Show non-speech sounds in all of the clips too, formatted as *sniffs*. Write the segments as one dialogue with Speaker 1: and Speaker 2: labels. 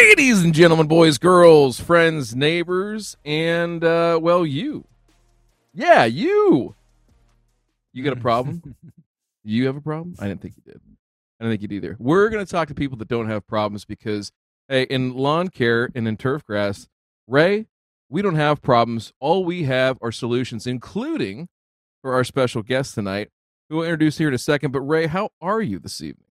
Speaker 1: Ladies and gentlemen, boys, girls, friends, neighbors, and uh, well, you. Yeah, you. You got a problem? *laughs* you have a problem? I didn't think you did. I don't think you would either. We're going to talk to people that don't have problems because, hey, in lawn care and in turf grass, Ray, we don't have problems. All we have are solutions, including for our special guest tonight, who we'll introduce here in a second. But Ray, how are you this evening?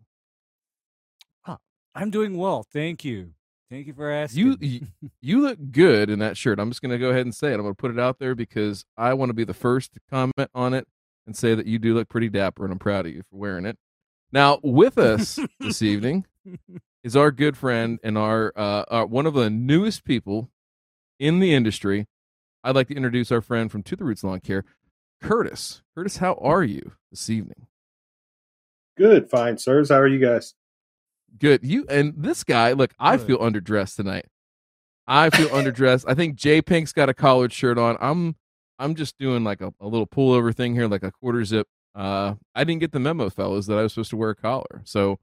Speaker 2: I'm doing well, thank you. Thank you for asking.
Speaker 1: You you look good in that shirt. I'm just going to go ahead and say it. I'm going to put it out there because I want to be the first to comment on it and say that you do look pretty dapper, and I'm proud of you for wearing it. Now, with us this evening *laughs* is our good friend and our, uh, our one of the newest people in the industry. I'd like to introduce our friend from To the Roots Lawn Care, Curtis. Curtis, how are you this evening?
Speaker 3: Good, fine, sirs. How are you guys?
Speaker 1: Good. You and this guy, look, I feel underdressed tonight. I feel underdressed. I think Jay Pink's got a collared shirt on. I'm I'm just doing like a, a little pullover thing here, like a quarter zip. Uh, I didn't get the memo, fellas, that I was supposed to wear a collar. So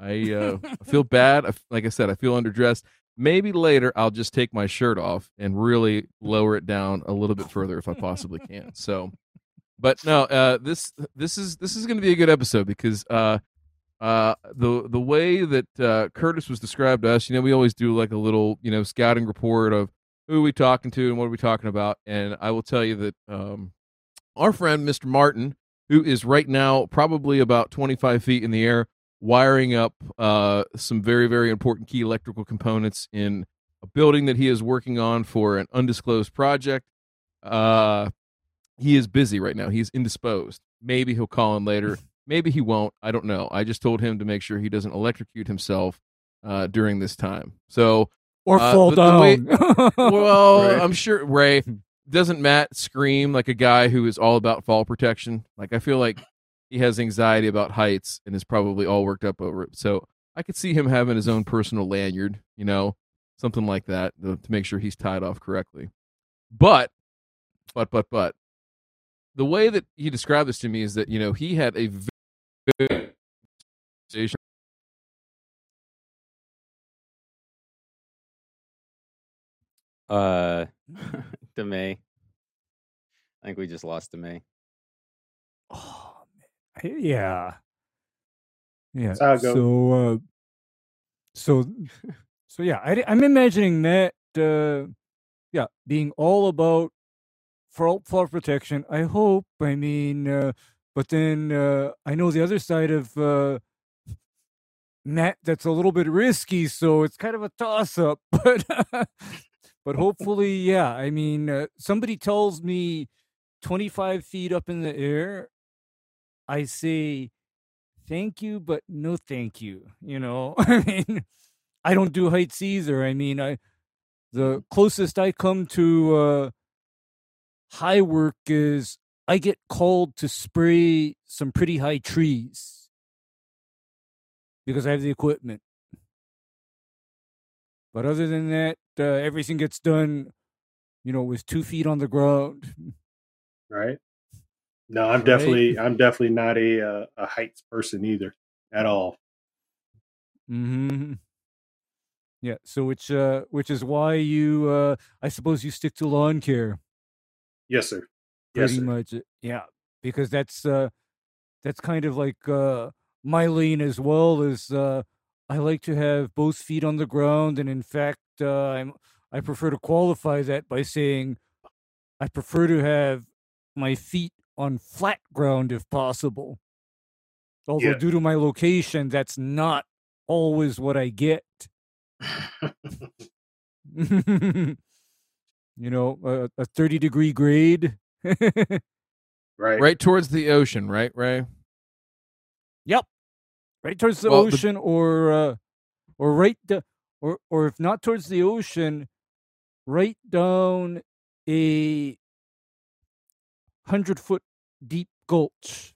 Speaker 1: I uh, I feel *laughs* bad. I, like I said, I feel underdressed. Maybe later I'll just take my shirt off and really lower it down a little bit further if I possibly can. So, but no, uh, this this is this is going to be a good episode because uh, uh, the the way that uh, Curtis was described to us, you know, we always do like a little, you know, scouting report of who are we talking to and what are we talking about. And I will tell you that um, our friend Mr. Martin, who is right now probably about 25 feet in the air, wiring up uh, some very very important key electrical components in a building that he is working on for an undisclosed project. Uh, he is busy right now. He's indisposed. Maybe he'll call in later. Maybe he won't. I don't know. I just told him to make sure he doesn't electrocute himself uh, during this time. So
Speaker 2: or uh, fall down.
Speaker 1: Way, *laughs* well, right. I'm sure Ray doesn't Matt scream like a guy who is all about fall protection. Like I feel like he has anxiety about heights and is probably all worked up over it. So I could see him having his own personal lanyard, you know, something like that to, to make sure he's tied off correctly. But, but, but, but, the way that he described this to me is that you know he had a
Speaker 4: uh, *laughs* Demay. I think we just lost Demay.
Speaker 2: Oh, man. yeah, yeah.
Speaker 3: So,
Speaker 2: uh, so, so yeah. I, I'm imagining that. Uh, yeah, being all about fall, fall protection. I hope. I mean, uh, but then uh, I know the other side of uh, Matt that's a little bit risky, so it's kind of a toss up. *laughs* But but hopefully, yeah. I mean, uh, somebody tells me 25 feet up in the air, I say thank you, but no thank you. You know, *laughs* I mean, I don't do heights either. I mean, I the closest I come to uh, high work is I get called to spray some pretty high trees because I have the equipment. But other than that, uh, everything gets done, you know, with two feet on the ground.
Speaker 3: Right. No, I'm right? definitely, I'm definitely not a uh, a heights person either, at all.
Speaker 2: Hmm. Yeah. So which, uh, which is why you, uh, I suppose you stick to lawn care.
Speaker 3: Yes, sir
Speaker 2: pretty yes, much uh, yeah because that's uh that's kind of like uh my lane as well Is uh i like to have both feet on the ground and in fact uh i'm i prefer to qualify that by saying i prefer to have my feet on flat ground if possible. Although yeah. due to my location that's not always what i get. *laughs* *laughs* You know a, a 30 degree grade *laughs*
Speaker 3: right.
Speaker 1: Right towards the ocean, right, Ray?
Speaker 2: Yep. Right towards the well, ocean the... or uh or right the or or if not towards the ocean, right down a hundred foot deep gulch.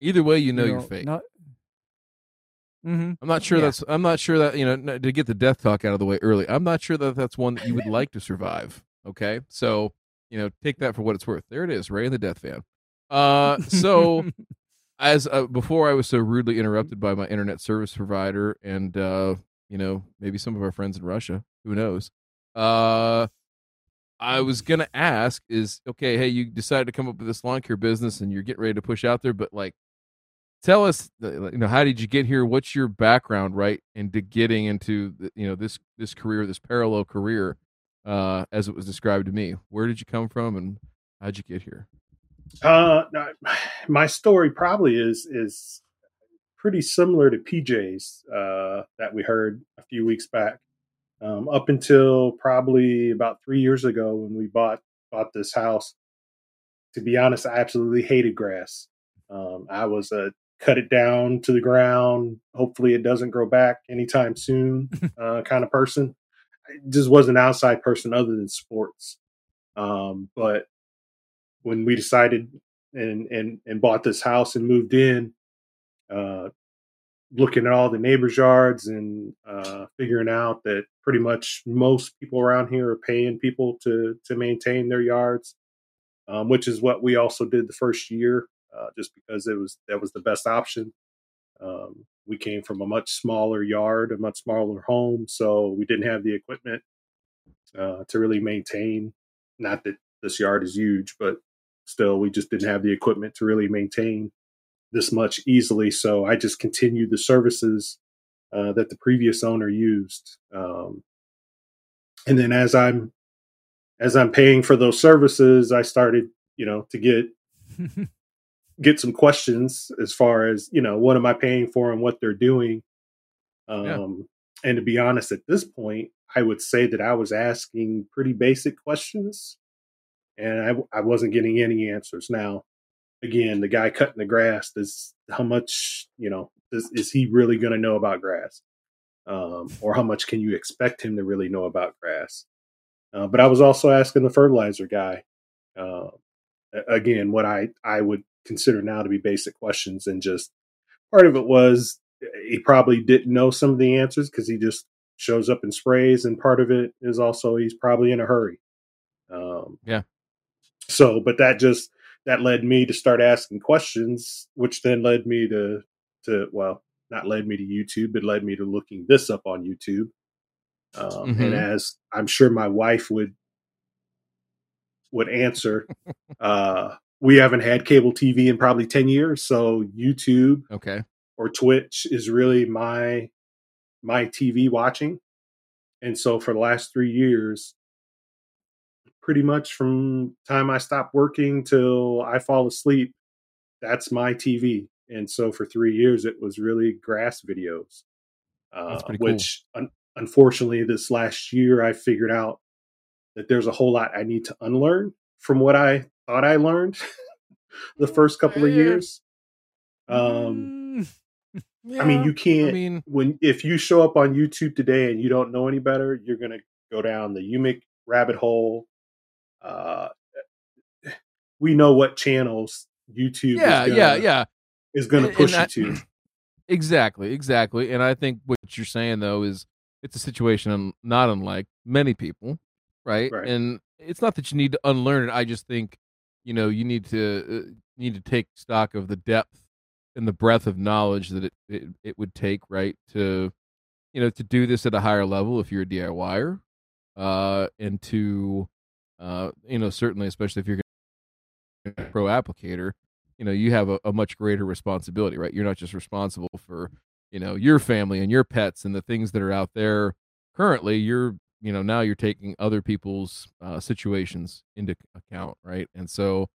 Speaker 1: Either way, you know, you are fake. Not,
Speaker 2: mm-hmm.
Speaker 1: I'm not sure yeah. that's. I'm not sure that you know to get the death talk out of the way early. I'm not sure that that's one that you would like to survive. Okay, so you know, take that for what it's worth. There it is, Ray and the Death Fan. Uh, so *laughs* as uh, before, I was so rudely interrupted by my internet service provider, and uh, you know, maybe some of our friends in Russia. Who knows? Uh, I was gonna ask is okay. Hey, you decided to come up with this lawn care business, and you're getting ready to push out there, but like, tell us, uh, you know, how did you get here? What's your background, right, into getting into the, you know this this career, this parallel career, uh, as it was described to me. Where did you come from, and how'd you get here?
Speaker 3: Uh, my story probably is is pretty similar to PJ's uh, that we heard a few weeks back. Um, up until probably about three years ago when we bought bought this house. To be honest, I absolutely hated grass. Um, I was a cut it down to the ground. Hopefully, it doesn't grow back anytime soon *laughs* uh, kind of person. Just was an outside person other than sports. Um, but when we decided and and and bought this house and moved in, uh, looking at all the neighbors' yards and uh, figuring out that pretty much most people around here are paying people to to maintain their yards, um, which is what we also did the first year, uh, just because it was that was the best option. Um, we came from a much smaller yard, a much smaller home, so we didn't have the equipment uh, to really maintain. Not that this yard is huge, but still, we just didn't have the equipment to really maintain this much easily. So I just continued the services uh, that the previous owner used. Um, and then as I'm as I'm paying for those services, I started, you know, to get *laughs* get some questions as far as you know what am I paying for and what they're doing. Um, yeah. And to be honest, at this point, I would say that I was asking pretty basic questions, and I, I wasn't getting any answers. Now, again, the guy cutting the grass does how much you know is, is he really going to know about grass, um, or how much can you expect him to really know about grass? Uh, but I was also asking the fertilizer guy, uh, again, what I I would consider now to be basic questions, and just part of it was he probably didn't know some of the answers because he just shows up and sprays, and part of it is also he's probably in a hurry.
Speaker 1: Um, yeah.
Speaker 3: So, but that just that led me to start asking questions, which then led me to to well, not led me to YouTube, but led me to looking this up on YouTube. Um, mm-hmm. And as I'm sure my wife would would answer, *laughs* uh, we haven't had cable TV in probably ten years, so YouTube,
Speaker 1: okay,
Speaker 3: or Twitch is really my my TV watching. And so for the last three years, pretty much from time I stop working till I fall asleep, that's my TV. And so for three years, it was really grass videos, uh, which un- unfortunately this last year I figured out that there's a whole lot I need to unlearn from what I thought I learned *laughs* the first couple of years. Um, yeah, *laughs* I mean, you can't. I mean, when if you show up on YouTube today and you don't know any better, you're gonna go down the humic rabbit hole uh, *sighs* we know what channels YouTube.
Speaker 1: Yeah,
Speaker 3: gonna,
Speaker 1: yeah, yeah.
Speaker 3: Is going to push you to. *clears throat*
Speaker 1: Exactly, exactly. And I think what you're saying though is it's a situation not unlike many people, right? right? And it's not that you need to unlearn it. I just think you know you need to uh, need to take stock of the depth and the breadth of knowledge that it, it, it would take, right, to you know to do this at a higher level if you're a DIYer, uh, and to uh, you know, certainly, especially if you're a pro applicator, you know, you have a, a much greater responsibility, right? You're not just responsible for, you know, your family and your pets and the things that are out there currently. You're, you know, now you're taking other people's uh, situations into account, right? And so,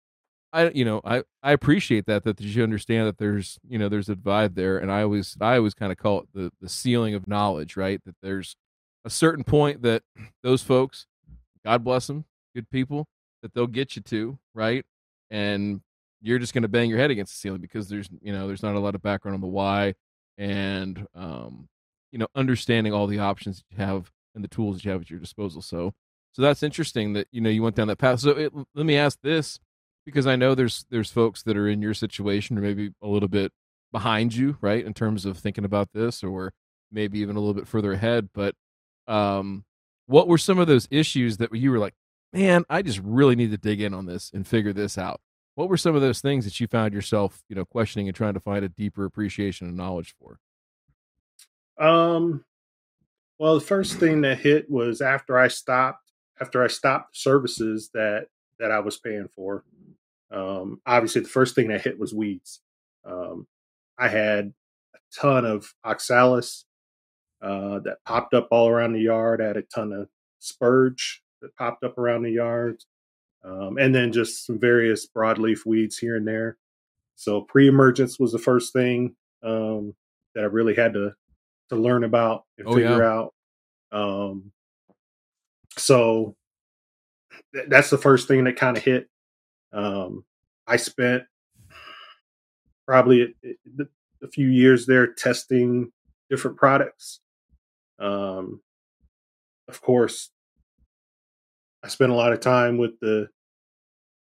Speaker 1: I, you know, I, I appreciate that that you understand that there's, you know, there's a divide there, and I always, I always kind of call it the the ceiling of knowledge, right? That there's a certain point that *clears throat* those folks, God bless them, good people that they'll get you to, right? And you're just going to bang your head against the ceiling because there's, you know, there's not a lot of background on the why and, um, you know, understanding all the options you have and the tools that you have at your disposal. So, so that's interesting that you know you went down that path. So it, let me ask this because I know there's there's folks that are in your situation or maybe a little bit behind you, right, in terms of thinking about this, or maybe even a little bit further ahead. But um, what were some of those issues that you were like, man, I just really need to dig in on this and figure this out. What were some of those things that you found yourself, you know, questioning and trying to find a deeper appreciation and knowledge for?
Speaker 3: Um, Well, the first thing that hit was after I stopped after I stopped services that that I was paying for. Um, obviously, the first thing that hit was weeds. Um, I had a ton of oxalis uh, that popped up all around the yard. I had a ton of spurge that popped up around the yard, um, and then just some various broadleaf weeds here and there. So pre-emergence was the first thing um, that I really had to to learn about and
Speaker 1: Oh,
Speaker 3: figure
Speaker 1: yeah.
Speaker 3: out. Um, so th- that's the first thing that kind of hit. Um, I spent probably a, a- few years there testing different products. Um, of course, I spent a lot of time with the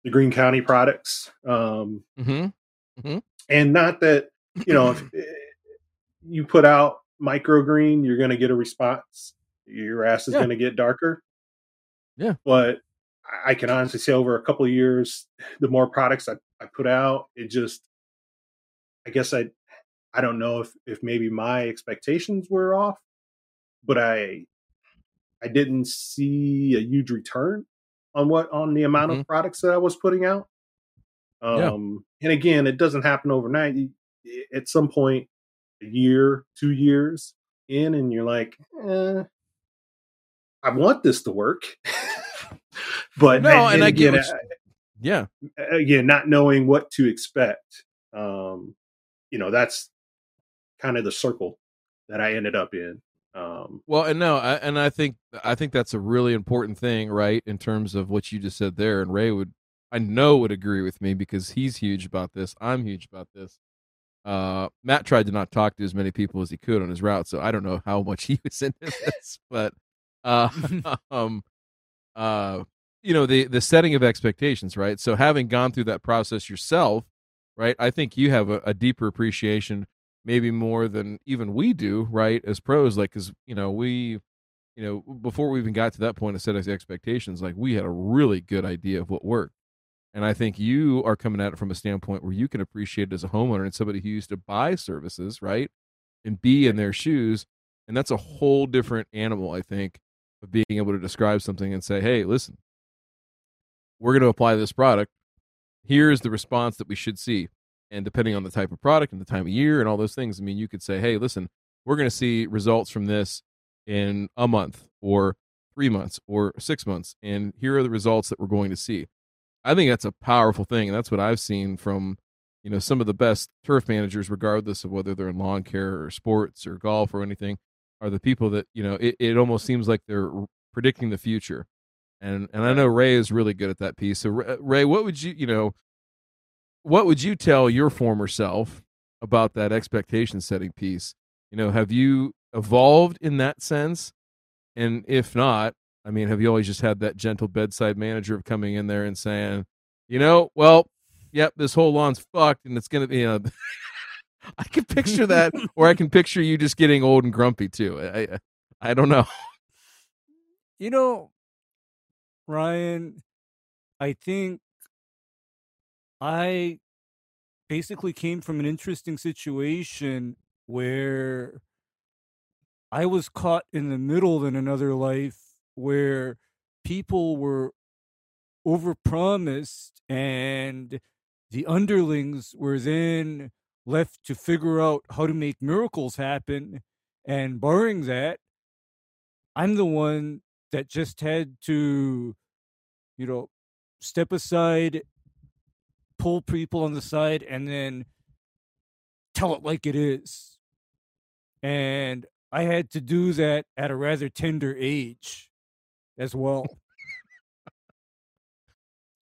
Speaker 3: the Greene County products. Um,
Speaker 1: Mm-hmm.
Speaker 3: and not that you know if *clears throat* eh, you put out microgreen you're going to get a response your ass is
Speaker 1: Yeah.
Speaker 3: going to get darker
Speaker 1: Yeah.
Speaker 3: but I- can honestly say over a couple of years *sighs* the more products I, I put out it just i guess i i don't know if if maybe my expectations were off but i i didn't see a huge return on what on the amount of products that i was putting out
Speaker 1: Yeah.
Speaker 3: um and again it doesn't happen overnight at some point a year two years in and you're like eh, i want this to work *laughs* but
Speaker 1: No,
Speaker 3: and,
Speaker 1: and I get
Speaker 3: again,
Speaker 1: Yeah.
Speaker 3: again not knowing what to expect um you know that's kind of the circle that i ended up in um
Speaker 1: Well, and no, I, and I think I think that's a really important thing, right? In terms of what you just said there, and Ray would, I know, would agree with me because he's huge about this. I'm huge about this. Uh, Matt tried to not talk to as many people as he could on his route, so I don't know how much *laughs* he was into this, but uh, *laughs* *laughs* um, uh, you know, the the setting of expectations, right? So having gone through that process yourself, right? I think you have a, a deeper appreciation maybe more than even we do, right? As pros, like, because you know we, you know, before we even got to that point of setting expectations, like we had a really good idea of what worked, and I think you are coming at it from a standpoint where you can appreciate it as a homeowner and somebody who used to buy services, right, and be in their shoes, and that's a whole different animal, I think, of being able to describe something and say, hey, listen, we're going to apply this product. Here's the response that we should see. And depending on the type of product and the time of year and all those things i mean you could say hey listen we're going to see results from this in a month or three months or six months and here are the results that we're going to see i think that's a powerful thing and that's what i've seen from you know some of the best turf managers regardless of whether they're in lawn care or sports or golf or anything are the people that you know it, it almost seems like they're predicting the future and and i know ray is really good at that piece so Ray- ray what would you you know what would you tell your former self about that expectation setting piece? You know, have you evolved in that sense? And if not, I mean, have you always just had that gentle bedside manager of coming in there and saying, you know, well, yep, this whole lawn's fucked and it's going to be, you know, *laughs* I can picture that, *laughs* or I can picture you just getting old and grumpy too. I, I, I don't know.
Speaker 2: You know, Ryan, I think I basically came from an interesting situation where I was caught in the middle in another life where people were overpromised and the underlings were then left to figure out how to make miracles happen. And barring that i'm the one that just had to you know step aside pull people on the side and then tell it like it is. And i had to do that at a rather tender age as well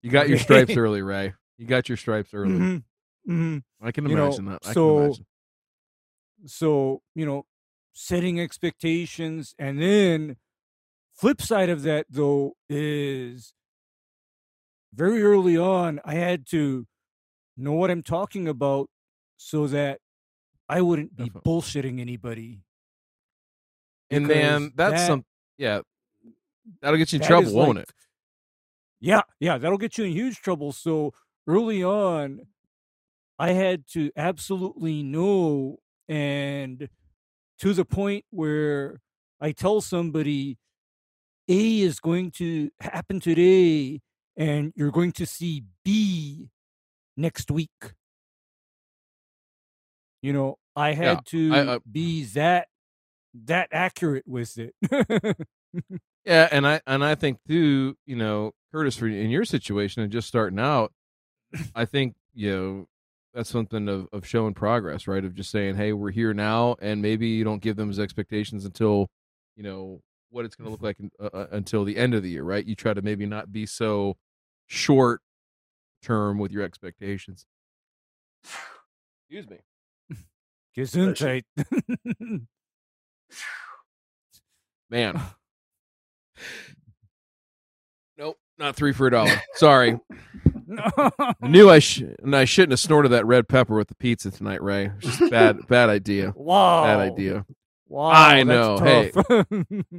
Speaker 1: You got your stripes *laughs* early, Ray. You got your stripes early.
Speaker 2: Mhm, mhm.
Speaker 1: I can
Speaker 2: You know,
Speaker 1: imagine that. I
Speaker 2: so-
Speaker 1: can imagine.
Speaker 2: so you know setting expectations and then flip side of that though is very early on i had to know what i'm talking about so that i wouldn't be
Speaker 1: Definitely.
Speaker 2: bullshitting anybody
Speaker 1: And man, that's
Speaker 2: that-
Speaker 1: some yeah. That'll get you in
Speaker 2: that
Speaker 1: trouble, won't
Speaker 2: like-
Speaker 1: it?
Speaker 2: Yeah, yeah, that'll get you in huge trouble. So early on, I had to absolutely know, and to the point where I tell somebody A is going to happen today and you're going to see B next week. You know, I had to
Speaker 1: I- I-
Speaker 2: be that that accurate with it. *laughs*
Speaker 1: Yeah, and I and I think too, you know, Curtis, for in your situation and just starting out, I think you know that's something of of showing progress, right? Of just saying, hey, we're here now, and maybe you don't give them as expectations until you know what it's going to look like in, uh, uh, until the end of the year, right? You try to maybe not be so short term with your expectations. Excuse me. *laughs*
Speaker 2: Gesundheit. *laughs*
Speaker 1: Man. Nope, not three for a dollar. *laughs* Sorry. I knew I sh- and I shouldn't have snorted that red pepper with the pizza tonight, Ray. Just bad, *laughs* bad idea.
Speaker 2: wow.
Speaker 1: Bad idea.
Speaker 2: Wow.
Speaker 1: I
Speaker 2: that's
Speaker 1: know. Hey.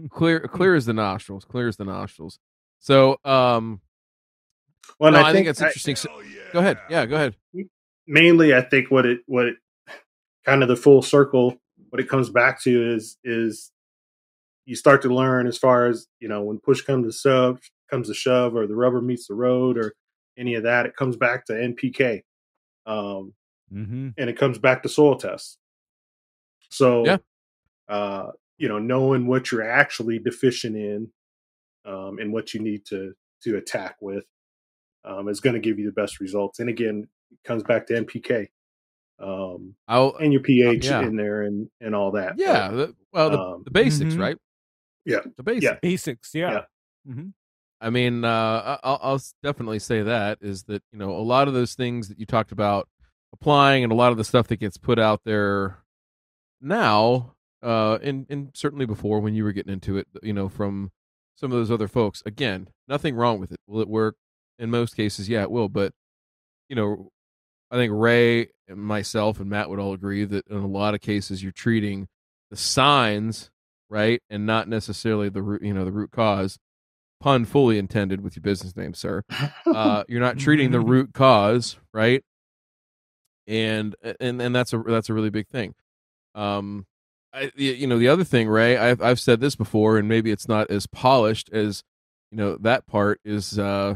Speaker 1: *laughs* Clear, clear as the nostrils. Clear as the nostrils. So, um,
Speaker 3: Well,
Speaker 1: no,
Speaker 3: and
Speaker 1: I, think it's
Speaker 3: I-
Speaker 1: interesting. So- go ahead. Yeah, go ahead.
Speaker 3: mainly I think what it what it kind of the full circle what it comes back to is is you start to learn as far as you know when push comes to shove comes to shove or the rubber meets the road or any of that it comes back to NPK um,
Speaker 2: Mhm.
Speaker 3: and it comes back to soil tests so
Speaker 1: Yeah.
Speaker 3: uh, you know knowing what you're actually deficient in um, and what you need to to attack with um, is going to give you the best results and again it comes back to NPK um,
Speaker 1: I'll,
Speaker 3: and your pH
Speaker 1: yeah.
Speaker 3: in there and and all that. But,
Speaker 1: yeah. The, well, the,
Speaker 3: um,
Speaker 1: the basics,
Speaker 2: Mhm.
Speaker 1: right?
Speaker 3: Yeah.
Speaker 1: The basics.
Speaker 3: Yeah.
Speaker 2: Basics, yeah.
Speaker 3: Yeah.
Speaker 2: Mhm.
Speaker 1: I mean, uh, I- I'll, I'll definitely say that is that you know a lot of those things that you talked about applying, and a lot of the stuff that gets put out there now, uh, and and certainly before when you were getting into it, you know, from some of those other folks. Again, nothing wrong with it. Will it work? In most cases, yeah, it will. But you know, I think Ray and myself and Matt would all agree that in a lot of cases you're treating the signs right and not necessarily the root, you know, the root cause pun fully intended with your business name, sir. Uh, *laughs* you're not treating the root cause, right? And and and that's a that's a really big thing. Um, I you know the other thing, Ray, I've I've said this before, and maybe it's not as polished as you know that part is. Uh,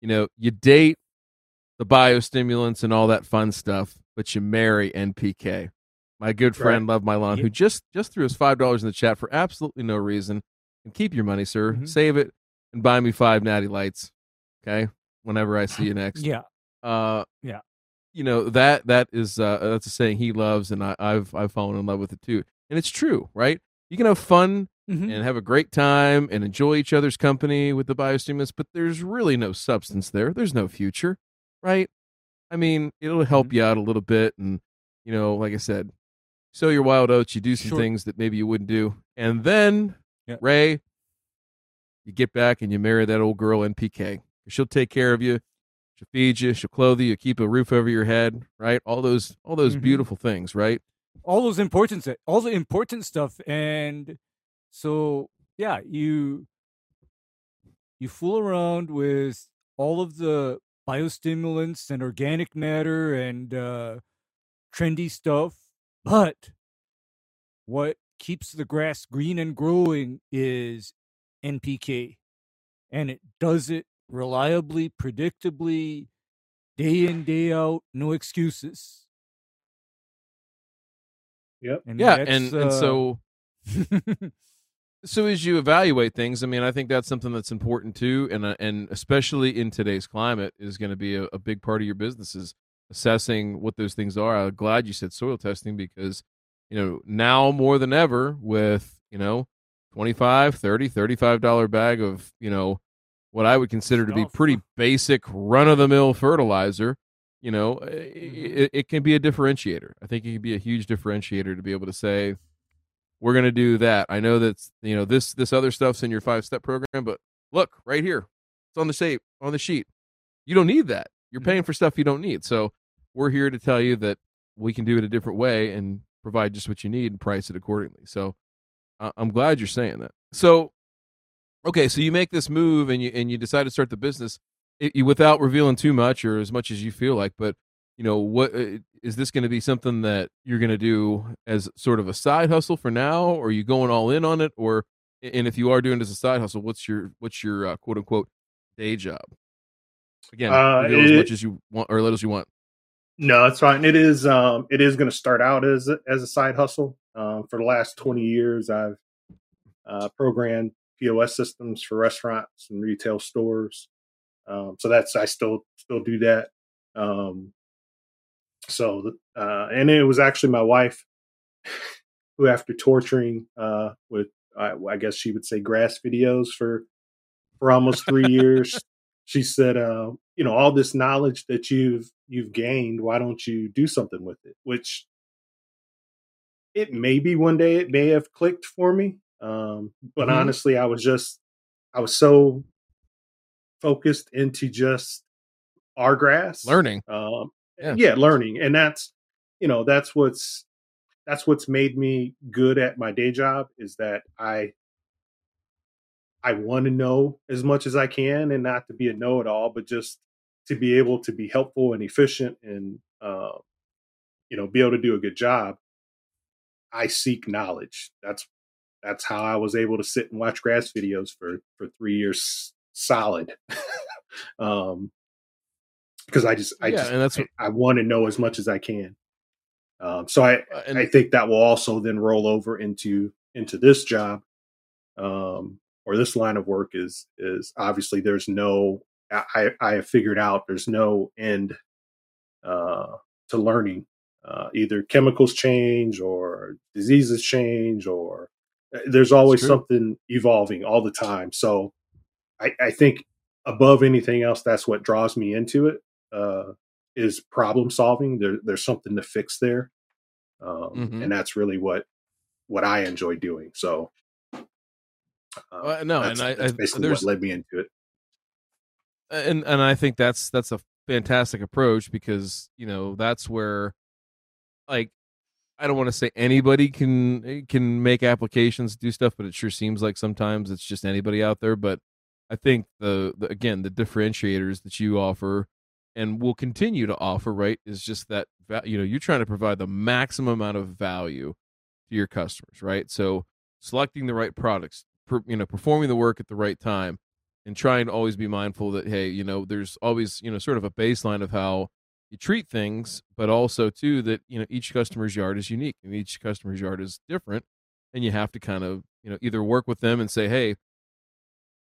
Speaker 1: you know, you date the biostimulants and all that fun stuff, but you marry NPK. My good friend Love My Lawn, who just just threw us five dollars in the chat for absolutely no reason. And keep your money, sir.
Speaker 2: Mhm.
Speaker 1: Save it and buy me five natty lights. Okay. Whenever I see you *laughs* next.
Speaker 2: Yeah.
Speaker 1: Uh
Speaker 2: Yeah.
Speaker 1: You know, that that is uh that's a saying he loves and I, I've I've fallen in love with it too. And it's true, right? You can have fun
Speaker 2: Mhm.
Speaker 1: and have a great time and enjoy each other's company with the biostimulants, but there's really no substance there. There's no future, right? I mean, it'll help
Speaker 2: Mhm.
Speaker 1: you out a little bit, and you know, like I said, sow your wild oats. You do some
Speaker 2: Sure.
Speaker 1: things that maybe you wouldn't do, and then
Speaker 2: Yeah.
Speaker 1: Ray, you get back and you marry that old girl NPK. She'll take care of you. She'll feed you. She'll clothe you. Keep a roof over your head, right? All those, all those
Speaker 2: Mhm.
Speaker 1: beautiful things, right?
Speaker 2: all those important all the important stuff and so yeah you you fool around with all of the biostimulants and organic matter and uh trendy stuff but what keeps the grass green and growing is npk and it does it reliably predictably day in day out no excuses
Speaker 3: Yep.
Speaker 2: and
Speaker 1: Yeah,
Speaker 2: that's,
Speaker 1: and and
Speaker 2: uh,
Speaker 1: so *laughs* so as you evaluate things, I mean, I think that's something that's important too, and uh, and especially in today's climate is going to be a, a big part of your business is assessing what those things are. I'm glad you said soil testing because you know now more than ever with you know 25 30 35 dollar bag of you know what i would consider to be pretty basic run of the mill fertilizer you know it, it can be a differentiator. I think it can be a huge differentiator to be able to say we're going to do that. I know that's you know this this other stuff's in your five step program but look right here it's on the shape on the sheet. You don't need that. You're
Speaker 2: Mhm.
Speaker 1: paying for stuff you don't need. So we're here to tell you that we can do it a different way and provide just what you need and price it accordingly so i'm glad you're saying that so okay so you make this move and you and you decide to start the business it, you, without revealing too much or as much as you feel like but you know what uh, this going to be something that you're going to do as sort of a side hustle for now, or are you going all in on it, or and if you are doing it as a side hustle, what's your what's your uh, quote unquote day job? Again,
Speaker 3: Uh,
Speaker 1: reveal as much as you want or little as you want.
Speaker 3: No, it's fine. It is. Um, it is going to start out as a, as a side hustle. Um, for the last twenty years, I've uh, programmed POS systems for restaurants and retail stores. Um, so that's I still still do that. Um, so, uh, and it was actually my wife *laughs* who, after torturing uh, with, I, I guess she would say, grass videos for for almost three years, she said, uh, "You know, all this knowledge that you've you've gained, why don't you do something with it?" Which it maybe one day it may have clicked for me, um, but
Speaker 1: Mhm.
Speaker 3: honestly, I was just I was so focused into just our grass
Speaker 1: Learning.
Speaker 3: um
Speaker 1: Yeah.
Speaker 3: yeah. learning and that's you know that's what's that's what's made me good at my day job is that i i want to know as much as i can and not to be a know-it-all but just to be able to be helpful and efficient and uh, you know be able to do a good job i seek knowledge. That's that's how i was able to sit and watch grass videos for for three years solid. *laughs* Um because i just i
Speaker 1: yeah,
Speaker 3: just
Speaker 1: and that's
Speaker 3: I, I want to know as much as I can. Um, so I,
Speaker 1: uh, and
Speaker 3: I think that will also then roll over into into this job, um, or this line of work is is obviously there's no I I have figured out there's no end uh, to learning. Uh, either chemicals change or diseases change or uh, there's always something evolving all the time. So I, I think above anything else, that's what draws me into it uh, is problem solving. There, there's something to fix there, um,
Speaker 1: Mhm.
Speaker 3: and that's really what what I enjoy doing. So, uh,
Speaker 1: Uh, no, and I-
Speaker 3: that's
Speaker 1: I-
Speaker 3: basically
Speaker 1: there's-
Speaker 3: what led me into it.
Speaker 1: and and I think that's that's a fantastic approach because you know that's where like I don't want to say anybody can can make applications do stuff but it sure seems like sometimes it's just anybody out there but I think the, the again the differentiators that you offer and will continue to offer right is just that you know you're trying to provide the maximum amount of value to your customers right so selecting the right products per, you know performing the work at the right time and trying to always be mindful that hey you know there's always you know sort of a baseline of how you treat things but also too that you know each customer's yard is unique and each customer's yard is different. And you have to kind of you know either work with them and say hey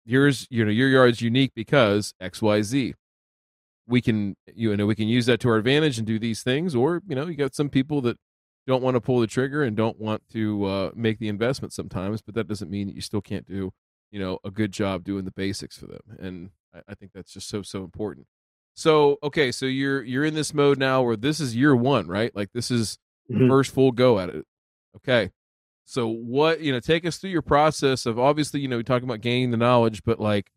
Speaker 1: yours you know your yard's unique because xyz we can you know we can use that to our advantage and do these things or you know you got some people that don't want to pull the trigger and don't want to uh, make the investment sometimes but that doesn't mean that you still can't do you know a good job doing the basics for them and I, I think that's just so so important. So okay so you're you're in this mode now where this is year one right? Like this is the
Speaker 3: Mhm.
Speaker 1: first full go at it. Okay so what you know take us through your process of obviously you know talking about gaining the knowledge but like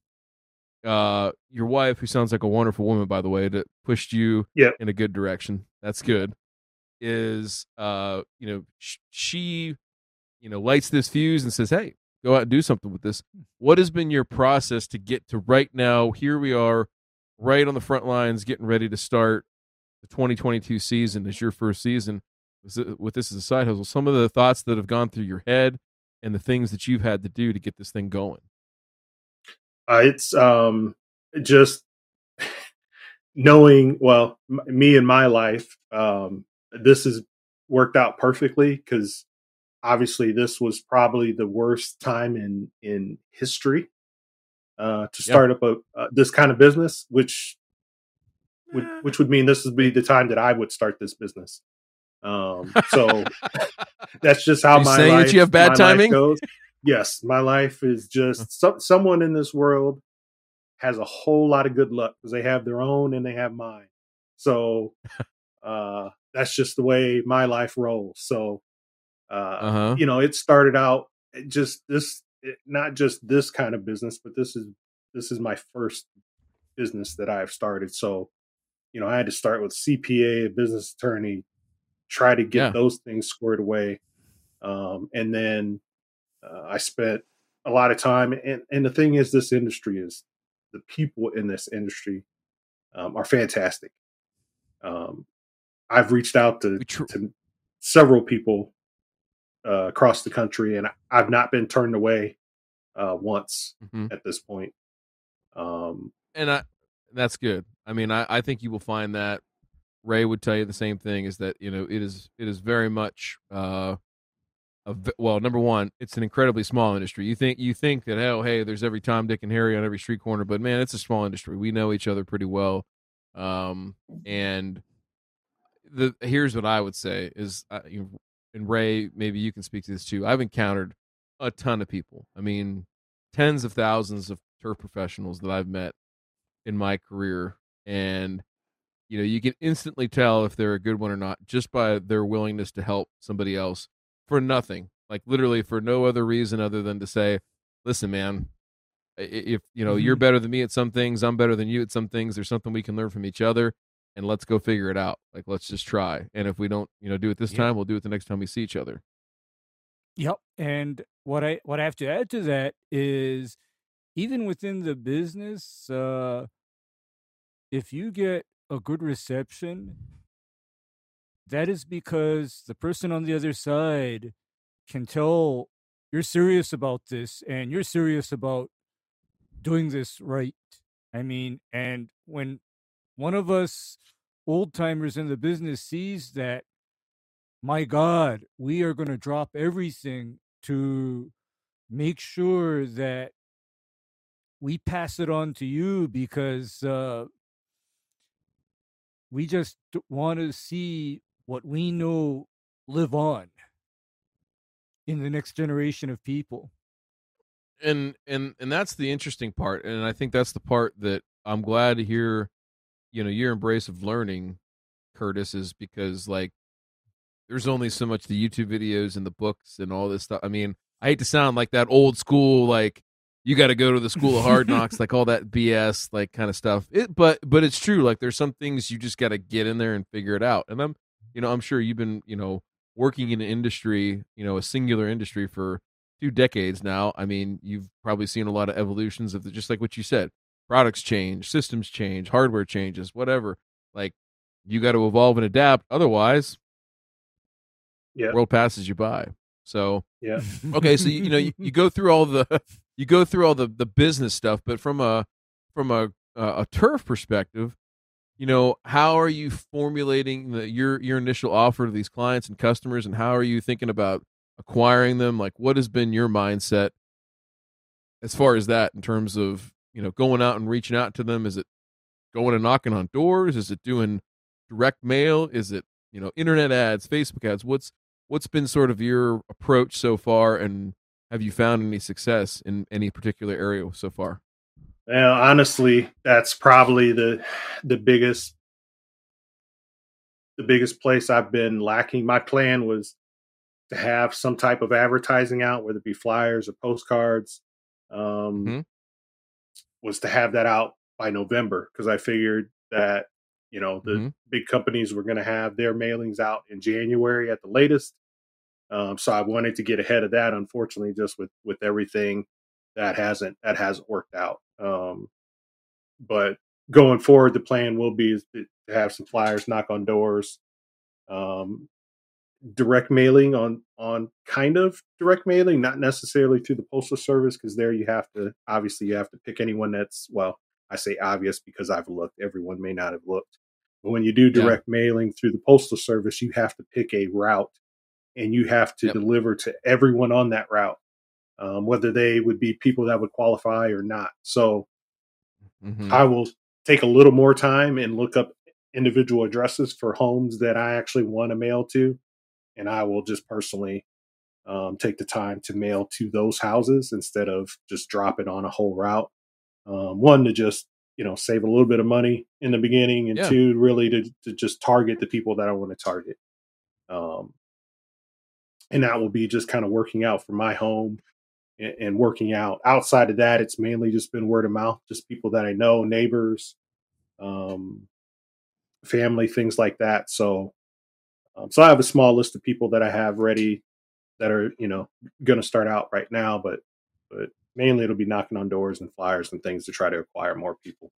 Speaker 1: uh your wife who sounds like a wonderful woman by the way that pushed you
Speaker 3: Yep.
Speaker 1: in a good direction. That's good is uh you know sh- she you know lights this fuse and says hey go out and do something with this. What has been your process to get to right now here we are right on the front lines getting ready to start the 2022 season as your first season with it- with this as a side hustle? Some of the thoughts that have gone through your head and the things that you've had to do to get this thing going.
Speaker 3: Uh, it's um, just *sighs* knowing. Well, m- me and my life, um, this has worked out perfectly because obviously this was probably the worst time in in history uh, to start up a uh, this kind of business, which would which would mean this would be the time that I would start this business. Um, so *laughs* that's just how
Speaker 1: You
Speaker 3: my
Speaker 1: saying that you have bad timing?
Speaker 3: goes. Yes, my life is just some, someone in this world has a whole lot of good luck because they have their own and they have mine. So uh, that's just the way my life rolls. So uh,
Speaker 1: uh-huh
Speaker 3: you know, it started out just this, it, not just this kind of business, but this is this is my first business that I've started. So, you know, I had to start with CPA, a business attorney, try to get
Speaker 1: Yeah.
Speaker 3: those things squared away, um, and then uh, I spent a lot of time. And and the thing is, this industry is the people in this industry um, are fantastic. Um, I've reached out to,
Speaker 1: tr-
Speaker 3: to several people uh, across the country, and I've not been turned away uh, once
Speaker 1: Mhm.
Speaker 3: at this point. Um,
Speaker 1: and I that's good. I mean, I, I think you will find that Ray would tell you the same thing is that you know it is it is very much uh a well number one it's an incredibly small industry you think you think that oh hey there's every Tom Dick and Harry on every street corner but man it's a small industry we know each other pretty well um and the here's what I would say is uh, you and Ray maybe you can speak to this too I've encountered a ton of people I mean tens of thousands of turf professionals that I've met in my career and you know you can instantly tell if they're a good one or not just by their willingness to help somebody else for nothing like literally for no other reason other than to say listen man if you know you're
Speaker 2: Mhm.
Speaker 1: better than me at some things i'm better than you at some things there's something we can learn from each other and let's go figure it out like let's just try and if we don't you know do it this
Speaker 2: Yeah.
Speaker 1: time we'll do it the next time we see each other
Speaker 2: Yep. And what I what I have to add to that is even within the business, uh if you get a good reception, that is because the person on the other side can tell you're serious about this and you're serious about doing this right. I mean, and when one of us old timers in the business sees that, my God, we are going to drop everything to make sure that we pass it on to you because uh, we just want to see what we know live on in the next generation of people.
Speaker 1: and and and that's the interesting part and i think that's the part that i'm glad to hear you know your embrace of learning curtis is because like there's only so much the youtube videos and the books and all this stuff i mean i hate to sound like that old school like you got to go to the school of hard *laughs* knocks like all that bs like kind of stuff it but but it's true like there's some things you just got to get in there and figure it out and i'm you know i'm sure you've been you know working in an industry you know a singular industry for two decades now. I mean, you've probably seen a lot of evolutions of the, just like what you said. Products change, systems change, hardware changes, whatever. Like you got to evolve and adapt. Otherwise,
Speaker 3: yeah,
Speaker 1: world passes you by. So
Speaker 3: yeah.
Speaker 1: okay, so you, you know you, you go through all the *laughs* you go through all the the business stuff, but from a from a a turf perspective, you know how are you formulating the, your your initial offer to these clients and customers, and how are you thinking about acquiring them? Like, what has been your mindset as far as that in terms of you know going out and reaching out to them? Is it going and knocking on doors? Is it doing direct mail? Is it you know internet ads, Facebook ads? What's what's been sort of your approach so far, and have you found any success in any particular area so far?
Speaker 3: Well, honestly, that's probably the the biggest the biggest place I've been lacking. My plan was to have some type of advertising out, whether it be flyers or postcards. Um,
Speaker 1: Mhm.
Speaker 3: Was to have that out by November because I figured that you know the
Speaker 1: Mhm.
Speaker 3: big companies were going to have their mailings out in January at the latest. Um, so I wanted to get ahead of that. Unfortunately, just with with everything that hasn't that hasn't worked out. Um, but going forward, the plan will be to have some flyers, knock on doors, um, direct mailing on on kind of direct mailing, not necessarily through the postal service, because there you have to obviously you have to pick anyone that's well, I say obvious because I've looked. Everyone may not have looked, but when you do
Speaker 1: Yeah.
Speaker 3: direct mailing through the postal service, you have to pick a route, and you have to
Speaker 1: Yep.
Speaker 3: deliver to everyone on that route, um, whether they would be people that would qualify or not. So
Speaker 1: Mhm.
Speaker 3: I will take a little more time and look up individual addresses for homes that I actually want to mail to, and I will just personally um, take the time to mail to those houses instead of just drop it on a whole route. Um, one to just you know save a little bit of money in the beginning, and
Speaker 1: Yeah.
Speaker 3: two really to to just target the people that I want to target. Um, and that will be just kind of working out for my home and, and working out. Outside of that, it's mainly just been word of mouth, just people that I know, neighbors, um, family, things like that. So, um, so I have a small list of people that I have ready that are, you know, going to start out right now, but, but mainly it'll be knocking on doors and flyers and things to try to acquire more people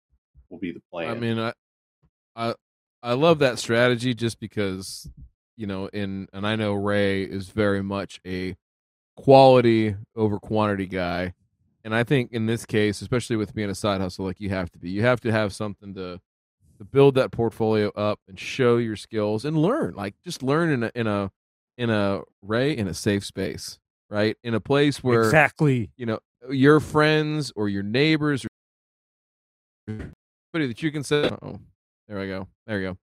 Speaker 3: will be the plan.
Speaker 1: I mean, I, I, I love that strategy just because you know in and I know Ray is very much a quality over quantity guy. And I think in this case, especially with being a side hustle like you have to be, you have to have something to to build that portfolio up and show your skills and learn. Like just learn in a in a in a Ray in a safe space, right? In a place where
Speaker 2: exactly
Speaker 1: you know your friends or your neighbors or somebody that you can say, "Oh, there I go, there you go."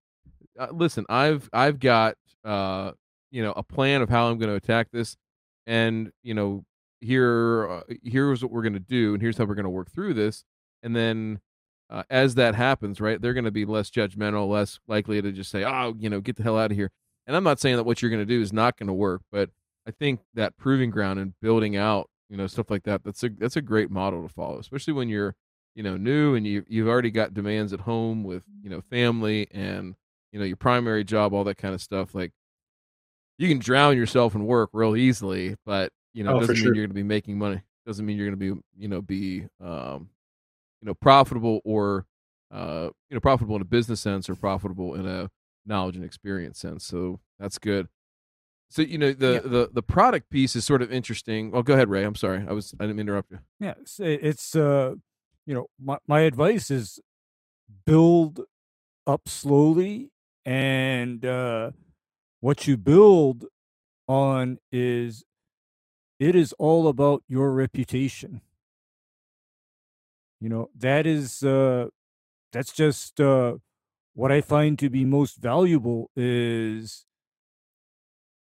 Speaker 1: Uh, listen, I've I've got uh you know a plan of how I'm going to attack this, and you know here uh, here's what we're going to do, and here's how we're going to work through this, and then. Uh, as that happens, right, they're going to be less judgmental, less likely to just say, "Oh, you know, get the hell out of here." And I'm not saying that what you're going to do is not going to work, but I think that proving ground and building out, you know, stuff like that, that's a that's a great model to follow, especially when you're, you know, new and you you've already got demands at home with, you know, family and, you know, your primary job, all that kind of stuff. Like you can drown yourself in work real easily, but you know,
Speaker 3: Oh,
Speaker 1: it doesn't mean
Speaker 3: sure.
Speaker 1: you're going to be making money. Doesn't mean you're going to be, you know, be um, you know, profitable or uh, you know, profitable in a business sense or profitable in a knowledge and experience sense. So that's good. So you know the
Speaker 2: Yeah.
Speaker 1: the the product piece is sort of interesting. Well, go ahead, Ray. I'm sorry. I was I didn't interrupt you.
Speaker 2: Yeah, it's, it's uh, you know, my my advice is build up slowly, and uh, what you build on is it is all about your reputation. You know that is uh, that's just uh, what I find to be most valuable is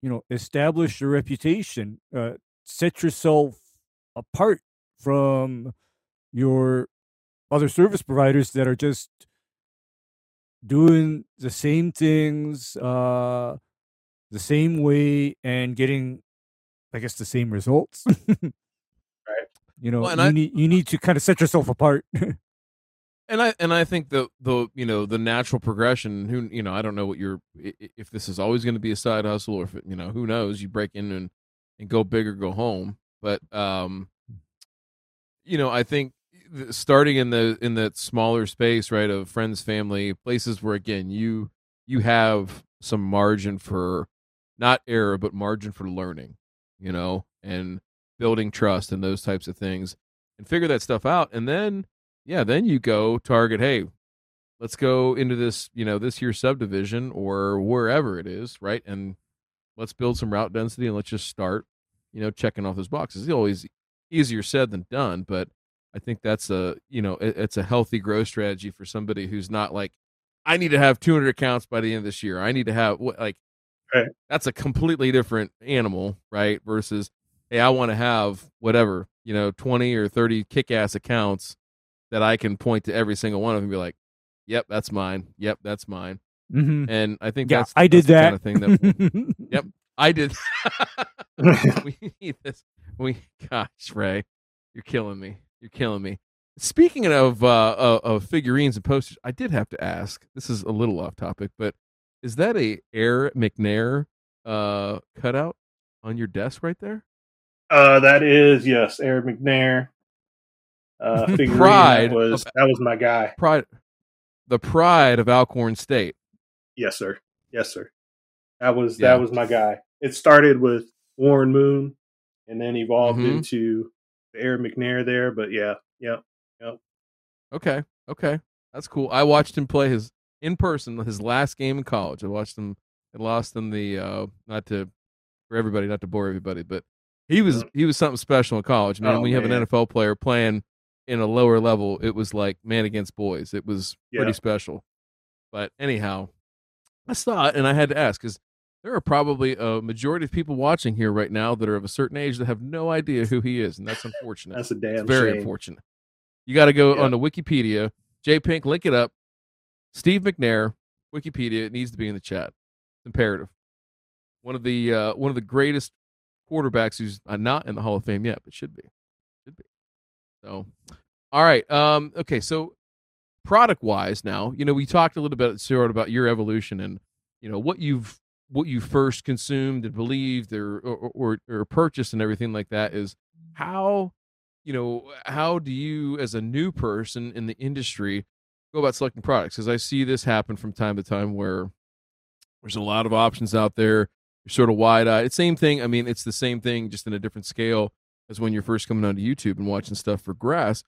Speaker 2: you know establish your reputation, uh, set yourself apart from your other service providers that are just doing the same things uh the same way and getting i guess the same results. *laughs* you know
Speaker 1: Well,
Speaker 2: you
Speaker 1: I-
Speaker 2: need you need to kind of set yourself apart *laughs*
Speaker 1: And I and I think the the you know the natural progression. Who you know I don't know what your if this is always going to be a side hustle or if it, you know who knows you break in and and go big or go home. But um, you know I think starting in the in that smaller space right of friends, family, places where again you you have some margin for not error but margin for learning. You know and building trust and those types of things and figure that stuff out and then yeah, then you go target, hey, let's go into this, you know, this year subdivision or wherever it is, right? And let's build some route density and let's just start, you know, checking off those boxes. It's always easier said than done, but I think that's a, you know, it, it's a healthy growth strategy for somebody who's not like, I need to have 200 accounts by the end of this year. I need to have what like,
Speaker 3: Right.
Speaker 1: that's a completely different animal, right? Versus, hey, I want to have whatever, you know, 20 or 30 kick ass accounts that I can point to every single one of them and be like, "Yep, that's mine. Yep, that's mine."
Speaker 2: mm-hmm.
Speaker 1: And I think
Speaker 2: yeah
Speaker 1: that's
Speaker 2: i did
Speaker 1: that's
Speaker 2: that
Speaker 1: kind of thing that *laughs* Yep. I did. *laughs* we *laughs* need this. We gosh, Ray, you're killing me. You're killing me. Speaking of uh of, of figurines and posters, I did have to ask. This is a little off topic, but is that a Air McNair uh cutout on your desk right there?
Speaker 3: Uh, that is yes, Air McNair. Uh, *laughs*
Speaker 1: Pride
Speaker 3: that was
Speaker 1: of-
Speaker 3: that was my guy.
Speaker 1: Pride, the pride of Alcorn State.
Speaker 3: Yes, sir. Yes, sir. That was
Speaker 1: Yeah.
Speaker 3: that was my guy. It started with Warren Moon, and then evolved
Speaker 1: Mhm.
Speaker 3: into Air McNair there. But yeah, yeah,
Speaker 1: Okay, okay, that's cool. I watched him play his in person his last game in college. I watched him. I lost in the uh, not to for everybody, not to bore everybody, but he was he was something special in college. Man,
Speaker 3: Oh,
Speaker 1: when you have an. NFL player playing in a lower level, it was like man against boys. It was pretty special. But anyhow, I saw it and I had to ask because there are probably a majority of people watching here right now that are of a certain age that have no idea who he is, and that's unfortunate.
Speaker 3: that's a damn
Speaker 1: It's very
Speaker 3: shame.
Speaker 1: unfortunate. You got to go
Speaker 3: Yeah.
Speaker 1: on the Wikipedia. J Pink, link it up. Steve McNair, Wikipedia. It needs to be in the chat. It's imperative. One of the uh, one of the greatest quarterbacks who's uh, not in the Hall of Fame yet, but should be. Should be. So, all right. Um, okay. So, product wise, now you know we talked a little bit of about your evolution and you know what you've what you first consumed and believed or or, or, or purchased and everything like that is how you know how do you as a new person in the industry go about selecting products? Because I see this happen from time to time where there's a lot of options out there. You're sort of wide eyed. It's same thing. I mean, it's the same thing, just in a different scale as when you're first coming onto YouTube and watching stuff for grass.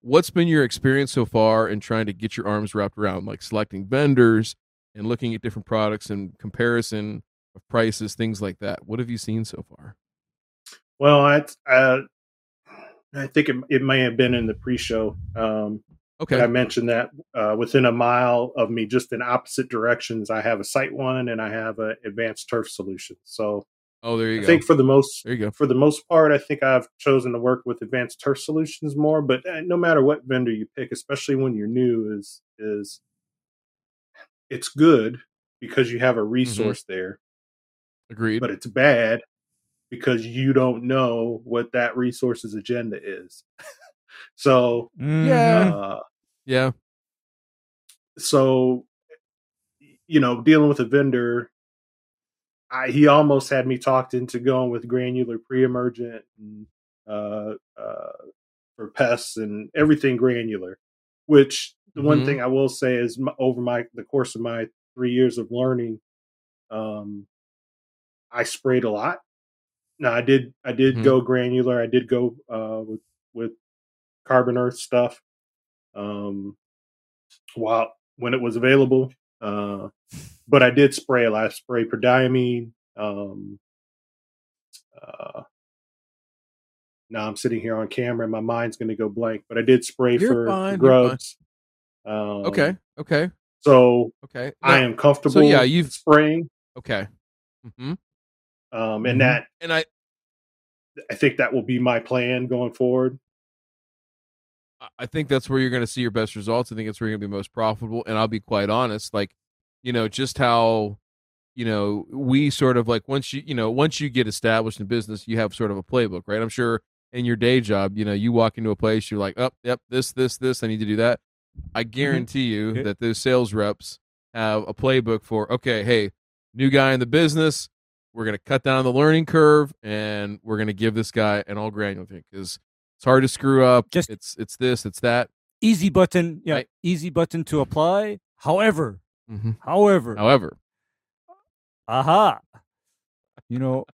Speaker 1: What's been your experience so far in trying to get your arms wrapped around like selecting vendors and looking at different products and comparison of prices, things like that? What have you seen so far?
Speaker 3: Well, I uh, I think it, it may have been in the pre-show. Um,
Speaker 1: Okay.
Speaker 3: I mentioned that uh, within a mile of me, just in opposite directions, I have a SiteOne and I have an Advanced Turf Solution. So
Speaker 1: Oh, there you
Speaker 3: I
Speaker 1: go.
Speaker 3: think for the most
Speaker 1: there you go.
Speaker 3: for the most part, I think I've chosen to work with Advanced Turf Solutions more. But uh, no matter what vendor you pick, especially when you're new, is is it's good because you have a resource there,
Speaker 1: Agreed.
Speaker 3: but it's bad because you don't know what that resource's agenda is. *laughs* so
Speaker 1: Yeah.
Speaker 3: uh,
Speaker 1: yeah.
Speaker 3: so you know dealing with a vendor I, he almost had me talked into going with granular pre-emergent and uh, uh, for pests and everything granular which the one
Speaker 1: Mhm.
Speaker 3: thing i will say is m over my the course of my three years of learning um, i sprayed a lot now i did i did
Speaker 1: Mhm.
Speaker 3: go granular i did go uh, with with carbon earth stuff um, while when it was available. Uh, but I did spray a lot. I sprayed prodiamine. Um, uh, now I'm sitting here on camera and my mind's going to go blank. But I did spray
Speaker 1: You're
Speaker 3: for
Speaker 1: fine,
Speaker 3: grubs. Um,
Speaker 1: Okay. Okay.
Speaker 3: So
Speaker 1: Okay.
Speaker 3: I am comfortable.
Speaker 1: So yeah, you've-
Speaker 3: spraying,
Speaker 1: okay. hmm
Speaker 3: um, and that
Speaker 1: And I,
Speaker 3: I think that will be my plan going forward.
Speaker 1: I think that's where you're going to see your best results. I think it's where you're going to be most profitable. And I'll be quite honest, like, you know, just how, you know, we sort of like once you, you know, once you get established in business, you have sort of a playbook, right? I'm sure in your day job, you know, you walk into a place, you're like, oh, yep, this, this, this, I need to do that. I mm-hmm. guarantee you that those sales reps have a playbook for, okay, hey, new guy in the business, we're going to cut down the learning curve and we're going to give this guy an all granular thing because it's hard to screw up.
Speaker 2: Just-
Speaker 1: it's it's this, it's that.
Speaker 2: Easy button. Yeah.
Speaker 1: Right.
Speaker 2: Easy button to apply. However,
Speaker 1: Mm-hmm.
Speaker 2: however,
Speaker 1: However,
Speaker 2: aha. You know,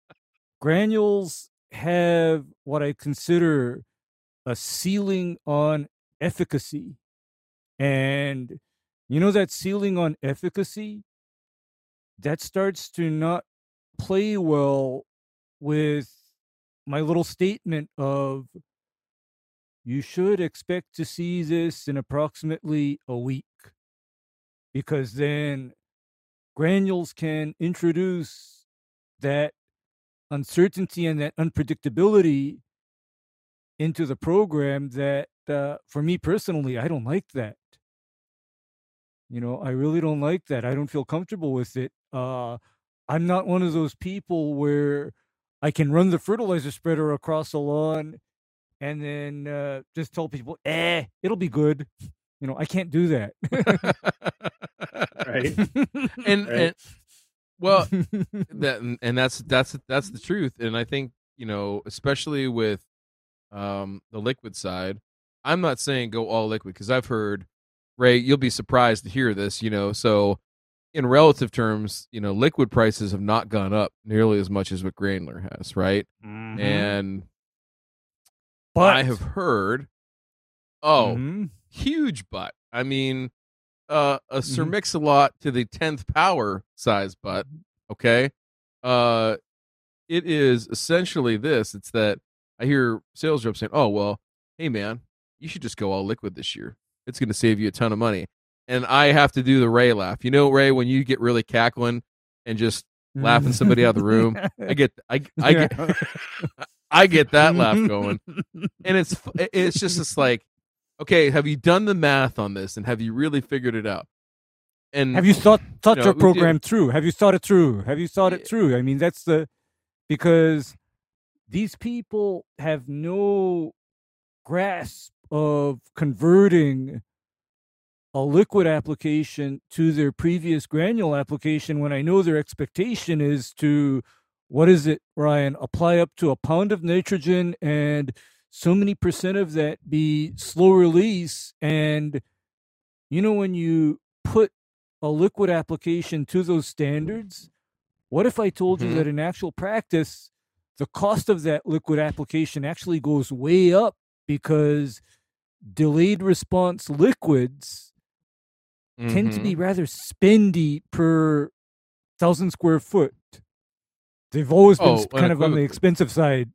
Speaker 2: granules have what I consider a ceiling on efficacy. And you know that ceiling on efficacy that starts to not play well with my little statement of you should expect to see this in approximately a week because then granules can introduce that uncertainty and that unpredictability into the program that uh, for me personally i don't like that. You know i really don't like that. I don't feel comfortable with it. Uh, i'm not one of those people where i can run the fertilizer spreader across the lawn and then uh, just tell people eh it'll be good you know i can't do that *laughs*
Speaker 3: Right. *laughs*
Speaker 1: and
Speaker 3: Right.
Speaker 1: and well, *laughs* that and, and that's that's that's the truth. And I think you know, especially with um the liquid side, I'm not saying go all liquid because I've heard Ray, you'll be surprised to hear this. You know, so in relative terms, you know, liquid prices have not gone up nearly as much as what granular has, right? And
Speaker 2: but
Speaker 1: I have heard, oh,
Speaker 2: Mhm.
Speaker 1: huge butt. I mean, uh, a Sir
Speaker 2: Mhm.
Speaker 1: Mix-a-Lot to the tenth power size butt. Okay, uh, it is essentially this. It's that I hear sales reps saying, "Oh well, hey man, you should just go all liquid this year. It's going to save you a ton of money." And I have to do the Ray laugh. You know, Ray, when you get really cackling and just laughing somebody out of the *laughs* room, I get, I, I get, *laughs* *laughs* I get that laugh *laughs* going and it's it's just this like okay have you done the math on this and have you really figured it out and
Speaker 2: Have you thought thought
Speaker 1: know,
Speaker 2: your
Speaker 1: we did-
Speaker 2: program through? Have you thought it through? Have you thought it through? I mean, that's the because these people have no grasp of converting a liquid application to their previous granule application when I know their expectation is to what is it, Ryan? Apply up to a pound of nitrogen and so many percent of that be slow release and you know, when you put a liquid application to those standards, what if I told
Speaker 1: Mhm.
Speaker 2: you that in actual practice, the cost of that liquid application actually goes way up because delayed response liquids tend to be rather spendy per thousand square foot. They've always been
Speaker 1: Oh,
Speaker 2: kind of on the expensive side.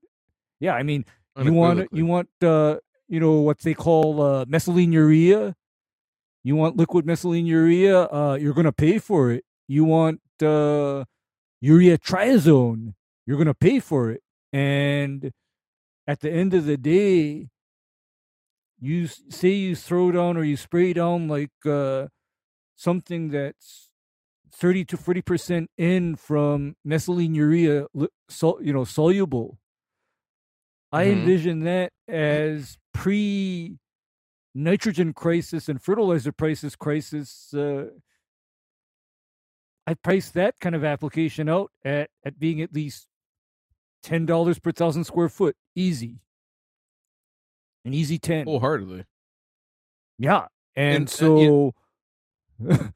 Speaker 2: Yeah, I mean, you want you want uh you know what they call uh urea you want liquid methylene urea uh you're going to pay for it. You want uh urea triazone you're going to pay for it. And at the end of the day you say you throw down or you spray down like uh something that's 30 to 40% in from methylene urea li- you know soluble I
Speaker 1: Mhm.
Speaker 2: envision that as pre nitrogen crisis and fertilizer prices crisis. Uh, I price that kind of application out at, at being at least ten dollars per thousand square foot, easy, an easy ten.
Speaker 1: wholeheartedly.
Speaker 2: Yeah, and,
Speaker 1: And, uh,
Speaker 2: so *laughs*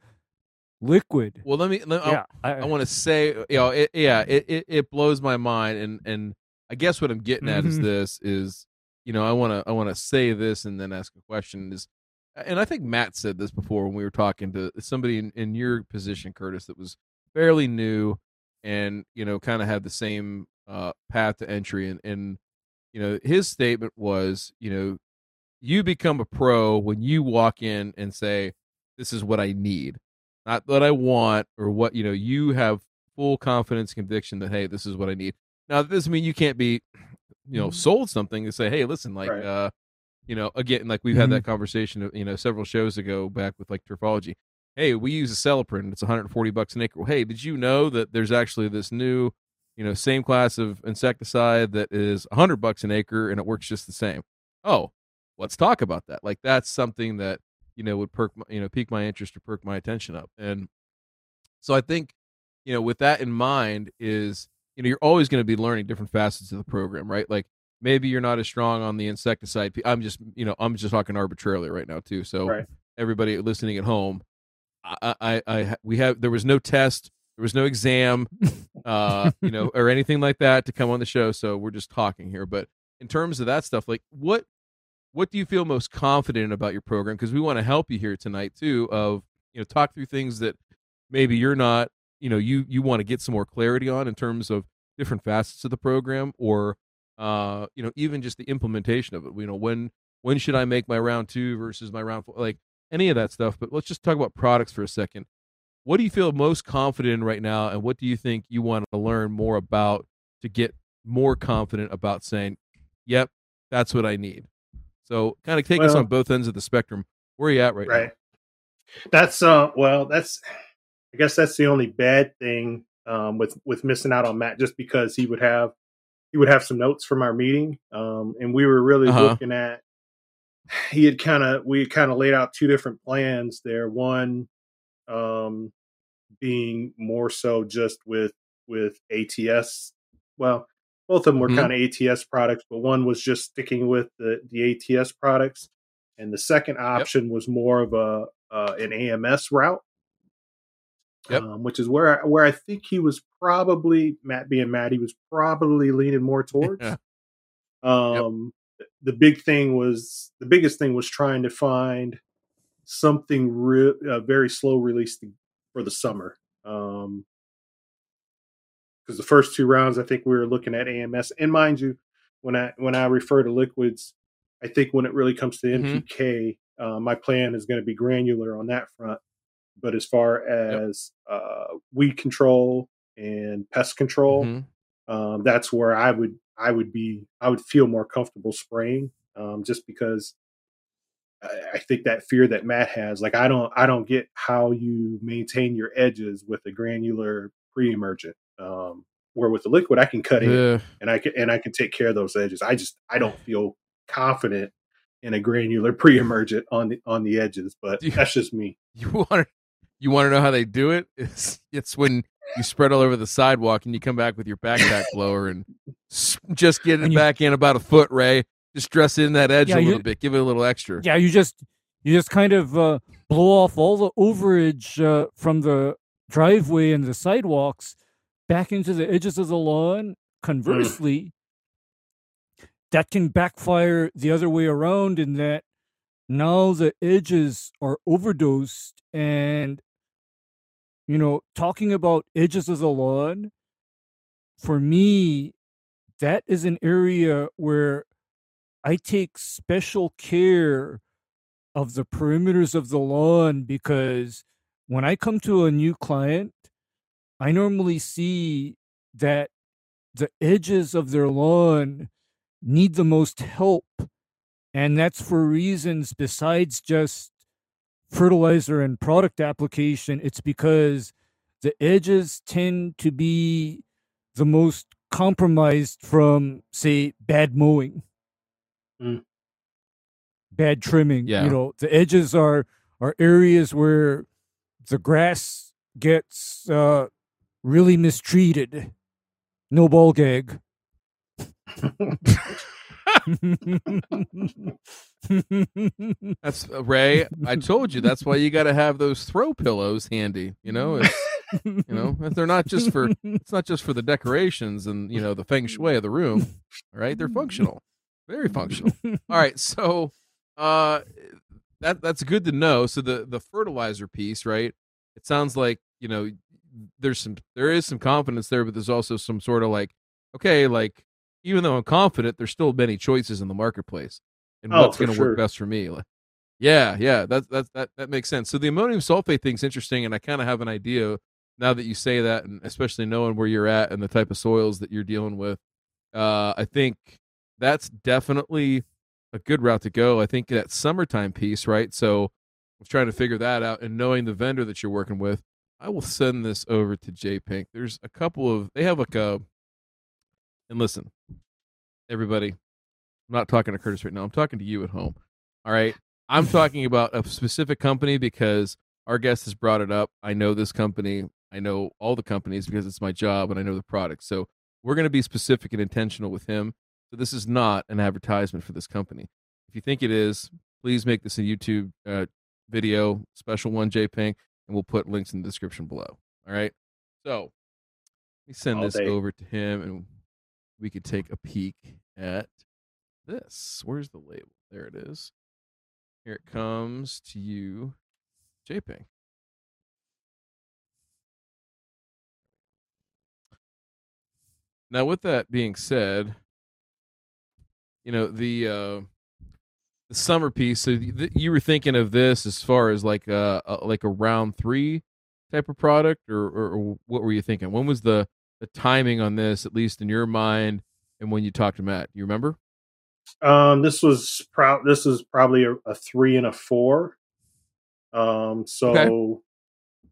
Speaker 2: liquid.
Speaker 1: Well, let me. Let, I-
Speaker 2: yeah,
Speaker 1: I want to say, you know, it, yeah, it, it it blows my mind, and and I guess what I'm getting at is
Speaker 2: Mhm.
Speaker 1: this is, you know, I want to I want to say this and then ask a question is, and I think Matt said this before when we were talking to somebody in, in your position, Curtis, that was fairly new, and you know, kind of had the same uh, path to entry, and and you know, his statement was, you know, you become a pro when you walk in and say, this is what I need not what I want or what you know. You have full confidence, conviction that hey, this is what I need. Now, this doesn't mean you can't be, you know, sold something to say, hey, listen, like,
Speaker 3: Right.
Speaker 1: uh, you know, again, like we've had that conversation, you know, several shows ago back with like Turfology. Hey, we use Acelepryn. It's 140 bucks an acre. Well, hey, did you know that there's actually this new, you know, same class of insecticide that is 100 bucks an acre and it works just the same? Oh, let's talk about that. Like that's something that you know would perk my, you know pique my interest or perk my attention up. And so i think you know with that in mind is you know you're always going to be learning different facets of the program right? Like maybe you're not as strong on the insecticide i'm just you know i'm just talking arbitrarily right now too. So
Speaker 3: Right.
Speaker 1: everybody listening at home I, I i we have there was no test there was no exam *laughs* uh you know or anything like that to come on the show. So we're just talking here. But in terms of that stuff like what what do you feel most confident about your program? Because we want to help you here tonight too of you know talk through things that maybe you're not you know you you want to get some more clarity on in terms of different facets of the program or uh you know even just the implementation of it. You know when when should i make my round two versus my round four? Like any of that stuff but let's just talk about products for a second. What do you feel most confident in right now and what do you think you want to learn more about to get more confident about saying yep that's what i need so kind of take us on both ends of the spectrum. Where are you at right,
Speaker 3: right. That's uh well that's i guess that's the only bad thing um with with missing out on matt just because he would have he would have some notes from our meeting um and we were really
Speaker 1: Uh-huh.
Speaker 3: looking at he had kind of we kind of laid out two different plans there. One um being more so just with with ATS well both of them were
Speaker 1: Mhm.
Speaker 3: kind of ATS products but one was just sticking with the the ATS products and the second option was more of a uh, an AMS route,
Speaker 1: Yep.
Speaker 3: um, which is where I, where I think he was probably Matt being Matt, he was probably leaning more towards. *laughs*
Speaker 1: Yeah.
Speaker 3: Um, The big thing was the biggest thing was trying to find something re- uh, very slow release to, for the summer. Um, because the first two rounds, I think we were looking at AMS, and mind you, when I when I refer to liquids, I think when it really comes to
Speaker 1: Mhm.
Speaker 3: NPK, uh, my plan is going to be granular on that front. But as far as uh, weed control and pest control,
Speaker 1: Mhm.
Speaker 3: um, that's where I would I would be I would feel more comfortable spraying, um, just because I, I think that fear that Matt has, like I don't I don't get how you maintain your edges with a granular pre-emergent. Um, where with the liquid I can cut in
Speaker 1: Yeah.
Speaker 3: and I can and I can take care of those edges. I just I don't feel confident in a granular pre-emergent on the on the edges, but
Speaker 1: you-
Speaker 3: that's just me. *laughs*
Speaker 1: you want to you want to know how they do it it's it's when you spread all over the sidewalk and you come back with your backpack blower and just get it
Speaker 2: And you-
Speaker 1: back in about a foot ray just dress in that edge
Speaker 2: Yeah,
Speaker 1: a
Speaker 2: you-
Speaker 1: little bit give it a little extra
Speaker 2: Yeah, you just you just kind of uh, blow off all the overage uh, from the driveway and the sidewalks back into the edges of the lawn. Mm. Conversely, that can backfire the other way around in that now the edges are overdosed and you know talking about edges of the lawn for me that is an area where i take special care of the perimeters of the lawn because when i come to a new client i normally see that the edges of their lawn need the most help and that's for reasons besides just fertilizer and product application. It's because the edges tend to be the most compromised from, say, bad mowing,
Speaker 3: Mm.
Speaker 2: bad trimming.
Speaker 1: Yeah.
Speaker 2: You know, the edges are are areas where the grass gets uh, really mistreated. No ball gag. *laughs*
Speaker 1: That's uh, Ray. I told you that's why you got to have those throw pillows handy. You know, it's, you know, they're not just for it's not just for the decorations and you know the feng shui of the room. All right, they're functional, very functional. All right, so uh, that that's good to know. So the the fertilizer piece, right? It sounds like you know there's some there is some confidence there, but there's also some sort of like okay, like even though I'm confident, there's still many choices in the marketplace and
Speaker 3: Oh,
Speaker 1: what's going to
Speaker 3: sure.
Speaker 1: work best for me. Like, yeah, yeah, that that that that makes sense. So the ammonium sulfate thing's interesting, and I kind of have an idea now that you say that, and especially knowing where you're at and the type of soils that you're dealing with. Uh, I think that's definitely a good route to go. I think that summertime piece, right? So I was trying to figure that out, and knowing the vendor that you're working with, I will send this over to J Pink. There's a couple of they have like a, and listen, everybody, I'm not talking to Curtis right now. I'm talking to you at home. All right. I'm talking about a specific company because our guest has brought it up. I know this company. I know all the companies because it's my job and I know the product. So we're going to be specific and intentional with him. So this is not an advertisement for this company. If you think it is, please make this a YouTube uh, video, special one, JPink, and we'll put links in the description below. All right. So let me send
Speaker 3: All
Speaker 1: this
Speaker 3: day.
Speaker 1: over to him and we could take a peek at this. Where's the label? There it is. Here it comes to you, JPink. Now, with that being said, you know the uh, the summer piece. So th- you were thinking of this as far as like a, a like a round three type of product, or, or, or what were you thinking? When was the the timing on this, at least in your mind, and when you talked to Matt? You remember?
Speaker 3: Um, this was pro- This is probably a, a three and a four. Um, so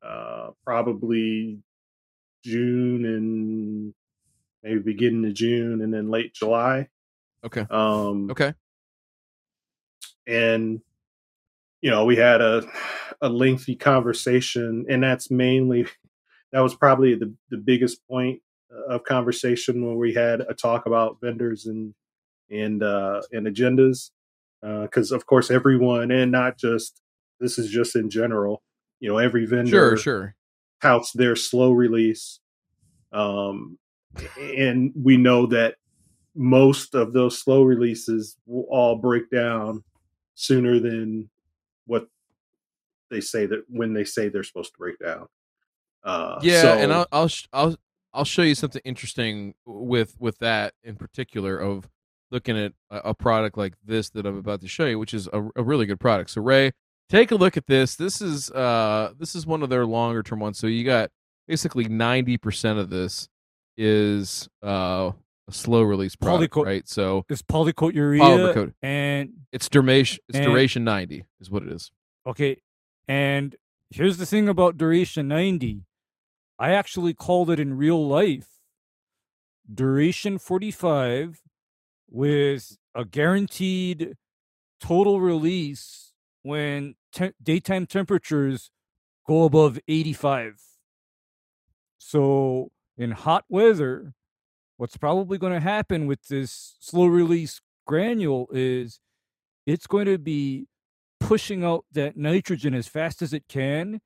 Speaker 3: uh, probably June and maybe beginning of June, and then late July.
Speaker 1: Okay.
Speaker 3: Um,
Speaker 1: Okay.
Speaker 3: And you know we had a a lengthy conversation, and that's mainly that was probably the the biggest point of conversation when we had a talk about vendors and and uh, and agendas because of course everyone and not just this is just in general you know every vendor
Speaker 1: Sure, sure.
Speaker 3: touts their slow release um, and we know that most of those slow releases will all break down sooner than what they say that when they say they're supposed to break down. Uh,
Speaker 1: yeah
Speaker 3: so,
Speaker 1: and i'll I'll, I'll i'll show you something interesting with with that in particular of looking at a, a product like this that i'm about to show you which is a, a really good product. So ray take a look at this. This is uh this is one of their longer term ones. So you got basically 90% of this is uh a slow release product
Speaker 2: Polyco-
Speaker 1: right so
Speaker 2: It's polycoat urea
Speaker 1: Polymer coat.
Speaker 2: and
Speaker 1: it's duration it's
Speaker 2: And-
Speaker 1: duration 90 is what it is
Speaker 2: Okay. And here's the thing about Duration 90. I actually called it in real life Duration 45 with a guaranteed total release when te- daytime temperatures go above 85. So, in hot weather, what's probably going to happen with this slow release granule is it's going to be pushing out that nitrogen as fast as it can.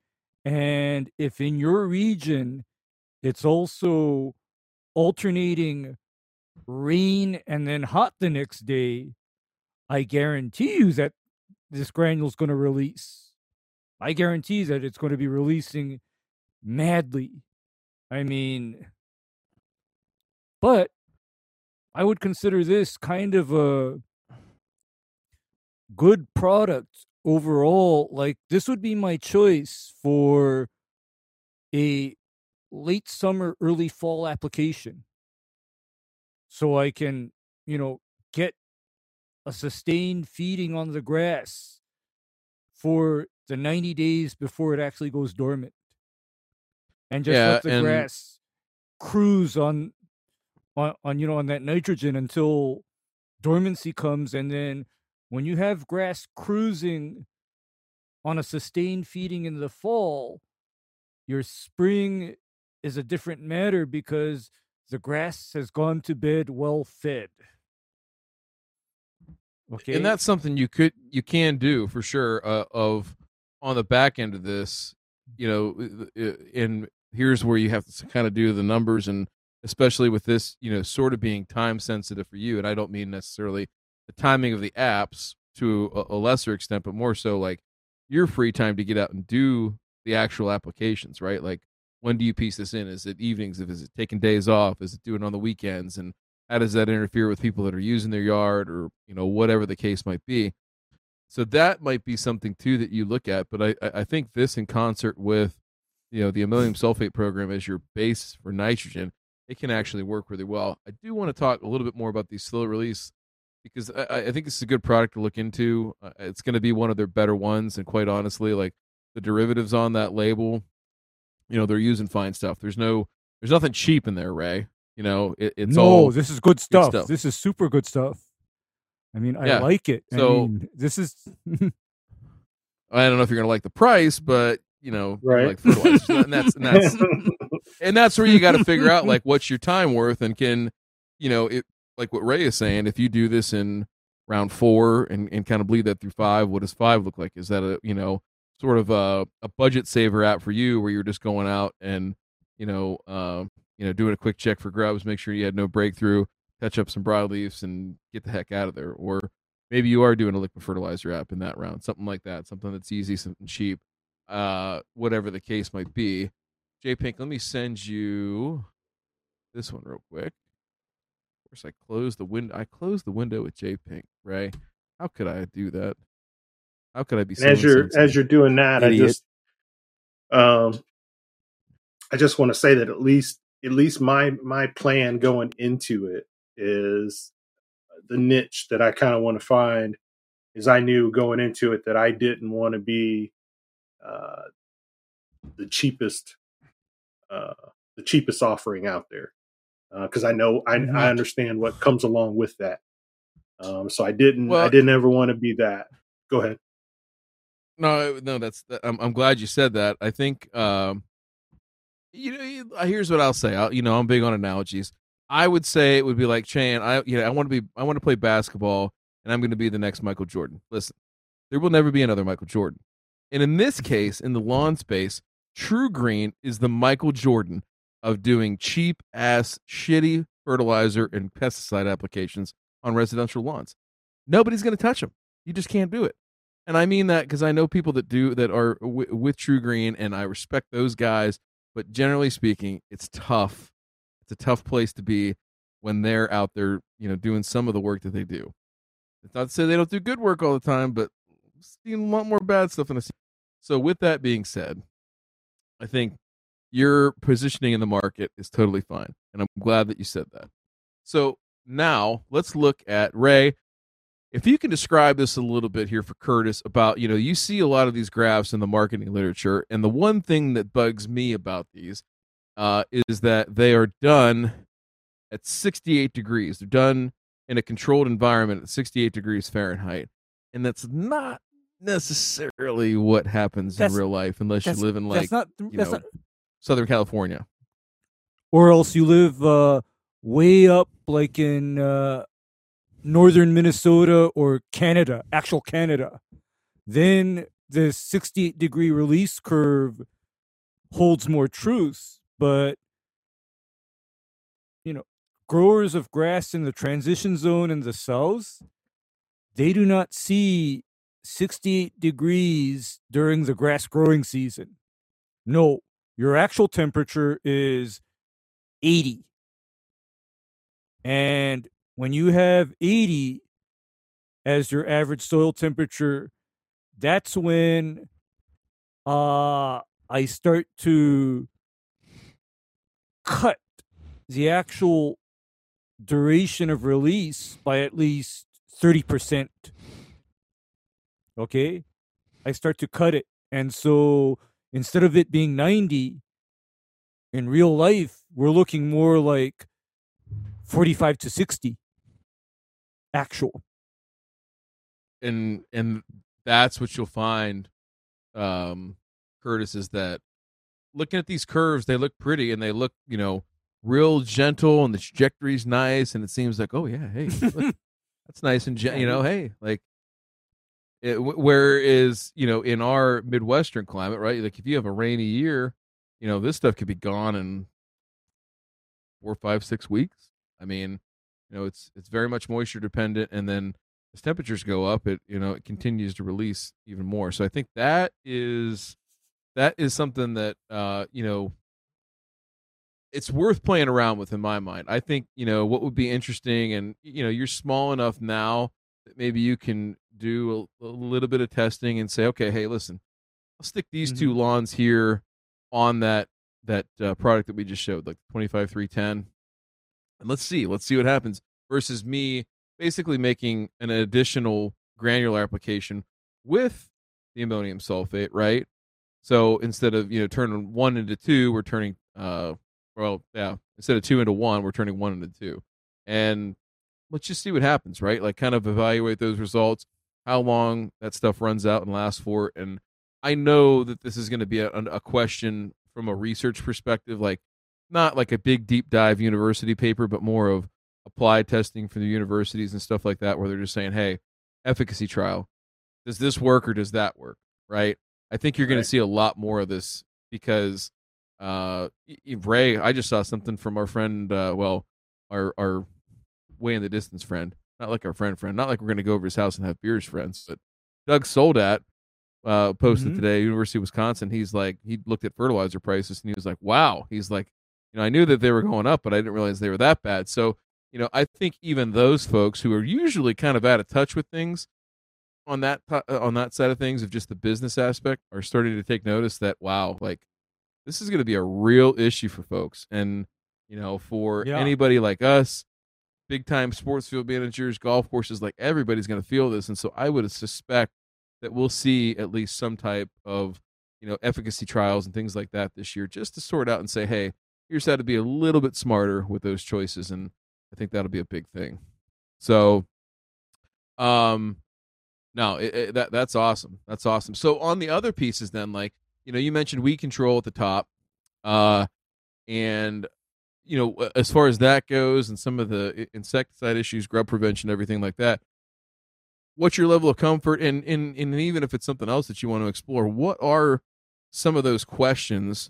Speaker 2: And if in your region it's also alternating rain and then hot the next day, I guarantee you that this granule is going to release. I guarantee that it's going to be releasing madly. I mean, but I would consider this kind of a good product overall. Like, this would be my choice for a late summer, early fall application. So I can, you know, get a sustained feeding on the grass for the 90 days before it actually goes dormant. And just
Speaker 1: Yeah,
Speaker 2: let the
Speaker 1: and-
Speaker 2: grass cruise on on, on you know on that nitrogen until dormancy comes and then when you have grass cruising on a sustained feeding in the fall your spring is a different matter because the grass has gone to bed well fed. Okay
Speaker 1: and that's something you could you can do for sure uh, of on the back end of this you know uh, and here's where you have to kind of do the numbers and especially with this you know sort of being time sensitive for you and i don't mean necessarily the timing of the apps to a, a lesser extent but more so like your free time to get out and do the actual applications right? Like when do you piece this in? Is it evenings? Is it taking days off? Is it doing on the weekends? And how does that interfere with people that are using their yard or you know whatever the case might be? So that might be something too that you look at but i i I think this in concert with you know the ammonium sulfate program as your base for nitrogen it can actually work really well i do want to talk a little bit more about these slow release because i, I think this is a good product to look into uh, it's going to be one of their better ones and quite honestly like the derivatives on that label you know they're using fine stuff there's no there's nothing cheap in there ray you know it, it's
Speaker 2: no,
Speaker 1: all
Speaker 2: this is good stuff.
Speaker 1: stuff.
Speaker 2: This is super good stuff. I mean, I
Speaker 1: Yeah.
Speaker 2: like it. I
Speaker 1: So-
Speaker 2: mean, this is *laughs*
Speaker 1: I don't know if you're gonna like the price, but you know,
Speaker 3: Right.
Speaker 1: like fertilizers, and that's and *laughs* that's and that's where you got to figure out like *laughs* what's your time worth, and can you know it like what Ray is saying. If you do this in round four and and kind of bleed that through five, what does five look like? Is that a you know sort of a a budget saver app for you, where you're just going out and you know um you know doing a quick check for grubs, make sure you had no breakthrough, catch up some broadleafs, and get the heck out of there, or maybe you are doing a liquid fertilizer app in that round, something like that, something that's easy, something cheap, uh, whatever the case might be. J Pink, let me send you this one real quick. Of course, I closed the window. I closed the window with J Pink. Ray, how could I do that? How could I be?
Speaker 3: As you're as you're doing that,
Speaker 2: Idiot.
Speaker 3: I just um I just want to say that at least at least my my plan going into it is the niche that I kind of want to find is I knew going into it that I didn't want to be uh, the cheapest uh, the cheapest offering out there because I know I. I understand what comes along with that. Um, so I didn't I didn't ever want to be that. Go ahead.
Speaker 1: No, no, that's. I'm, I'm glad you said that. I think, um, you know, uh, here's what I'll say. I'll, you know, I'm big on analogies. I would say it would be like Chan. I, you know, I want to be, I want to play basketball, and I'm going to be the next Michael Jordan. Listen, there will never be another Michael Jordan, and in this case, in the lawn space, TruGreen is the Michael Jordan of doing cheap ass, shitty fertilizer and pesticide applications on residential lawns. Nobody's going to touch them. You just can't do it and I mean that because I know people that do that are w- with TruGreen, and I respect those guys. But generally speaking, it's tough. It's a tough place to be when they're out there, you know, doing some of the work that they do. It's not to say they don't do good work all the time, but seen a lot more bad stuff than I see. So, with that being said, I think your positioning in the market is totally fine, and I'm glad that you said that. So now let's look at Ray if you can describe this a little bit here for Curtis about, you know, you see a lot of these graphs in the marketing literature, and the one thing that bugs me about these uh, is that they are done at 68 degrees. They're done in a controlled environment at 68 degrees Fahrenheit, and that's not necessarily what happens
Speaker 2: That's-
Speaker 1: in real life unless you live in like
Speaker 2: that's not
Speaker 1: you
Speaker 2: that's
Speaker 1: know,
Speaker 2: not
Speaker 1: Southern California.
Speaker 2: or else you live uh, way up like in uh, northern Minnesota or Canada, actual Canada. then the 68 degree release curve holds more truth. But, you know, growers of grass in the transition zone in the south, they do not see 68 degrees during the grass growing season. No, your actual temperature is 80. And when you have 80 as your average soil temperature, that's when uh I start to cut the actual duration of release by at least 30%. Okay? I start to cut it. And so instead of it being 90 in real life, we're looking more like 45 to 60 actual.
Speaker 1: And and that's what you'll find um Curtis is that looking at these curves, they look pretty and they look, you know, real gentle and the trajectory's nice and it seems like, oh yeah, hey, look, *laughs* that's nice and gen- you know, hey, like it, whereas you know in our midwestern climate, right? Like if you have a rainy year, you know this stuff could be gone in four, five, six weeks. I mean, you know, it's it's very much moisture dependent, and then as temperatures go up, it you know it continues to release even more. So I think that is that is something that uh, you know it's worth playing around with in my mind. I think you know what would be interesting, and you know you're small enough now that maybe you can do a, a little bit of testing and say, okay, hey, listen, I'll stick these mm-hmm. two lawns here on that that uh, product that we just showed, like twenty five three ten, and let's see, let's see what happens. Versus me basically making an additional granular application with the ammonium sulfate, right? So instead of you know turning one into two, we're turning uh well yeah instead of two into one, we're turning one into two, and let's just see what happens, right? Like kind of evaluate those results, how long that stuff runs out and lasts for. And I know that this is going to be a, a question from a research perspective, like not like a big deep dive university paper, but more of applied testing for the universities and stuff like that, where they're just saying, hey, efficacy trial, does this work or does that work? Right. I think you're going right. to see a lot more of this because uh, Ray, I just saw something from our friend, uh, well, our our way in the distance friend, not like our friend friend, not like we're going to go over his house and have beers friends, but Doug Soldat uh, posted mm-hmm. today, University of Wisconsin. He's like, he looked at fertilizer prices and he was like, wow. He's like, you know, I knew that they were going up, but I didn't realize they were that bad. So, you know, I think even those folks who are usually kind of out of touch with things on that uh, on that side of things of just the business aspect are starting to take notice that wow, like this is going to be a real issue for folks. And you know, for yeah. anybody like us big time sports field managers, golf courses, like everybody's going to feel this. And so I would suspect that we'll see at least some type of, you know, efficacy trials and things like that this year just to sort out and say, hey, here's how to be a little bit smarter with those choices. And I think that'll be a big thing. So, um, no, it, it, that that's awesome. That's awesome. So on the other pieces, then, like you know, you mentioned weed control at the top, uh, and you know, as far as that goes and some of the insecticide issues, grub prevention, everything like that, what's your level of comfort? And, and, and even if it's something else that you want to explore, what are some of those questions,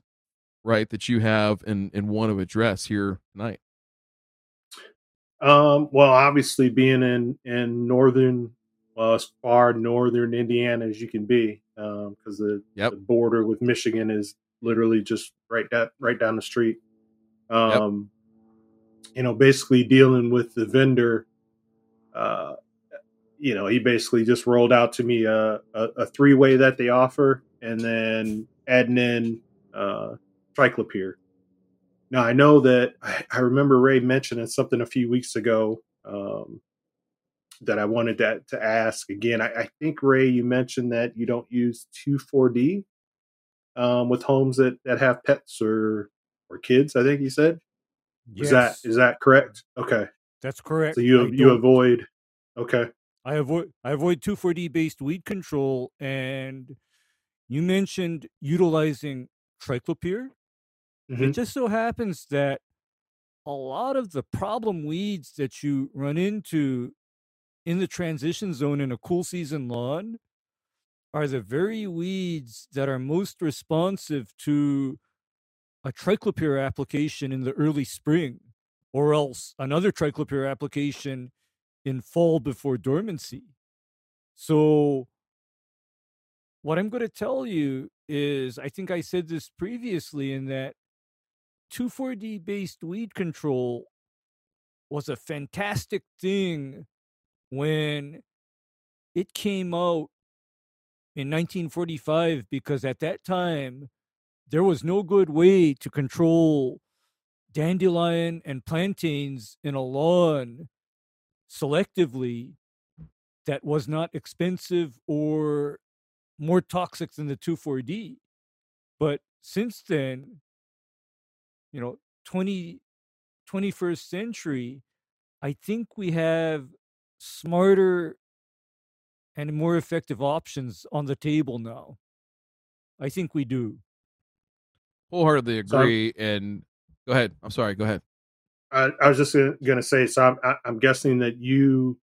Speaker 1: right, that you have and, and want to address here tonight?
Speaker 3: Um, well, obviously being in, in Northern, well, as far Northern Indiana as you can be, because um, the, yep. the border with Michigan is literally just right down, right down the street um, yep. you know, basically dealing with the vendor. Uh, you know, he basically just rolled out to me a, a, a three way that they offer, and then adding in uh, triclopyr. Now I know that I, I, remember Ray mentioning something a few weeks ago um, that I wanted to, to ask again. I, I, think Ray, you mentioned that you don't use two four D um, with homes that that have pets or or kids. I think he said. Yes. Is that is that correct? Okay,
Speaker 2: that's correct.
Speaker 3: So you I you avoid. Okay.
Speaker 2: I avoid I avoid two four D based weed control, and you mentioned utilizing triclopyr. Mm-hmm. It just so happens that a lot of the problem weeds that you run into in the transition zone in a cool season lawn are the very weeds that are most responsive to a triclopyr application in the early spring, or else another triclopyr application in fall before dormancy. So, what I'm going to tell you is I think I said this previously in that 2,4-D based weed control was a fantastic thing when it came out in 1945 because at that time there was no good way to control dandelion and plantains in a lawn selectively that was not expensive or more toxic than the 2,4-D. But since then, you know, 20, 21st century, I think we have smarter and more effective options on the table now. I think we do.
Speaker 1: Wholeheartedly
Speaker 3: So
Speaker 1: agree. and go ahead. I'm sorry. Go ahead.
Speaker 3: I, I was just going to say, so I'm, I- I'm guessing that you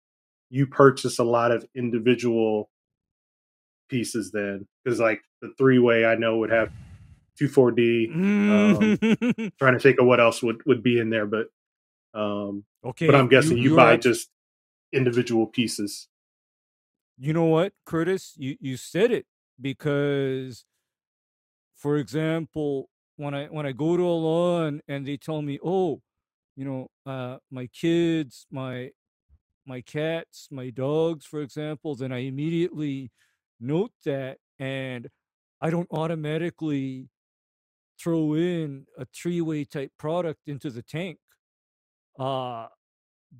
Speaker 3: you purchase a lot of individual pieces then, because like the three way I know would have two four D. Um, trying to think of what else would would be in there, but um,
Speaker 2: okay.
Speaker 3: but I'm guessing you,
Speaker 2: you're
Speaker 3: buy just individual pieces.
Speaker 2: you know what, Curtis? You you said it because, for example, when I when I go to a lawn and they tell me, oh, you know, uh, my kids, my my cats, my dogs, for example, then I immediately note that and I don't automatically throw in a three-way type product into the tank. Uh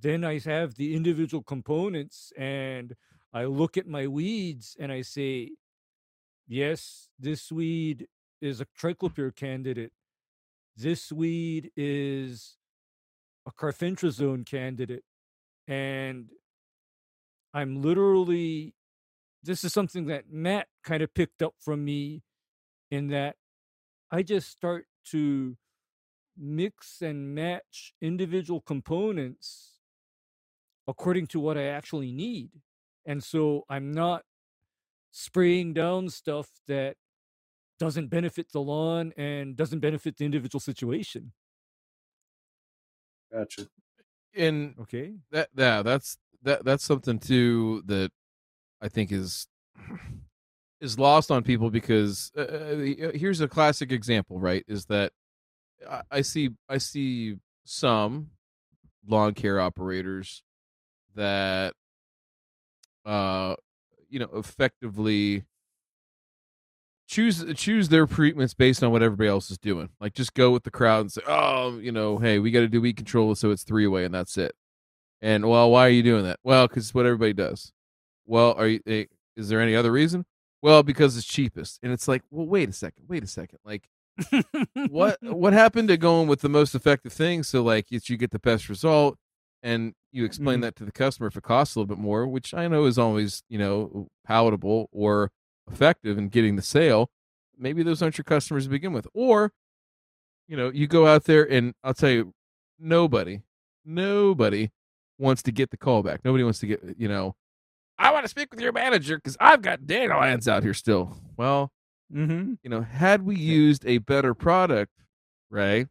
Speaker 2: then I have the individual components and I look at my weeds and I say, yes, this weed is a triclopyr candidate. This weed is a carfentrazone candidate. And I'm literally, this is something that Matt kind of picked up from me in that I just start to mix and match individual components according to what I actually need. And so I'm not spraying down stuff that doesn't benefit the lawn and doesn't benefit the individual situation.
Speaker 3: Gotcha.
Speaker 1: And
Speaker 2: Okay.
Speaker 1: that yeah that's that that's something too that i think is *sighs* is lost on people because uh, uh, here's a classic example right is that I, I see i see some lawn care operators that uh you know effectively choose choose their treatments based on what everybody else is doing like just go with the crowd and say oh you know hey we got to do weed control so it's three way and that's it and well, why are you doing that? Well, because it's what everybody does. Well, are you? eh, Is there any other reason? Well, because it's cheapest. And it's like, well, wait a second, wait a second. Like, what *laughs* what happened to going with the most effective thing? So like, it's, you get the best result, and you explain
Speaker 2: Mhm.
Speaker 1: that to the customer if it costs a little bit more, which I know is always you know palatable or effective in getting the sale. Maybe those aren't your customers to begin with, or you know, you go out there and I'll tell you, nobody, nobody wants to get the call back. Nobody wants to get, you know, I want to speak with your manager because I've got dandelions out here still. Well,
Speaker 2: mm-hmm.
Speaker 1: you know, had we used a better product, Ray,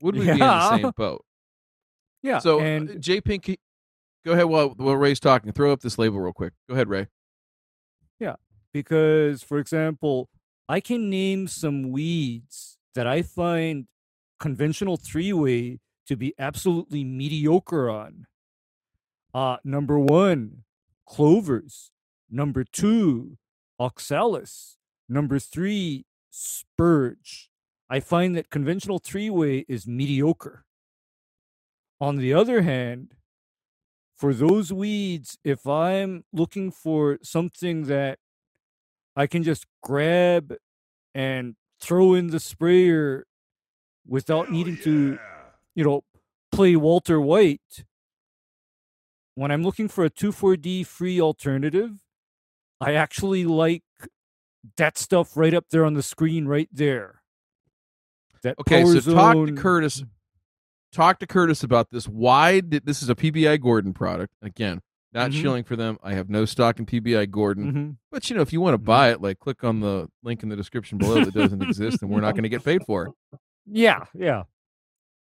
Speaker 1: would we be in the same boat?
Speaker 2: Yeah.
Speaker 1: So,
Speaker 2: and
Speaker 1: uh, JPink, go ahead while, while Ray's talking. Throw up this label real quick. Go ahead, Ray.
Speaker 2: Because for example i can name some weeds that i find conventional three-way to be absolutely mediocre on. Uh number one clovers. Number two oxalis. Number three spurge. I find that conventional three-way is mediocre. On the other hand for those weeds if i'm looking for something that I can just grab and throw in the sprayer without needing to, you know, play Walter White. When I'm looking for a 2,4-D free alternative, I actually like that stuff right up there on the screen right there. That
Speaker 1: Okay, so talk to Curtis. Talk to Curtis about this. Why did this is a PBI Gordon product again? Not
Speaker 2: Mhm.
Speaker 1: shilling for them. I have no stock in PBI Gordon.
Speaker 2: hmm
Speaker 1: But you know, if you want to
Speaker 2: Mhm.
Speaker 1: buy it, like click on the link in the description below that doesn't exist, and we're not going to get paid for it.
Speaker 2: Yeah, yeah.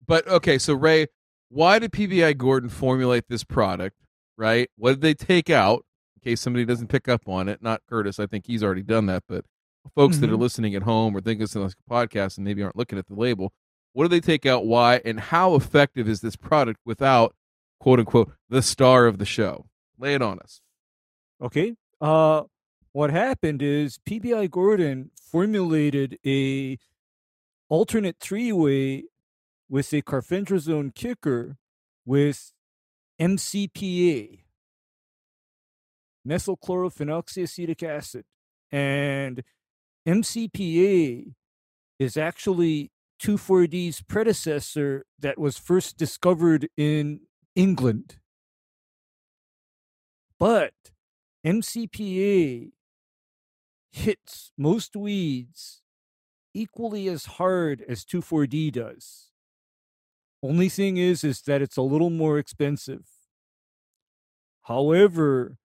Speaker 1: But okay, so Ray, why did PBI Gordon formulate this product? Right? What did they take out? In case somebody doesn't pick up on it, not Curtis. I think he's already done that. But folks that are
Speaker 2: Mhm.
Speaker 1: listening at home or thinking this is a podcast and maybe aren't looking at the label, what do they take out? Why? And how effective is this product without quote unquote the star of the show? Lay it on us.
Speaker 2: Okay. Uh, what happened is PBI Gordon formulated a alternate three way with a carfentrazone kicker with MCPA, methylchlorophenoxyacetic acid, and MCPA is actually 2,4-D's predecessor that was first discovered in England. But MCPA hits most weeds equally as hard as 2,4-D does. Only thing is, is that it's a little more expensive. However,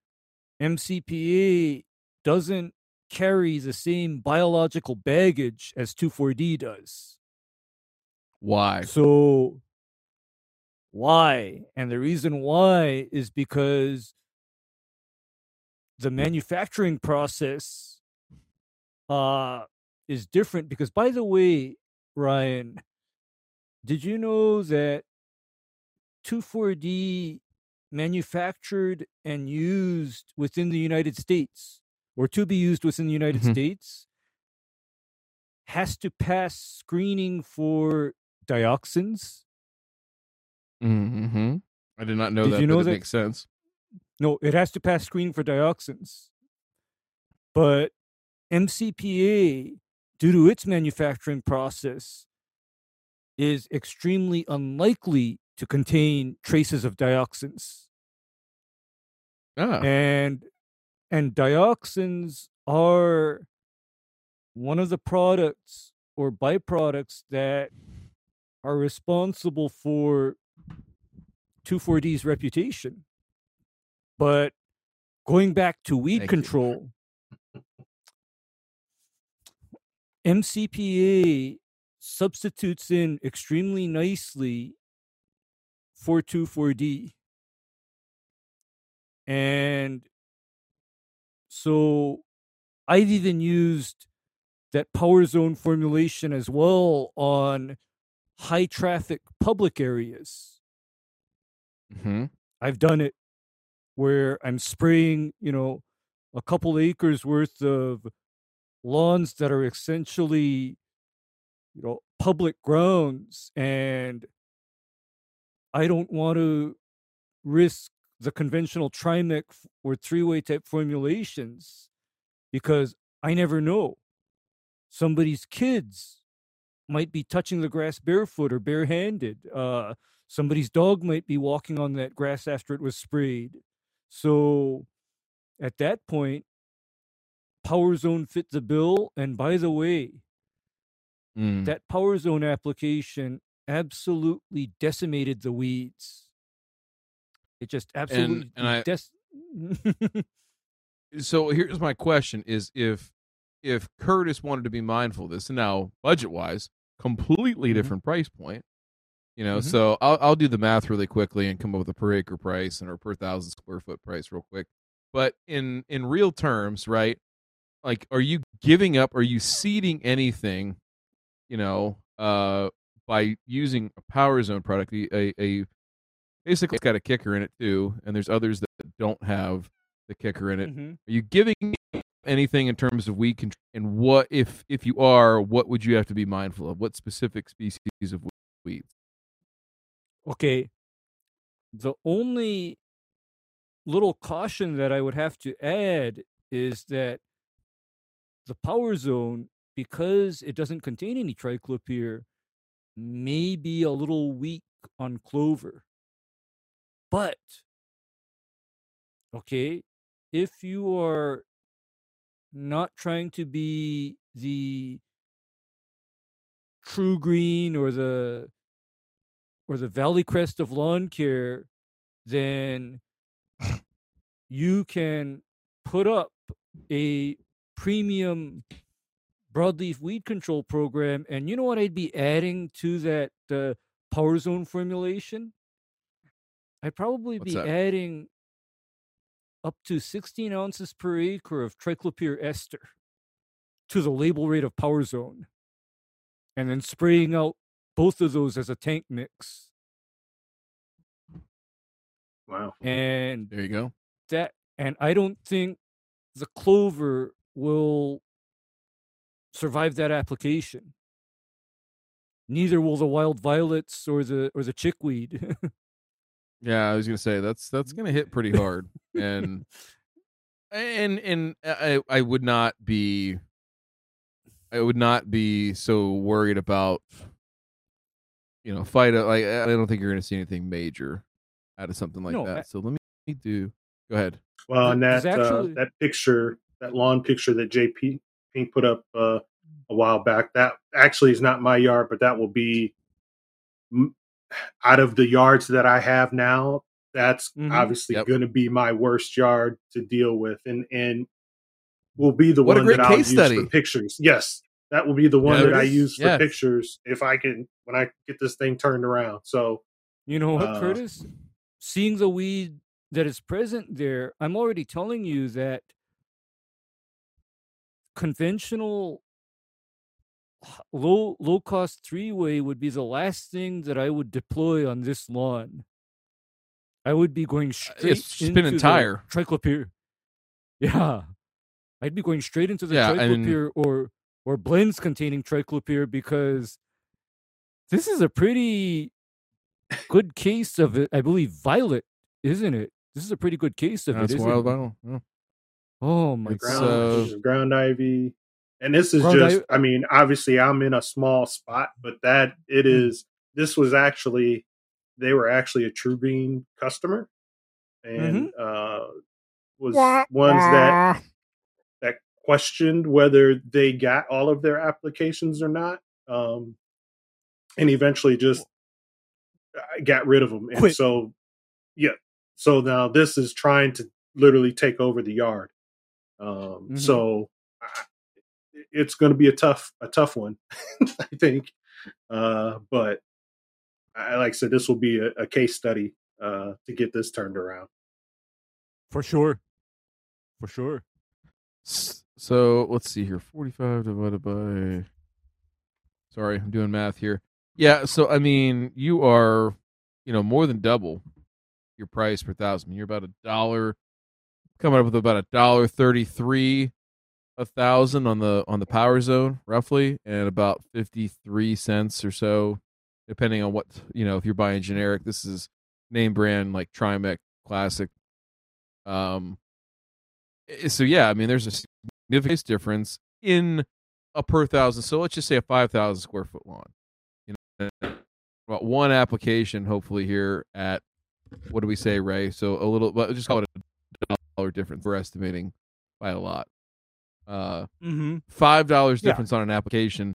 Speaker 2: MCPA doesn't carry the same biological baggage as 2,4-D does.
Speaker 1: Why?
Speaker 2: So, why? And the reason why is because the manufacturing process uh, is different. Because, by the way, Ryan, did you know that 2,4-D manufactured and used within the United States, or to be used within the United
Speaker 1: Mhm.
Speaker 2: States, has to pass screening for dioxins?
Speaker 1: Mm-hmm. I did not know
Speaker 2: Did
Speaker 1: that.
Speaker 2: you know that-
Speaker 1: makes sense.
Speaker 2: No, it has to pass screening for dioxins. But MCPA, due to its manufacturing process, is extremely unlikely to contain traces of dioxins.
Speaker 1: Ah,
Speaker 2: And and dioxins are one of the products or byproducts that are responsible for 2,4-D's reputation. But going back to weed
Speaker 1: Thank you.
Speaker 2: control, MCPA substitutes in extremely nicely for 2,4-D. And so I've even used that power zone formulation as well on high traffic public areas.
Speaker 1: hmm
Speaker 2: I've done it where I'm spraying, you know, a couple acres worth of lawns that are essentially, you know, public grounds. And I don't want to risk the conventional trimec or three way type formulations because I never know. Somebody's kids might be touching the grass barefoot or barehanded. Uh, somebody's dog might be walking on that grass after it was sprayed. So at that point, Power Zone fit the bill. And by the way,
Speaker 1: Mm.
Speaker 2: that Power Zone application absolutely decimated the weeds. It just absolutely
Speaker 1: and
Speaker 2: dec- *laughs*
Speaker 1: so here's my question is if if curtis wanted to be mindful of this and now budget wise completely
Speaker 2: Mhm.
Speaker 1: different price point you know
Speaker 2: Mhm.
Speaker 1: so I'll, I'll do the math really quickly and come up with a per acre price and or per thousand square foot price real quick but in in real terms right like are you giving up are you ceding anything you know uh by using a power zone product a a, basically it's got a kicker in it too and there's others that don't have the kicker in it
Speaker 2: Mhm.
Speaker 1: are you giving anything in terms of weed control? And what if if you are, what would you have to be mindful of? What specific species of weeds?
Speaker 2: Okay. The only little caution that I would have to add is that the power zone, because it doesn't contain any triclopyr, may be a little weak on clover. But, okay, if you are not trying to be the TruGreen or the or the ValleyCrest of lawn care then you can put up a premium broadleaf weed control program. And you know what I'd be adding to that uh, power zone formulation? I'd probably
Speaker 1: What's
Speaker 2: be
Speaker 1: that?
Speaker 2: adding up to 16 ounces per acre of triclopyr ester to the label rate of power zone and then spraying out both of those as a tank mix
Speaker 3: Wow.
Speaker 2: and
Speaker 1: There you go.
Speaker 2: that and i don't think the clover will survive that application neither will the wild violets or the or the chickweed *laughs*
Speaker 1: Yeah, I was gonna say that's that's gonna hit pretty hard, and and and I I would not be I would not be so worried about you know fight like I don't think you're gonna see anything major out of something like
Speaker 2: No,
Speaker 1: that.
Speaker 2: I-
Speaker 1: So let me do. Go ahead.
Speaker 3: Well, and that
Speaker 2: actually-
Speaker 3: uh, that picture, that lawn picture that JP Pink put up uh, a while back, that actually is not my yard, but that will be m- out of the yards that I have now. That's
Speaker 2: Mhm.
Speaker 3: obviously
Speaker 1: Yep.
Speaker 3: going to be my worst yard to deal with, and and will be the
Speaker 1: What a
Speaker 3: one
Speaker 1: great
Speaker 3: that I'll
Speaker 1: case
Speaker 3: use
Speaker 1: study.
Speaker 3: for pictures. Yes, that will be the one
Speaker 1: Yeah,
Speaker 3: that I use for
Speaker 1: Yes.
Speaker 3: pictures if I can when I get this thing turned around. So
Speaker 2: you know what
Speaker 3: Uh,
Speaker 2: curtis seeing the weed that is present there i'm already telling you that conventional low low cost three way would be the last thing that I would deploy on this lawn. I would be going straight
Speaker 1: spin
Speaker 2: into
Speaker 1: and tire.
Speaker 2: the triclopyr. Yeah, I'd be going straight into the
Speaker 1: Yeah, and-
Speaker 2: triclopyr or or blends containing triclopyr because this is a pretty good case of it. I believe violet, isn't it? This is a pretty good case of
Speaker 1: That's
Speaker 2: it, isn't
Speaker 1: wild
Speaker 2: it?
Speaker 1: Yeah.
Speaker 2: Oh my god!
Speaker 3: ground, there's ground ivy and this is
Speaker 2: Ground
Speaker 3: just
Speaker 2: ivy-
Speaker 3: i mean obviously i'm in a small spot but that it
Speaker 2: Hmm.
Speaker 3: this was actually they were actually a TruGreen customer and
Speaker 2: Mm-hmm.
Speaker 3: uh was ones that that questioned whether they got all of their applications or not um and eventually just uh, got rid of them and
Speaker 2: Quit.
Speaker 3: so yeah so now this is trying to literally take over the yard um
Speaker 2: Mhm.
Speaker 3: so it's going to be a tough a tough one *laughs* i think uh but I, like i said this will be a, a case study uh to get this turned around
Speaker 2: For sure, for sure.
Speaker 1: So let's see here. Forty-five divided by. Sorry, I'm doing math here. Yeah, so I mean, you are, you know, more than double your price per thousand. You're about a dollar, coming up with about a dollar thirty-three a thousand on the on the power zone, roughly, and about fifty-three cents or so, depending on what you know. If you're buying generic, this is name brand like Trimec Classic. Um, so yeah, I mean, there's a significant difference in a per thousand. So let's just say a five thousand square foot lawn. You know, about one application, hopefully here at what do we say, Ray? So a little, but just call it a dollar difference. We're estimating by a lot. Uh,
Speaker 2: Mm-hmm.
Speaker 1: five dollars
Speaker 2: Yeah.
Speaker 1: difference on an application,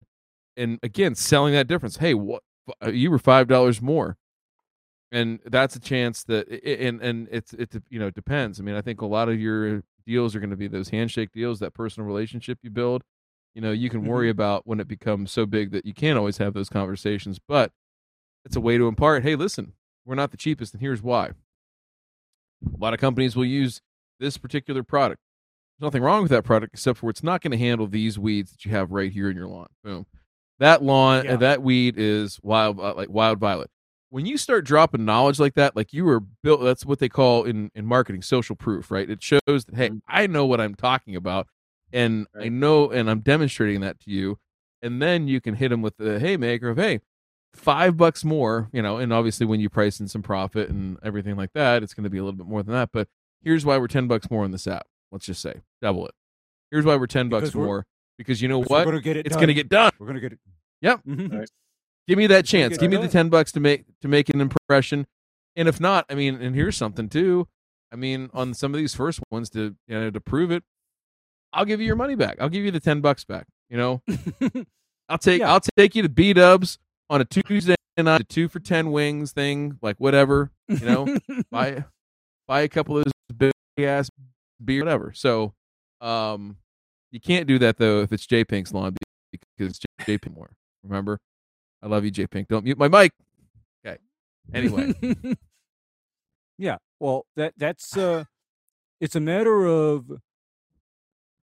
Speaker 1: and again, selling that difference. Hey, what uh, you were five dollars more, and that's a chance that, and and it's it you know depends. I mean, I think a lot of your deals are going to be those handshake deals, that personal relationship you build. You know, you can worry about when it becomes so big that you can't always have those conversations, but it's a way to impart. Hey, listen, we're not the cheapest, and here's why. A lot of companies will use this particular product. There's nothing wrong with that product except for it's not going to handle these weeds that you have right here in your lawn. Boom. That lawn,
Speaker 2: Yeah.
Speaker 1: that weed is wild, uh, like wild violet. When you start dropping knowledge like that, like you were built, that's what they call in in marketing social proof, right? It shows that hey,
Speaker 3: Mhm.
Speaker 1: I know what I'm talking about, and I know, and I'm demonstrating that to you, and then you can hit them with the haymaker of hey, five bucks more, you know, and obviously when you price in some profit and everything like that, it's going to be a little bit more than that. But here's why we're ten bucks more on this app. Let's just say double it. Here's why we're ten bucks
Speaker 2: we're-
Speaker 1: more because you know
Speaker 2: We're
Speaker 1: what?
Speaker 2: gonna get it.
Speaker 1: It's going to get done.
Speaker 2: We're gonna get it.
Speaker 1: Yep.
Speaker 2: Mhm.
Speaker 3: Right.
Speaker 1: Give me that chance. Give me the ten bucks to make to make an impression. And if not, I mean, and here's something too. I mean, on some of these first ones to you know to prove it, I'll give you your money back. I'll give you the ten bucks back. You know, *laughs* I'll take
Speaker 2: Yeah.
Speaker 1: I'll take you to B Dubs on a Tuesday night, a two for ten wings thing, like whatever. You know, *laughs* buy buy a couple of those big ass beer, whatever. So, um, you can't do that though if it's JPink's lawn because JPink more. Remember, I love you, JPink. Don't mute my mic. Okay. Anyway, *laughs*
Speaker 2: yeah. Well, that that's uh, it's a matter of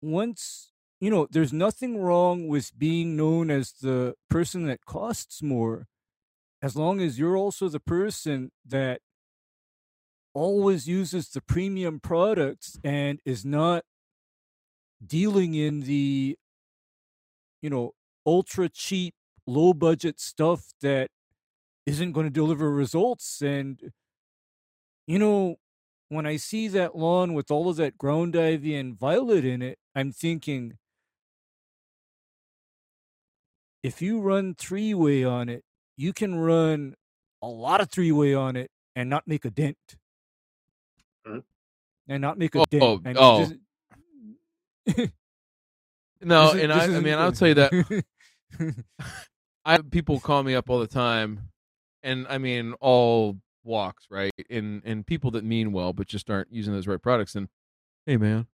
Speaker 2: once you know. There's nothing wrong with being known as the person that costs more, as long as you're also the person that always uses the premium products and is not dealing in the you know ultra cheap low budget stuff that isn't going to deliver results and you know when i see that lawn with all of that ground ivy and violet in it i'm thinking if you run three way on it you can run a lot of three way on it and not make a dent
Speaker 3: Mhm.
Speaker 2: and not make a
Speaker 1: Oh,
Speaker 2: dent
Speaker 1: oh,
Speaker 2: and
Speaker 1: oh.
Speaker 2: just- *laughs*
Speaker 1: no,
Speaker 2: is-
Speaker 1: and I, I mean, I'll
Speaker 2: good.
Speaker 1: tell you that *laughs* *laughs* I have people call me up all the time, and I mean all walks, right? And and people that mean well but just aren't using those right products. And hey, man,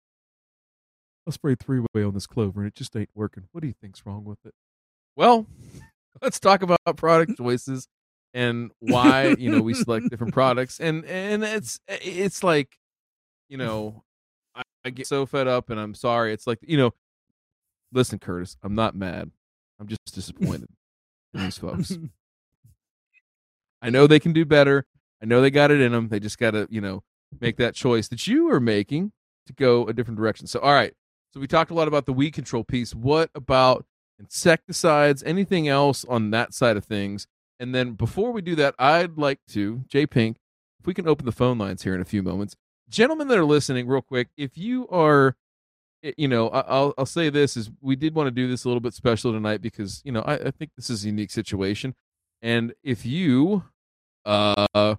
Speaker 1: I sprayed three way on this clover and it just ain't working. What do you think's wrong with it? Well, *laughs* let's talk about product *laughs* choices and why you know we select different products. And and it's it's like you know I, I get so fed up, and I'm sorry. It's like you know, listen, Curtis, I'm not mad. I'm just *laughs* disappointed in these *laughs* folks. I know they can do better. I know they got it in them. They just got to, you know, make that choice that you are making to go a different direction. So, all right. So we talked a lot about the weed control piece. What about insecticides? Anything else on that side of things? And then before we do that, I'd like to, JPink, if we can open the phone lines here in a few moments. Gentlemen that are listening, real quick, if you are, you know, I'll I'll say this is we did want to do this a little bit special tonight because you know I, I think this is a unique situation, and if you uh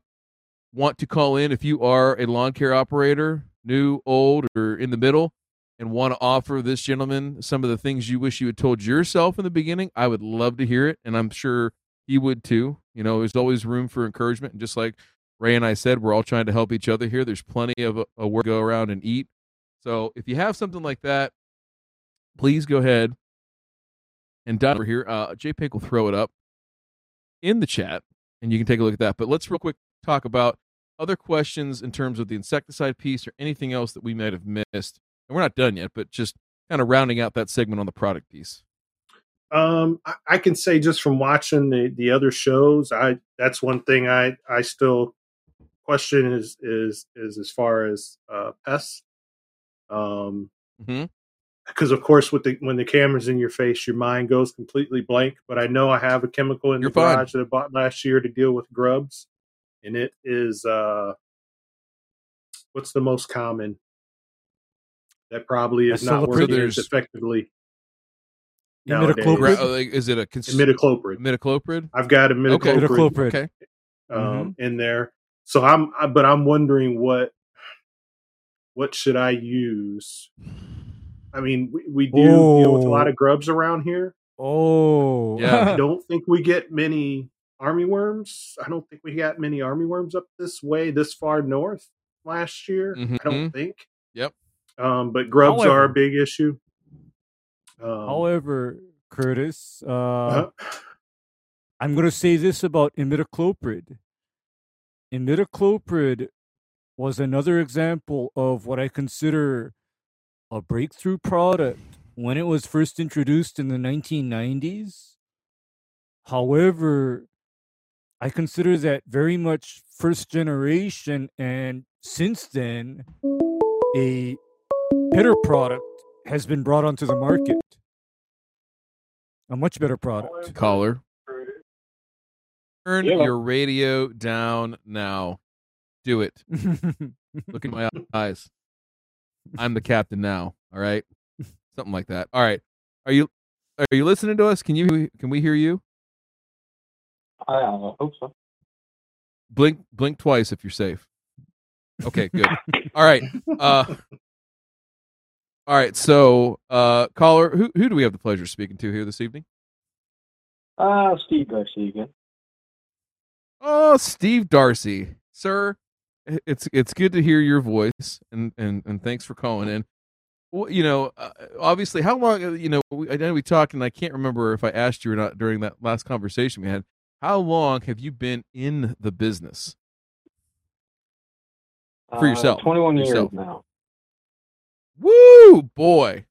Speaker 1: want to call in, if you are a lawn care operator, new, old, or in the middle, and want to offer this gentleman some of the things you wish you had told yourself in the beginning, I would love to hear it, and I'm sure he would too. You know, there's always room for encouragement, and just like Ray and I said, we're all trying to help each other here. There's plenty of a, a work to go around and eat. So if you have something like that, please go ahead and dial over here. Uh, Pink will throw it up in the chat, and you can take a look at that. But let's real quick talk about other questions in terms of the insecticide piece or anything else that we might have missed. And we're not done yet, but just kind of rounding out that segment on the product piece.
Speaker 3: Um, I, I can say just from watching the, the other shows, I that's one thing I I still question is is is as far as uh, pests. Um,
Speaker 1: mm-hmm
Speaker 3: because of course with the when the camera's in your face, your mind goes completely blank. But I know I have a chemical in
Speaker 1: You're
Speaker 3: the
Speaker 1: fine.
Speaker 3: garage that I bought last year to deal with grubs, and it is uh, what's the most common? That probably is not working as effectively.
Speaker 2: Imidacloprid.
Speaker 1: Uh, like, is it a cons-
Speaker 3: Imidacloprid.
Speaker 1: imidacloprid?
Speaker 3: I've got a
Speaker 1: Okay.
Speaker 3: imidacloprid.
Speaker 1: Okay.
Speaker 3: um, in there. So I'm, I, but I'm wondering what, what should I use? I mean, we, we do deal with a lot of grubs around here.
Speaker 2: Oh,
Speaker 1: Yeah.
Speaker 3: I *laughs* don't think we get many army worms. I don't think we got many army worms up this way, this far north last year. I
Speaker 1: Mhm.
Speaker 3: don't think.
Speaker 1: Yep.
Speaker 3: Um, but grubs are a big issue. Um,
Speaker 2: However, Curtis, uh,
Speaker 3: uh,
Speaker 2: I'm going to say this about imidacloprid. Imidacloprid was another example of what I consider a breakthrough product when it was first introduced in the 1990s. However, I consider that very much first generation, and since then, a better product has been brought onto the market. A much better product.
Speaker 1: Caller. Turn
Speaker 5: Yeah.
Speaker 1: your radio down now. Do it. *laughs* Look in my eyes. I'm the captain now. All right. Something like that. All right. Are you are you listening to us? Can you can we hear you?
Speaker 5: I uh, hope so.
Speaker 1: Blink blink twice if you're safe. Okay, good. All right. Uh all right, so uh caller, who who do we have the pleasure of speaking to here this evening?
Speaker 5: Uh, Steve Garcia again.
Speaker 1: Oh, Steve Darcy. Sir, it's it's good to hear your voice, and and and thanks for calling in. Well, you know, uh, obviously, how long? uh, You know, we, I know we talked, and I can't remember if I asked you or not during that last conversation we had. How long have you been in the business? For
Speaker 5: Uh,
Speaker 1: yourself.
Speaker 5: 21 years
Speaker 1: Yourself.
Speaker 5: now.
Speaker 1: Woo, boy,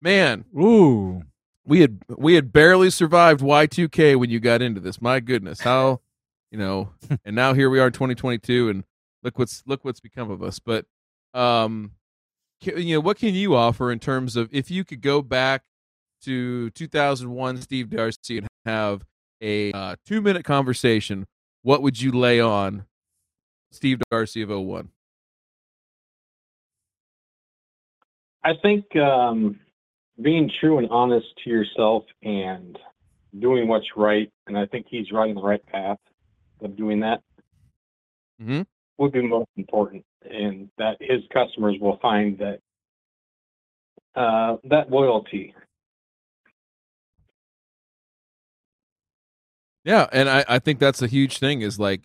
Speaker 1: man,
Speaker 2: Ooh.
Speaker 1: we had we had barely survived Y2K when you got into this. My goodness, how you know, *laughs* and now here we are in 2022 and look what's look what's become of us. But um ca- you know, what can you offer in terms of if you could go back to 2001 Steve Darcy and have a uh, 2-minute conversation, what would you lay on Steve Darcy of 01?
Speaker 5: I think um, being true and honest to yourself and doing what's right, and I think he's right on the right path of doing that,
Speaker 1: Mhm.
Speaker 5: Would be most important, and that his customers will find that uh, that loyalty.
Speaker 1: Yeah, and I, I think that's a huge thing is like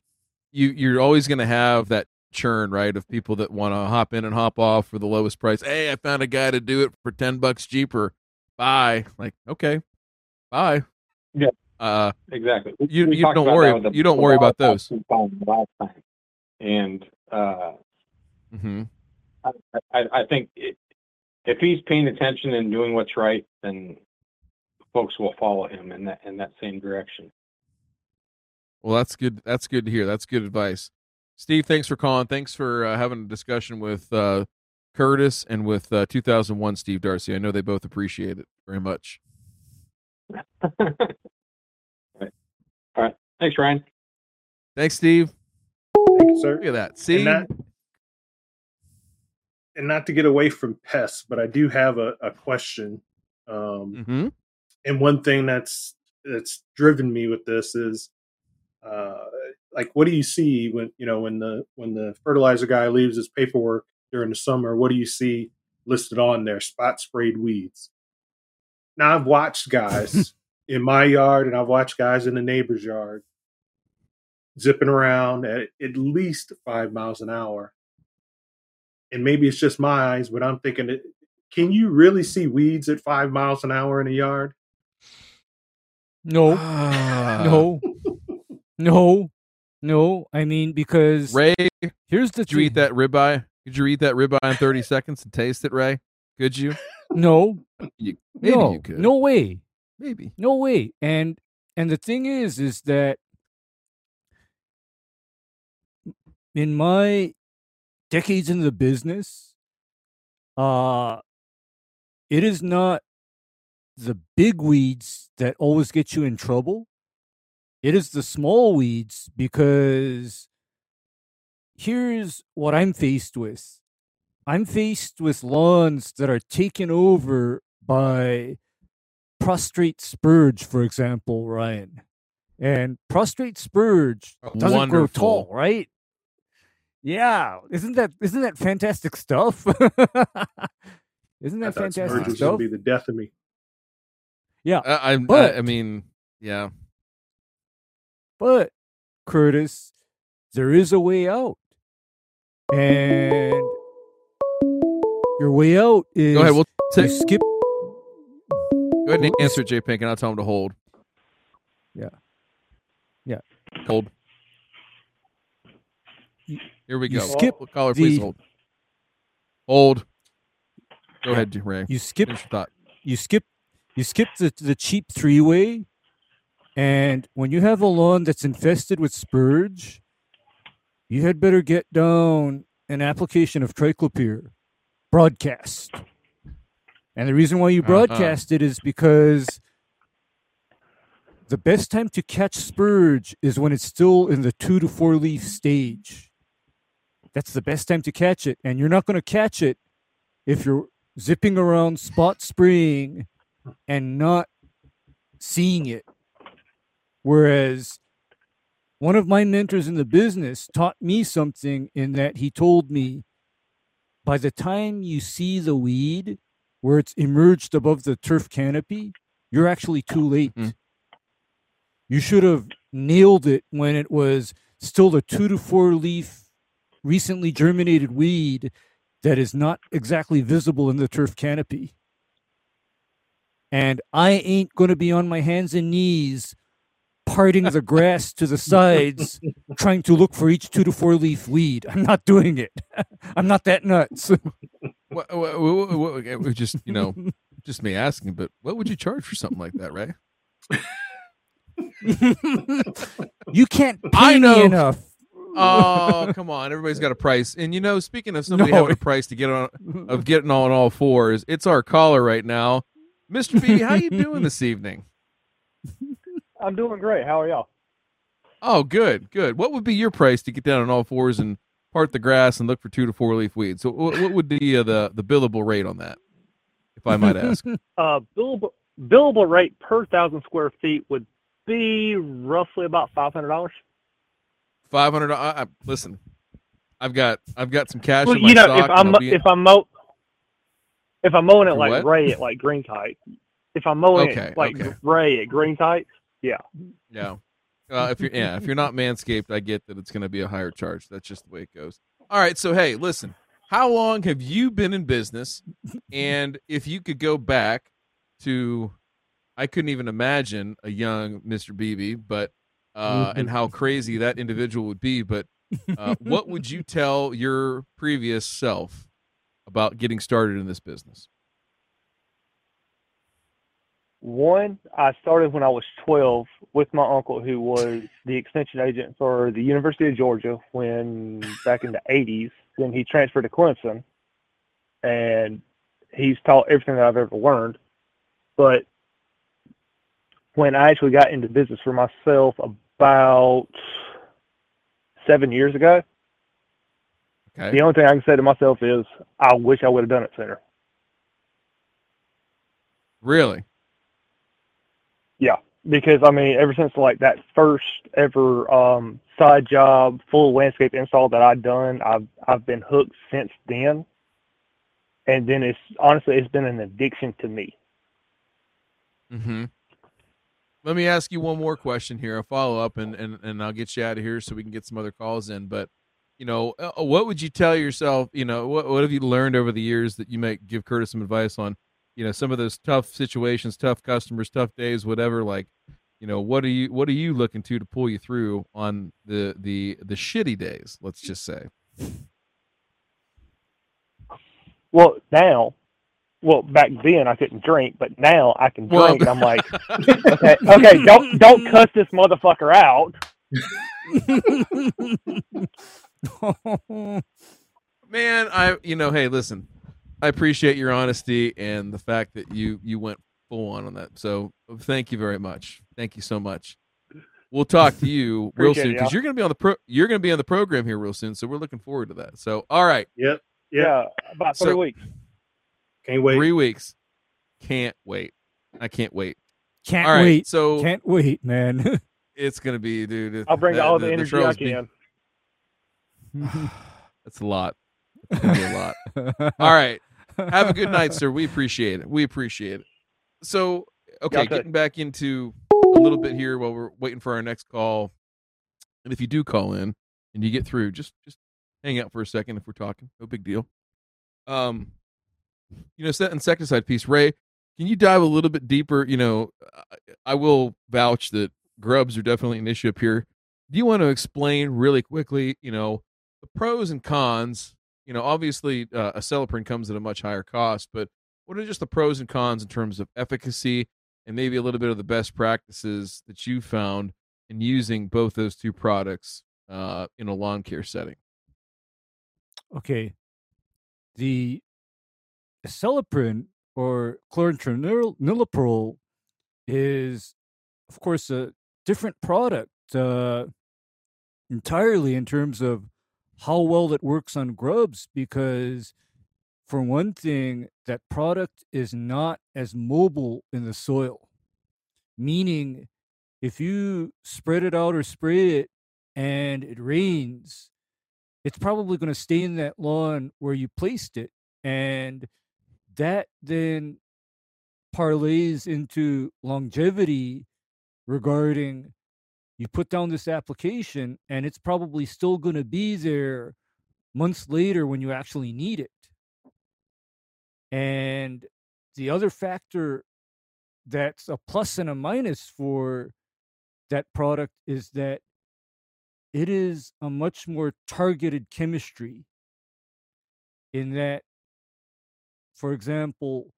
Speaker 1: you you're always gonna have that churn, right, of people that want to hop in and hop off for the lowest price. Hey, I found a guy to do it for ten bucks cheaper. Bye. Like, okay. Bye.
Speaker 5: Yeah.
Speaker 1: Uh
Speaker 5: Exactly.
Speaker 1: You- you don't worry-
Speaker 5: that with the-
Speaker 1: you don't worry about those.
Speaker 5: Last time, and uh,
Speaker 1: mhm.
Speaker 5: I, I, I think it, if he's paying attention and doing what's right, then folks will follow him in that in that same direction.
Speaker 1: Well, that's good. That's good to hear. That's good advice. Steve, thanks for calling. Thanks for uh, having a discussion with uh, Curtis and with uh, 2001 Steve Darcy. I know they both appreciate it very much. *laughs*
Speaker 5: All right. All right. Thanks, Ryan.
Speaker 1: Thanks, Steve.
Speaker 3: Thank you, sir.
Speaker 1: Look at that. See,
Speaker 3: And that, and not to get away from pests, but I do have a, a question. Um,
Speaker 1: hmm
Speaker 3: and one thing that's that's driven me with this is uh like what do you see when you know when the when the fertilizer guy leaves his paperwork during the summer what do you see listed on there spot sprayed weeds now i've watched guys *laughs* in my yard and i've watched guys in the neighbor's yard zipping around at at least five miles an hour and maybe it's just my eyes but i'm thinking can you really see weeds at five miles an hour in a yard
Speaker 2: No. *laughs*
Speaker 1: Ah.
Speaker 2: no. No. No. I mean, because
Speaker 1: Ray,
Speaker 2: here's the
Speaker 1: Did you eat
Speaker 2: thing.
Speaker 1: that ribeye? Did you eat that ribeye in 30 seconds and taste it, Ray? Could you?
Speaker 2: No.
Speaker 1: You- maybe
Speaker 2: no.
Speaker 1: you could.
Speaker 2: No way.
Speaker 1: Maybe.
Speaker 2: No way. And and the thing is, is that in my decades in the business, uh it is not the big weeds that always get you in trouble. It is the small weeds because here's what I'm faced with. I'm faced with lawns that are taken over by prostrate spurge, for example, Ryan. And prostrate spurge doesn't grow tall, right? Yeah, isn't that isn't that fantastic stuff? *laughs* isn't that
Speaker 3: thought
Speaker 2: fantastic
Speaker 3: Spurgeon was
Speaker 2: stuff?
Speaker 3: gonna be the death of me
Speaker 2: Yeah, uh,
Speaker 1: I, I, uh,
Speaker 2: But-
Speaker 1: I, I mean, yeah.
Speaker 2: but Curtis, there is a way out, and your way out is
Speaker 1: Go ahead. We'll
Speaker 2: you skip.
Speaker 1: go ahead and answer it, JPink, and I'll tell him to hold.
Speaker 2: Yeah. Yeah.
Speaker 1: Hold.
Speaker 2: You-
Speaker 1: Here we
Speaker 2: you
Speaker 1: go.
Speaker 2: skip
Speaker 1: We'll caller, please hold. Hold. Go ahead, Ray.
Speaker 2: You skip
Speaker 1: your thought.
Speaker 2: you skip you skip the the cheap three way and when you have a lawn that's infested with spurge you had better get down an application of triclopyr broadcast and the reason why you
Speaker 1: Uh-huh.
Speaker 2: broadcast it is because the best time to catch spurge is when it's still in the two to four leaf stage that's the best time to catch it and you're not going to catch it if you're zipping around spot spraying and not seeing it. Whereas one of my mentors in the business taught me something in that he told me by the time you see the weed where it's emerged above the turf canopy, you're actually too late.
Speaker 1: Mm.
Speaker 2: You should have nailed it when it was still the two to four leaf recently germinated weed that is not exactly visible in the turf canopy. And I ain't going to be on my hands and knees parting the grass to the sides *laughs* trying to look for each two to four leaf weed. I'm not doing it. *laughs* I'm not that nuts. *laughs*
Speaker 1: What, what, it just you know, just me asking, but what would you charge for something like that, Ray?
Speaker 2: you can't pay
Speaker 1: I
Speaker 2: me
Speaker 1: know.
Speaker 2: enough.
Speaker 1: Oh, *laughs* come on! Everybody's got a price, and you know, speaking of somebody
Speaker 2: No.
Speaker 1: having a price to get on *laughs* of getting on all fours, it's our caller right now, Mister B. How you doing this evening?
Speaker 6: I'm doing great. How are y'all?
Speaker 1: Oh, good, good. What would be your price to get down on all fours and part the grass and look for two to four leaf weeds? So, what, what would be uh, the the billable rate on that, if I might ask? *laughs*
Speaker 6: Uh, billable, billable rate per thousand square feet would be roughly about five hundred dollars.
Speaker 1: Five hundred. I, I, listen, I've got I've got some cash
Speaker 6: Well,
Speaker 1: in my
Speaker 6: you know, if I'm
Speaker 1: be-
Speaker 6: if I'm mow if I'm mowing it like
Speaker 1: what?
Speaker 6: Ray at like green tight, if I'm mowing
Speaker 1: Okay,
Speaker 6: it like
Speaker 1: okay.
Speaker 6: Ray at green tight,
Speaker 1: Yeah. Uh, if you're yeah, if you're not manscaped, I get that it's going to be a higher charge. That's just the way it goes. All right, so hey, listen. How long have you been in business? And if you could go back to I couldn't even imagine a young Mr. Beebe, but uh and how crazy that individual would be, but uh, *laughs* what would you tell your previous self about getting started in this business?
Speaker 6: One, I started when I was 12 with my uncle, who was the extension agent for the University of Georgia when back in the 80s. Then he transferred to Clemson, and he's taught everything that I've ever learned. But when I actually got into business for myself about seven years ago,
Speaker 1: Okay.
Speaker 6: the only thing I can say to myself is, I wish I would have done it sooner.
Speaker 1: Really?
Speaker 6: Yeah, because I mean, ever since like that first ever um, side job, full landscape install that I'd done, I've I've been hooked since then. And then it's honestly, it's been an addiction to me.
Speaker 1: Mm-hmm. Let me ask you one more question here, a follow up, and, and and I'll get you out of here so we can get some other calls in. But you know, uh, what would you tell yourself? You know, what what have you learned over the years that you might give Curtis some advice on? You know, some of those tough situations, tough customers, tough days, whatever. Like, you know, what are you what are you looking to to pull you through on the the the shitty days? Let's just say.
Speaker 6: Well, now, well, back then I couldn't drink, but now I can drink. and I'm like, *laughs* okay, okay, don't don't cuss this motherfucker out. *laughs*
Speaker 1: man i you know hey listen i appreciate your honesty and the fact that you you went full on on that so thank you very much thank you so much we'll talk to you real soon because
Speaker 6: y'all.
Speaker 1: you're gonna be on the pro you're gonna be on the program here real soon so we're looking forward to that so all right
Speaker 3: Yep.
Speaker 6: Yeah,
Speaker 3: Yeah.
Speaker 6: about
Speaker 1: So-
Speaker 6: three weeks.
Speaker 3: Can't wait.
Speaker 1: three weeks can't wait i can't wait
Speaker 2: Can't
Speaker 1: all right
Speaker 2: wait.
Speaker 1: so
Speaker 2: Can't wait, man. *laughs*
Speaker 1: it's gonna be dude
Speaker 6: I'll bring
Speaker 1: that-
Speaker 6: all the, energy I
Speaker 1: trail's be-
Speaker 6: can. *sighs*
Speaker 1: that's a lot that's a lot all right Have a good night, sir. We appreciate it. We appreciate it. So, okay,
Speaker 6: Y'all
Speaker 1: getting back into a little bit here while we're waiting for our next call. And if you do call in and you get through, just just hang out for a second if we're talking. No big deal. Um, you know, that insecticide piece, Ray. Can you dive a little bit deeper? You know, I, will vouch that grubs are definitely an issue up here. Do you want to explain really quickly? You know, the pros and cons you know, obviously uh, Acelepryn comes at a much higher cost, but what are just the pros and cons in terms of efficacy and maybe a little bit of the best practices that you found in using both those two products uh, in a lawn care setting?
Speaker 2: okay. The Acelepryn or chlorantraniliprole is, of course, a different product uh, entirely in terms of how well it works on grubs because for one thing that product is not as mobile in the soil. Meaning if you spread it out or spray it and it rains it's probably going to stay in that lawn where you placed it. And that then parlays into longevity regarding you put down this application and it's probably still going to be there months later when you actually need it. And the other factor that's a plus and a minus for that product is that it is a much more targeted chemistry in that for example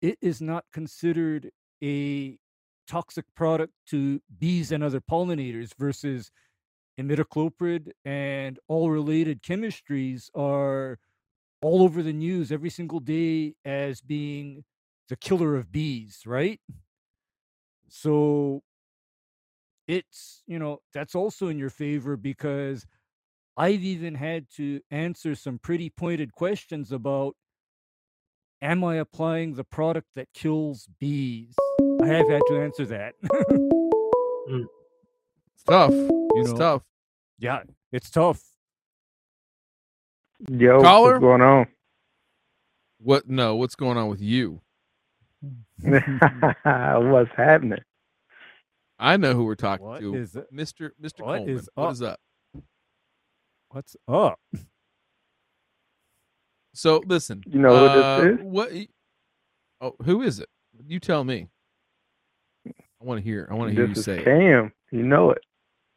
Speaker 2: it is not considered a toxic product to bees and other pollinators versus imidacloprid and all related chemistries are all over the news every single day as being the killer of bees, right? So it's, you know, that's also in your favor because I've even had to answer some pretty pointed questions about am I applying the product that kills bees? I have had to answer that. *laughs* Mm.
Speaker 1: It's tough. It's
Speaker 2: know,
Speaker 1: tough.
Speaker 2: yeah, it's tough.
Speaker 7: Yo,
Speaker 1: Caller?
Speaker 7: what's going on?
Speaker 1: What? No. What's going on with you? *laughs*
Speaker 7: what's happening?
Speaker 1: I know who we're talking
Speaker 2: What
Speaker 1: to.
Speaker 2: is it?
Speaker 1: Mr. Mr.
Speaker 2: What
Speaker 1: Coleman.
Speaker 2: is
Speaker 1: What
Speaker 2: up?
Speaker 1: is up?
Speaker 2: What's up?
Speaker 1: So listen.
Speaker 7: You know who this
Speaker 1: uh,
Speaker 7: is?
Speaker 1: What? Oh, who is it? You tell me. I want to hear. I want to hear
Speaker 7: This
Speaker 1: you
Speaker 7: is
Speaker 1: say. it.
Speaker 7: Cam. You know it.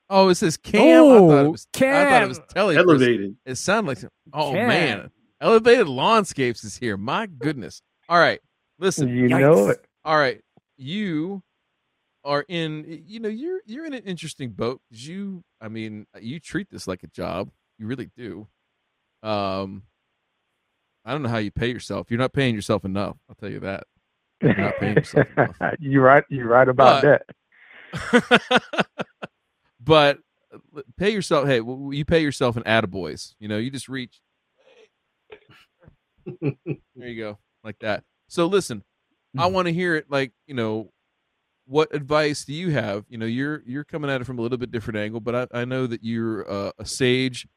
Speaker 1: Oh, it says Cam. I thought it
Speaker 2: Oh,
Speaker 1: was. I thought it was Telly.
Speaker 3: Elevated.
Speaker 1: It sounded like. Oh
Speaker 2: Cam.
Speaker 1: man, elevated lawnscapes is here. My goodness. All right, listen.
Speaker 7: You know it.
Speaker 1: All right, you are in. You know, you're you're in an interesting boat. 'cause You, I mean, you treat this like a job. You really do. Um, I don't know how you pay yourself. You're not paying yourself enough. I'll tell you that. You're not paying *laughs* yourself enough.
Speaker 7: you right. You right about
Speaker 1: But-
Speaker 7: that. *laughs*
Speaker 1: but uh, pay yourself. Hey, you pay yourself an attaboys. You know, you just reach. *laughs* There you go, like that. So listen, I want to hear it. Like you know, what advice do you have? You know, you're you're coming at it from a little bit different angle, but I, I know that you're uh, a sage,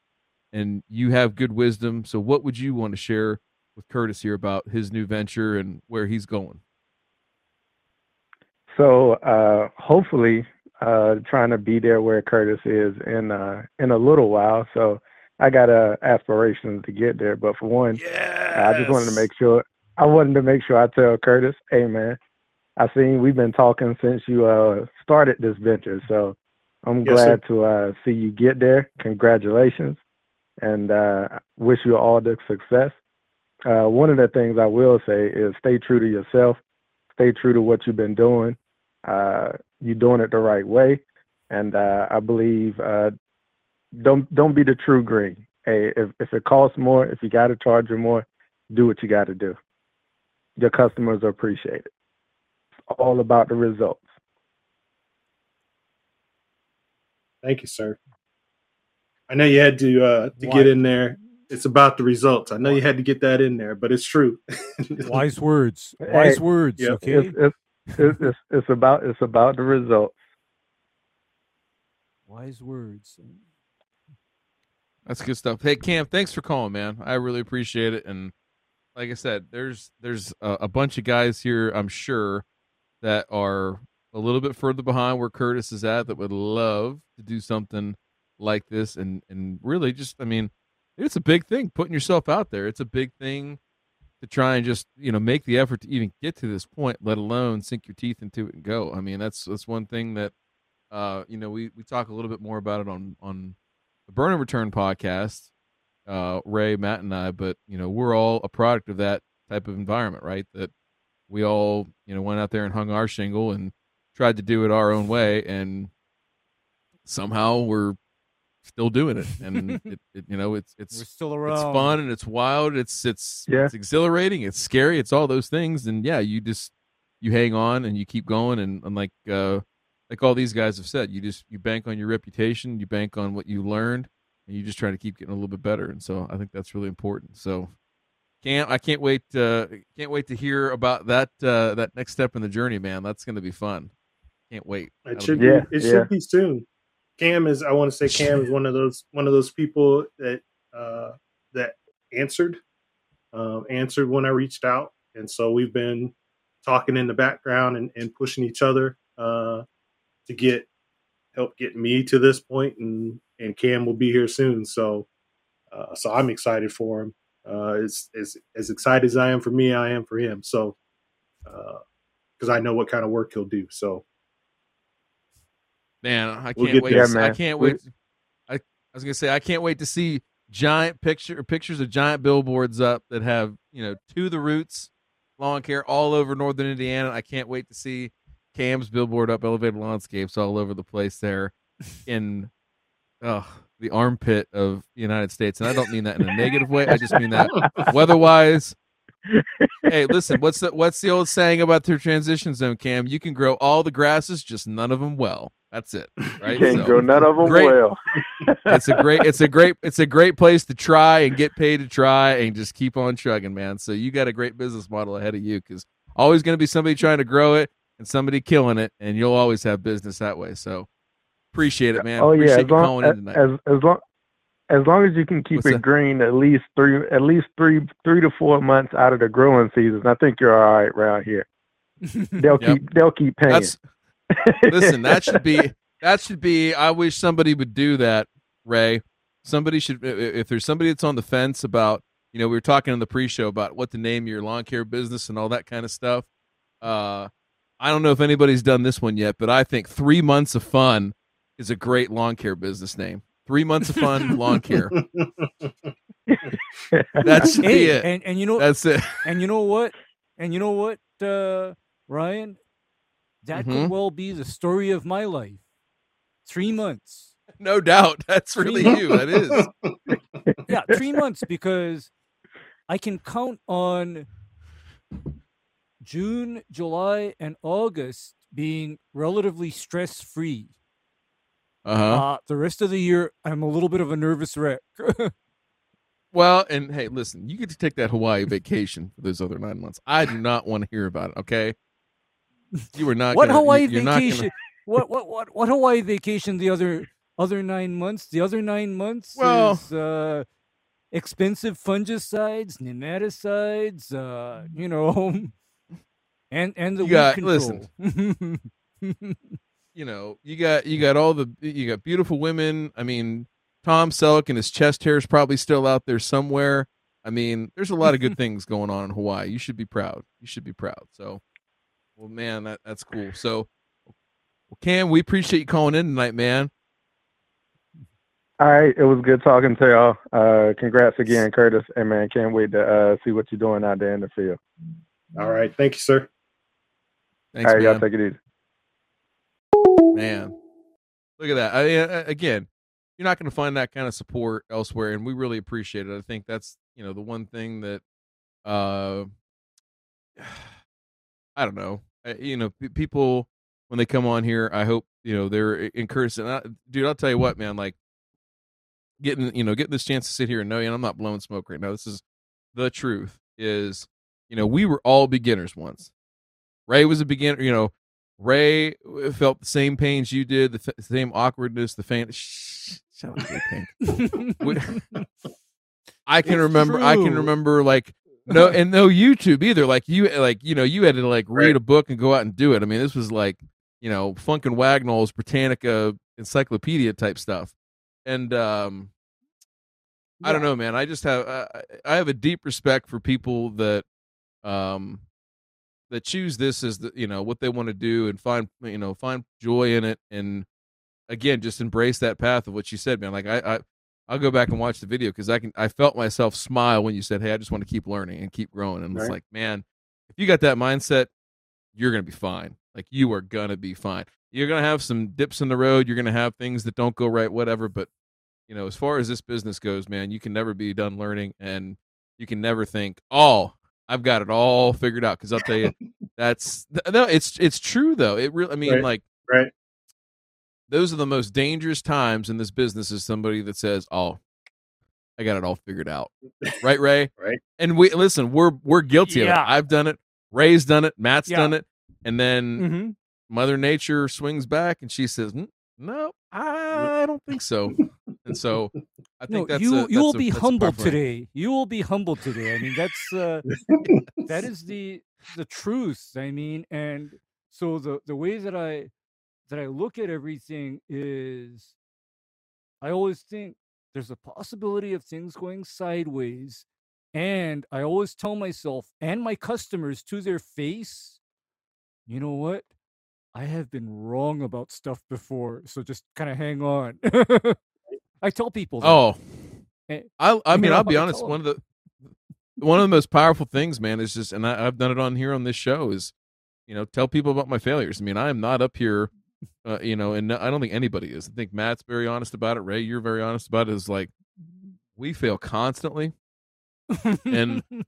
Speaker 1: and you have good wisdom. So what would you want to share with Curtis here about his new venture and where he's going?
Speaker 7: So uh, hopefully, uh, trying to be there where Curtis is in uh, in a little while. So I got uh, aspirations to get there. But for one,
Speaker 1: Yeah,
Speaker 7: I just wanted to make sure. I wanted to make sure I tell Curtis, hey man, I seen we've been talking since you uh, started this venture. So I'm
Speaker 3: Yes, sir.
Speaker 7: glad to uh, see you get there. Congratulations, and uh, wish you all the success. Uh, one of the things I will say is stay true to yourself. Stay true to what you've been doing. Uh, you're doing it the right way, and uh, I believe uh, don't don't be the TruGreen. Hey, if if it costs more, if you got to charge you more, do what you got to do. Your customers appreciate it. It's all about the results.
Speaker 3: Thank you, sir. I know you had to uh, to
Speaker 2: Why?
Speaker 3: get in there. It's about the results. I know you had to get that in there, but it's true. *laughs*
Speaker 2: Wise words. Wise
Speaker 7: Hey,
Speaker 2: words.
Speaker 3: yep,
Speaker 2: Okay.
Speaker 7: It's, it's it's it's it's about it's about the results.
Speaker 2: Wise words.
Speaker 1: That's good stuff. Hey Cam, thanks for calling, man. I really appreciate it. And like I said, there's there's a, a bunch of guys here, I'm sure, that are a little bit further behind where Curtis is at that would love to do something like this and and really just I mean, it's a big thing putting yourself out there. It's a big thing to try and just, you know, make the effort to even get to this point, let alone sink your teeth into it and go. I mean, that's that's one thing that uh, you know, we we talk a little bit more about it on on the Burn and Return podcast, uh, Ray, Matt, and I, but you know, we're all a product of that type of environment, right? That we all, you know, went out there and hung our shingle and tried to do it our own way, and somehow we're still doing it. And *laughs* it, it you know, it's it's
Speaker 2: We're still around.
Speaker 1: it's fun and it's wild. It's it's
Speaker 7: Yeah.
Speaker 1: it's exhilarating. It's scary. It's all those things. And yeah, you just you hang on and you keep going. And, and like uh like all these guys have said, you just you bank on your reputation. You bank on what you learned, and you just try to keep getting a little bit better. And so I think that's really important. So can't I can't wait uh can't wait to hear about that uh that next step in the journey, man. That's gonna be fun. Can't wait.
Speaker 3: It
Speaker 1: That'll
Speaker 3: should
Speaker 1: be-
Speaker 7: Yeah.
Speaker 3: It
Speaker 7: yeah.
Speaker 3: should be soon. Cam is. I want to say Cam is *laughs* one of those one of those people that uh, that answered um, answered when I reached out, and so we've been talking in the background and, and pushing each other uh, to get help get me to this point, and and Cam will be here soon. So Uh, so I'm excited for him. Uh, as, as as excited as I am for me, I am for him. So because I know what kind of work he'll do. So
Speaker 1: Man, I can't
Speaker 3: We'll
Speaker 1: wait.
Speaker 3: there,
Speaker 1: to see- I can't wait. I, I was gonna say I can't wait to see giant picture pictures of giant billboards up that have you know to the roots lawn care all over northern Indiana. I can't wait to see Cam's billboard up elevated landscapes all over the place there in oh the armpit of the United States. And I don't mean that in a negative way. I just mean that weather-wise. Hey, listen, what's the what's the old saying about the transition zone, Cam? You can grow all the grasses, just none of them well. That's it, *laughs* right?
Speaker 7: Can't
Speaker 1: So-
Speaker 7: grow none of them
Speaker 1: great.
Speaker 7: well. *laughs*
Speaker 1: it's a great it's a great it's a great place to try and get paid to try and just keep on chugging man so you got a great business model ahead of you because always going to be somebody trying to grow it and somebody killing it and you'll always have business that way so appreciate it man
Speaker 7: oh yeah, as long
Speaker 1: calling
Speaker 7: as,
Speaker 1: in tonight
Speaker 7: as as long as long as you can keep
Speaker 1: What's
Speaker 7: it
Speaker 1: that?
Speaker 7: green at least three at least three three to four months out of the growing seasons, I think you're all right around here. *laughs* They'll
Speaker 1: Yep.
Speaker 7: keep they'll keep paying.
Speaker 1: that's listen that should be *laughs* that should be i wish somebody would do that ray. Somebody should i- i- if there's somebody that's on the fence about you know we were talking in the pre-show about what to name your lawn care business and all that kind of stuff uh i don't know if anybody's done this one yet but i think three months of fun is a great lawn care business name. Three months of fun lawn care. That's should
Speaker 2: hey,
Speaker 1: it.
Speaker 2: and and you know
Speaker 1: that's it.
Speaker 2: and you know what? And you know what, uh, Ryan? That
Speaker 1: Mhm.
Speaker 2: could well be the story of my life. Three months. *laughs*
Speaker 1: no doubt that's really you that is *laughs* *laughs*
Speaker 2: Yeah, three months because I can count on June, July, and August being relatively stress free.
Speaker 1: uh-huh
Speaker 2: Uh, the rest of the year, I'm a little bit of a nervous wreck.
Speaker 1: Well, and hey, listen, you get to take that Hawaii vacation for those other nine months. I do not want to hear about it. Okay, you were not.
Speaker 2: what
Speaker 1: gonna,
Speaker 2: Hawaii
Speaker 1: you- not gonna-
Speaker 2: vacation? what what what what Hawaii vacation? The other other nine months. The other nine months
Speaker 1: Well-
Speaker 2: is uh, expensive fungicides, nematicides. Uh, you know, *laughs* and and the
Speaker 1: You
Speaker 2: weed
Speaker 1: got-
Speaker 2: control.
Speaker 1: listen. *laughs* you know, you got you got all the you got beautiful women. I mean, Tom Selleck and his chest hair is probably still out there somewhere. I mean, there's a lot of good *laughs* things going on in Hawaii. You should be proud. You should be proud. So, well, man, that that's cool. So, well, Cam, we appreciate you calling in tonight, man.
Speaker 7: All right, it was good talking to y'all. Uh, congrats again, Curtis. And man, can't wait to uh, see what you're doing out there in the field.
Speaker 3: All right. Thank you, sir.
Speaker 1: Thanks,
Speaker 7: All right, y'all take it easy.
Speaker 1: man look at that I, I- again you're not going to find that kind of support elsewhere and we really appreciate it i think that's you know the one thing that uh *sighs* i don't know I, you know pe- people when they come on here i hope you know they're encouraged and I, dude i'll tell you what man like getting you know getting this chance to sit here and know you and i'm not blowing smoke right now this is the truth is you know we were all beginners once ray was a beginner you know Ray uh, felt the same pains you did, the th- same awkwardness, the fan. Shh, shut up, Pink. I can
Speaker 2: It's
Speaker 1: remember. I can remember like no, and no YouTube either. Like you, like you know, you had to like read
Speaker 3: Right.
Speaker 1: a book and go out and do it. I mean, this was like you know, Funk and Wagnall's Britannica encyclopedia type stuff, and um, I don't know, man. I just have uh, I have a deep respect for people that um that choose this as the you know what they want to do and find you know find joy in it and again just embrace that path of what you said man like i, I i'll go back and watch the video because i can i felt myself smile when you said hey i just want to keep learning and keep growing and it's like man if you got that mindset you're gonna be fine like you are gonna be fine you're gonna have some dips in the road you're gonna have things that don't go right whatever but you know as far as this business goes man you can never be done learning and you can never think oh i've got it all figured out because i'll tell you *laughs* that's no it's it's true though it really i mean
Speaker 3: Right.
Speaker 1: like
Speaker 3: Right.
Speaker 1: Those are the most dangerous times in this business is somebody that says oh i got it all figured out right ray *laughs*
Speaker 3: Right.
Speaker 1: and we listen we're we're guilty of it i've done it ray's done it matt's
Speaker 2: Yeah.
Speaker 1: done it and then
Speaker 2: hmm
Speaker 1: mother nature swings back and she says "Mm, no i don't think so and so i
Speaker 2: No,
Speaker 1: think that's
Speaker 2: you
Speaker 1: a-
Speaker 2: you will
Speaker 1: a-
Speaker 2: be
Speaker 1: that's a
Speaker 2: humbled today. You will be humbled today. I mean, that's uh, that is the the truth. I mean, and so the the way that I that I look at everything is, I always think there's a possibility of things going sideways. And I always tell myself and my customers to their face, you know what? I have been wrong about stuff before. So just kind of hang on. *laughs* I tell people that.
Speaker 1: Oh,
Speaker 2: Eh,
Speaker 1: I I mean I'll be honest. One of the one of the most powerful things, man, is just, and I, I've done it on here on this show is, you know, tell people about my failures. I mean, I am not up here, uh, you know, and I don't think anybody is. I think Matt's very honest about it. Ray, you're very honest about it. Is like we fail constantly, and *laughs*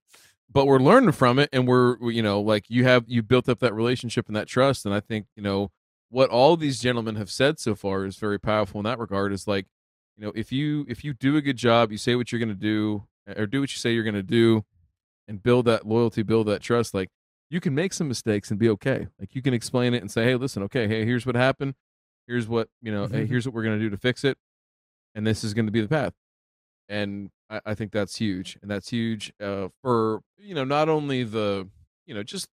Speaker 1: but we're learning from it, and we're you know like you have you built up that relationship and that trust, and I think you know what all these gentlemen have said so far is very powerful in that regard. Is like you know if you if you do a good job, you say what you're going to do, or do what you say you're going to do, and build that loyalty, build that trust. Like you can make some mistakes and be okay. Like you can explain it and say, hey, listen, okay, hey, here's what happened. Here's what you know. hey,
Speaker 2: Mhm.
Speaker 1: here's what we're going to do to fix it, and this is going to be the path and I, I think that's huge, and that's huge uh, for you know not only the you know just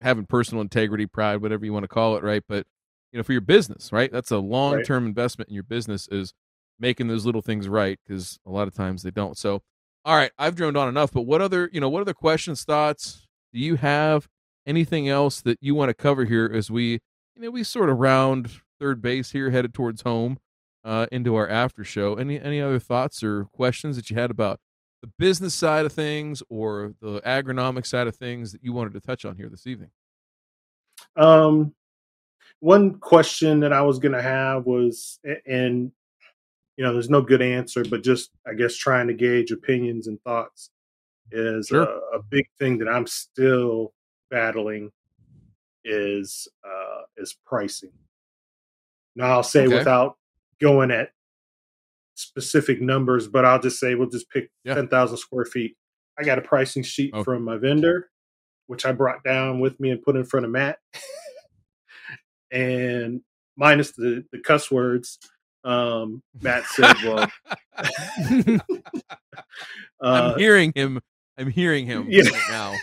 Speaker 1: having personal integrity, pride, whatever you want to call it, right? But you know for your business, right? That's a long term investment in your business is making those little things right because a lot of times they don't. So, all right, I've droned on enough. But what other you know what other questions, thoughts do you have? Anything else that you want to cover here as we you know we sort of round third base here, headed towards home uh, into our after show. Any any other thoughts or questions that you had about the business side of things or the agronomic side of things that you wanted to touch on here this evening?
Speaker 3: Um, one question that I was going to have was, and you know, there's no good answer, but just I guess trying to gauge opinions and thoughts is
Speaker 1: Sure.
Speaker 3: a, a big thing that I'm still battling is uh, is pricing. Now I'll say
Speaker 1: Okay.
Speaker 3: without going at specific numbers, but I'll just say we'll just pick
Speaker 1: Yeah.
Speaker 3: ten thousand square feet. I got a pricing sheet
Speaker 1: Okay.
Speaker 3: from my vendor, which I brought down with me and put in front of Matt, and minus the the cuss words. Um, Matt said, "Well, *laughs* *laughs* uh,
Speaker 1: I'm hearing him. I'm hearing him
Speaker 3: Yeah.
Speaker 1: right now.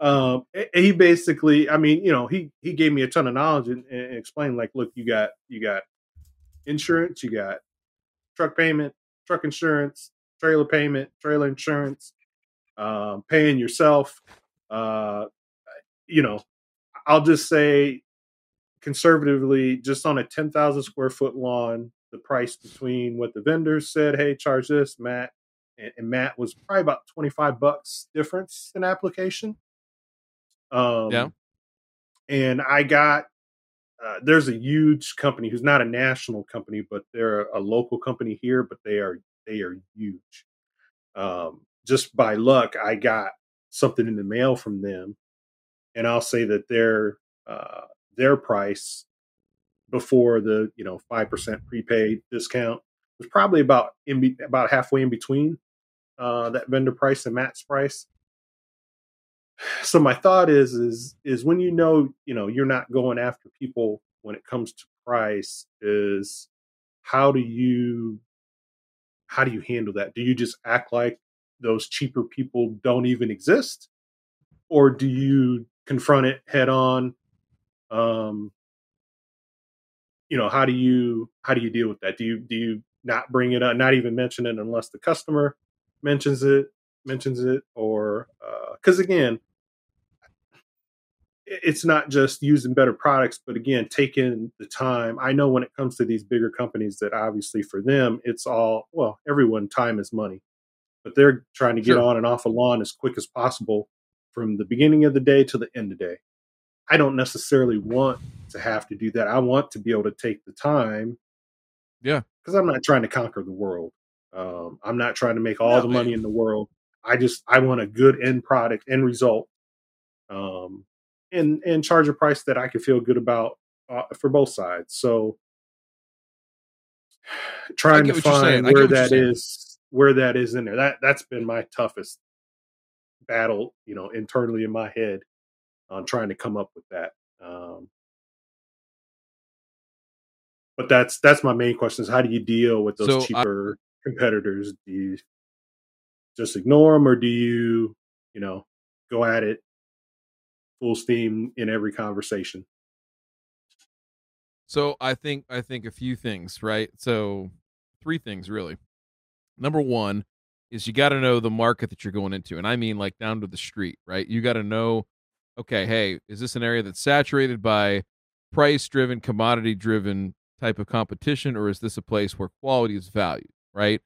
Speaker 3: Um, he basically, I mean, you know, he he gave me a ton of knowledge and, and explained, like, look, you got you got insurance, you got truck payment, truck insurance, trailer payment, trailer insurance, um, paying yourself. Uh, you know, I'll just say conservatively, just on a ten thousand square foot lawn, the price between what the vendors said, hey, charge this, Matt, and, Matt was probably about twenty five bucks difference in application. Um,
Speaker 1: Yeah.
Speaker 3: And I got uh, there's a huge company who's not a national company, but they're a local company here, but they are they are huge. Um, just by luck, I got something in the mail from them, and I'll say that their uh, their price before the you know five percent prepaid discount was probably about in be, about halfway in between uh, that vendor price and Matt's price. *sighs* So my thought is is is when you know you know you're not going after people when it comes to price is how do you how do you handle that? Do you just act like those cheaper people don't even exist, or do you confront it head on? Um, you know, how do you how do you deal with that? Do you do you not bring it up, not even mention it unless the customer mentions it mentions it, or because again, it- it's not just using better products, but again, taking the time. I know when it comes to these bigger companies that obviously for them, it's all, well, everyone, time is money, but they're trying to get
Speaker 1: Sure.
Speaker 3: on and off a lawn as quick as possible from the beginning of the day to the end of the day. I don't necessarily want to have to do that. I want to be able to take the time.
Speaker 1: Yeah.
Speaker 3: Because I'm not trying to conquer the world. Um, I'm not trying to make all
Speaker 1: No,
Speaker 3: the money in the world. I just I want a good end product, end result, um, and and charge a price that I can feel good about uh, for both sides. So *sighs* trying to
Speaker 1: what you're saying.
Speaker 3: find where that is, where that is in there. That that's been my toughest battle, you know, internally in my head on trying to come up with that. Um, but that's that's my main question: is how do you deal with those
Speaker 1: So I-
Speaker 3: cheaper competitors? Do you just ignore them, or do you, you know, go at it full steam in every conversation?
Speaker 1: So I think I think a few things, right? So three things really. number one is you got to know the market that you're going into. And I mean like down to the street, right? You got to know, okay, hey, is this an area that's saturated by price driven, commodity driven type of competition, or is this a place where quality is valued, right?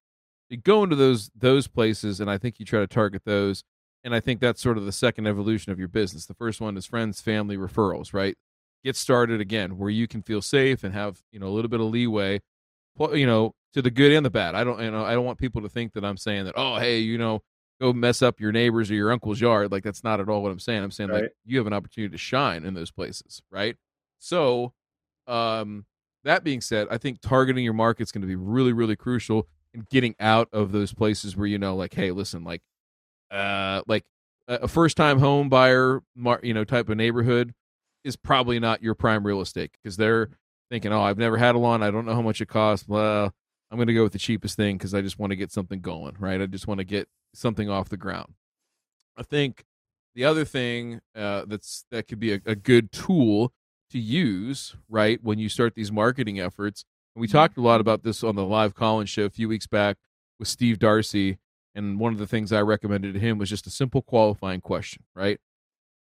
Speaker 1: You go into those those places and I think you try to target those. And I think that's sort of the second evolution of your business. The first one is friends, family, referrals, right? Get started again where you can feel safe and have, you know, a little bit of leeway you know, to the good and the bad. I don't, you know, I don't want people to think that I'm saying that. Oh, hey, you know, go mess up your neighbor's or your uncle's yard. Like that's not at all what I'm saying. I'm saying right. like you have an opportunity to shine in those places, right? So, um, that being said, I think targeting your market is going to be really, really crucial in getting out of those places where you know, like, hey, listen, like, uh, like a first time home buyer, you know, type of neighborhood is probably not your prime real estate because they're thinking, oh, I've never had a lawn. I don't know how much it costs. Well, I'm going to go with the cheapest thing because I just want to get something going, right? I just want to get something off the ground. I think the other thing uh, that's that could be a, a, good tool to use, right, when you start these marketing efforts. And we mm-hmm. talked a lot about this on the live Collins show a few weeks back with Steve Darcy. And one of the things I recommended to him was just a simple qualifying question, right?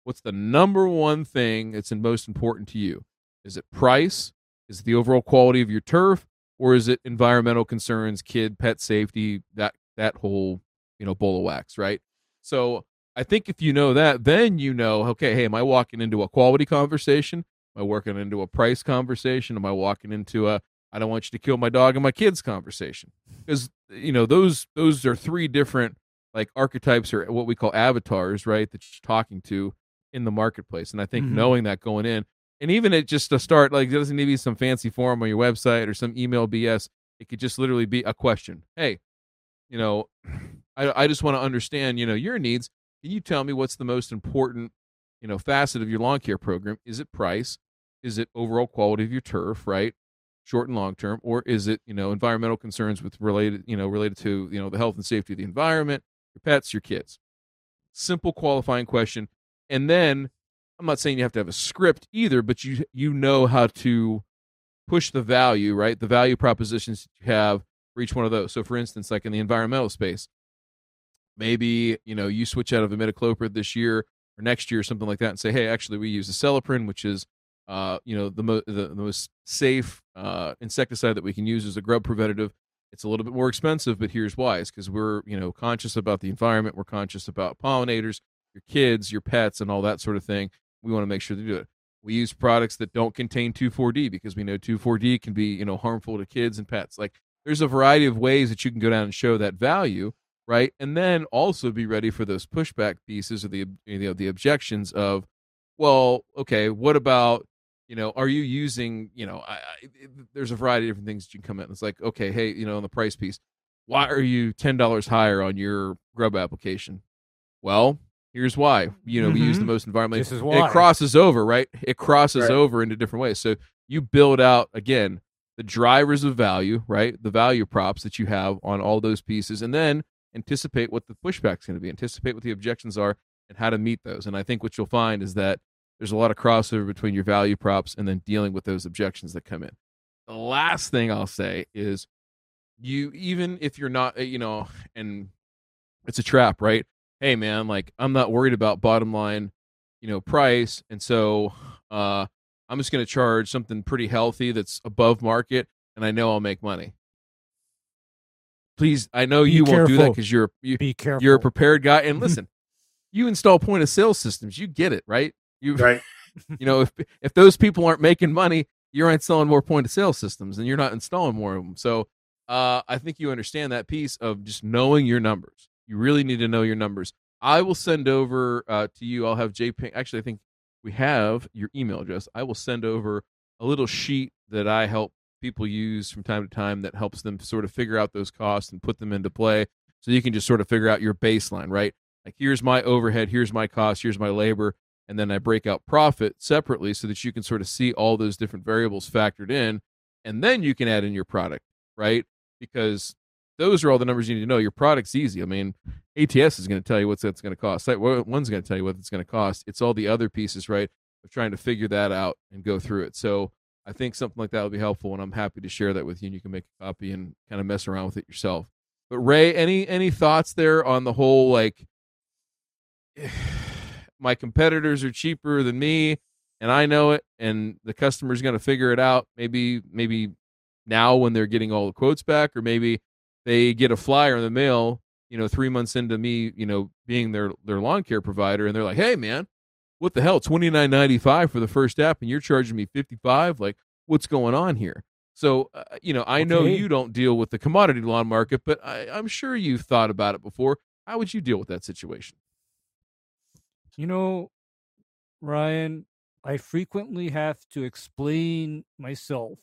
Speaker 1: What's the number one thing that's most important to you? Is it price? Is it the overall quality of your turf, or is it environmental concerns, kid, pet safety, that that whole you know bowl of wax, right? So I think if you know that, then you know, okay, hey, am I walking into a quality conversation? Am I working into a price conversation? Am I walking into a I don't want you to kill my dog and my kids conversation? Because you know those those are three different like archetypes or what we call avatars, right? That you're talking to in the marketplace. And I think mm-hmm. knowing that going in, and even it just to start like it doesn't need to be some fancy form on your website or some email bs it could just literally be a question hey you know *clears throat* i, I just want to understand you know your needs can you tell me what's the most important you know facet of your lawn care program is it price is it overall quality of your turf right short and long term or is it you know environmental concerns with related you know related to you know the health and safety of the environment your pets your kids simple qualifying question and then I'm not saying you have to have a script either, but you you know how to push the value, right? The value propositions that you have for each one of those. So for instance, like in the environmental space, maybe, you know, you switch out of imidacloprid this year or next year or something like that and say, "Hey, actually we use Acelepryn, which is uh, you know, the, mo- the, the most safe uh, insecticide that we can use as a grub preventative. It's a little bit more expensive, but here's why: it's because we're you know conscious about the environment, we're conscious about pollinators, your kids, your pets, and all that sort of thing we want to make sure to do it. We use products that don't contain 2,4-D because we know 2,4-D can be, you know, harmful to kids and pets. Like there's a variety of ways that you can go down and show that value, right? And then also be ready for those pushback pieces or the you know the objections of, well, okay, what about you know, are you using, you know, I, I, there's a variety of different things that you can come in. It's like, okay, hey, you know, on the price piece, why are you ten dollars higher on your grub application? Well, Here's why. You know, mm-hmm. we use the mm-hmm. most environmentally.
Speaker 2: This is why.
Speaker 1: It crosses over, right? It crosses right. over into different ways. So you build out again the drivers of value, right? The value props that you have on all those pieces, and then anticipate what the pushback is going to be. Anticipate what the objections are and how to meet those. And I think what you'll find is that there's a lot of crossover between your value props and then dealing with those objections that come in. The last thing I'll say is you even if you're not you know and it's a trap right hey man, like I'm not worried about bottom line, you know, price, and so uh, I'm just going to charge something pretty healthy that's above market, and I know I'll make money. Please, I know
Speaker 2: Be
Speaker 1: you
Speaker 2: careful.
Speaker 1: won't do that because you're you,
Speaker 2: Be careful.
Speaker 1: you're a prepared guy. And listen, you install point of sale systems, you get it, right? You
Speaker 3: right. *laughs*
Speaker 1: you know, if if those people aren't making money, you're installing more point of sale systems, and you're not installing more of them. So uh, I think you understand that piece of just knowing your numbers. You really need to know your numbers. I will send over uh, to you. I'll have JP. Actually, I think we have your email address. I will send over a little sheet that I help people use from time to time that helps them sort of figure out those costs and put them into play. So you can just sort of figure out your baseline, right? Like here's my overhead, here's my cost, here's my labor, and then I break out profit separately so that you can sort of see all those different variables factored in, and then you can add in your product, right? Because those are all the numbers you need to know. Your product's easy. I mean, ATS is going to tell you what's that's going to cost. One's going to tell you what it's going to cost. It's all the other pieces, right, of trying to figure that out and go through it. So I think something like that would be helpful, and I'm happy to share that with you. And you can make a copy and kind of mess around with it yourself. But Ray, any any thoughts there on the whole like my competitors are cheaper than me and I know it and the customer's going to figure it out maybe maybe now when they're getting all the quotes back or maybe they get a flyer in the mail, you know, 3 months into me, you know, being their their lawn care provider and they're like, "Hey man, what the hell? 29.95 for the first app and you're charging me 55? Like what's going on here?" So, uh, you know, I know you don't deal with the commodity lawn market, but I, I'm sure you've thought about it before. How would you deal with that situation?
Speaker 2: You know, Ryan, I frequently have to explain myself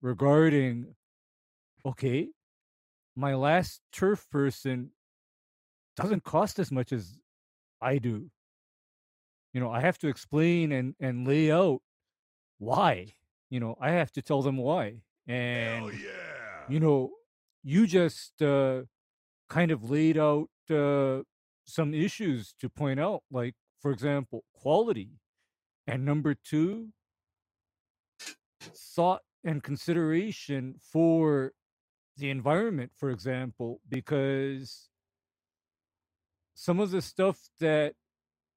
Speaker 2: regarding okay, my last turf person doesn't cost as much as I do. You know, I have to explain and and lay out why. You know, I have to tell them why. And yeah you know, you just uh, kind of laid out uh, some issues to point out, like, for example, quality. And number two, thought and consideration for the environment, for example, because some of the stuff that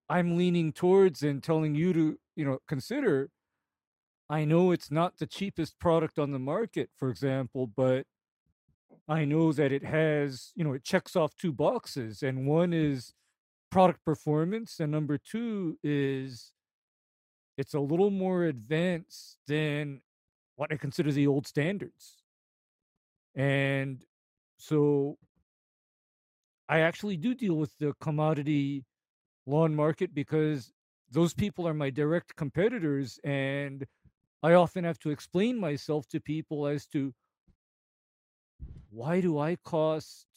Speaker 2: I'm leaning towards and telling you to, you know, consider, I know it's not the cheapest product on the market, for example, but I know that it has, you know, it checks off two boxes, and one is product performance, and number two is it's a little more advanced than what I consider the old standards. And so I actually do deal with the commodity lawn market because those people are my direct competitors and I often have to explain myself to people as to why do I cost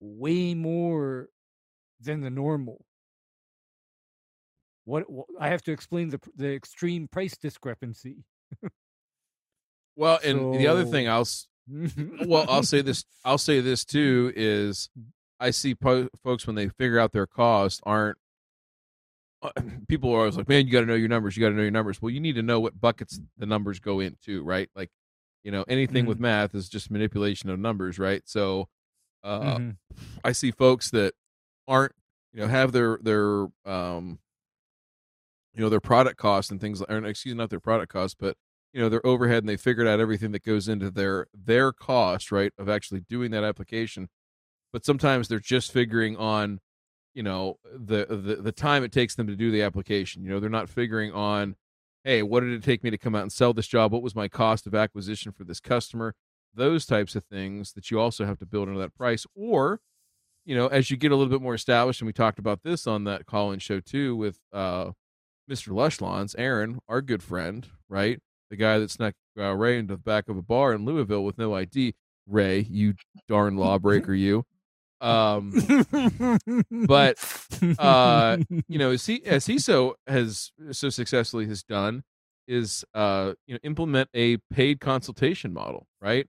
Speaker 2: way more than the normal? What wh- I have to explain the the extreme price discrepancy.
Speaker 1: Well, *laughs* and the other thing I'll *laughs* well, I'll say this. I'll say this too is I see po- folks when they figure out their cost aren't. *clears throat* People are always like, "Man, you got to know your numbers. You got to know your numbers." Well, you need to know what buckets the numbers go into, right? Like, you know, anything with math is just manipulation of numbers, right? So, uh,
Speaker 2: Mhm.
Speaker 1: I see folks that aren't, you know, have their their um, you know, their product costs and things. Or excuse me, not their product costs, but you know, their overhead, and they figured out everything that goes into their their cost, right, of actually doing that application. But sometimes they're just figuring on, you know, the the the time it takes them to do the application. You know, they're not figuring on, hey, what did it take me to come out and sell this job? What was my cost of acquisition for this customer? Those types of things that you also have to build into that price, or you know, as you get a little bit more established, and we talked about this on that call-in show too with uh, Mr. Lush Lawns, Aaron, our good friend, right? The guy that snuck uh, Ray into the back of a bar in Louisville with no ID. Ray, you darn *laughs* lawbreaker, you. Um, *laughs* but, uh, you know, as he as he so has so successfully has done is uh, you know implement a paid consultation model, right?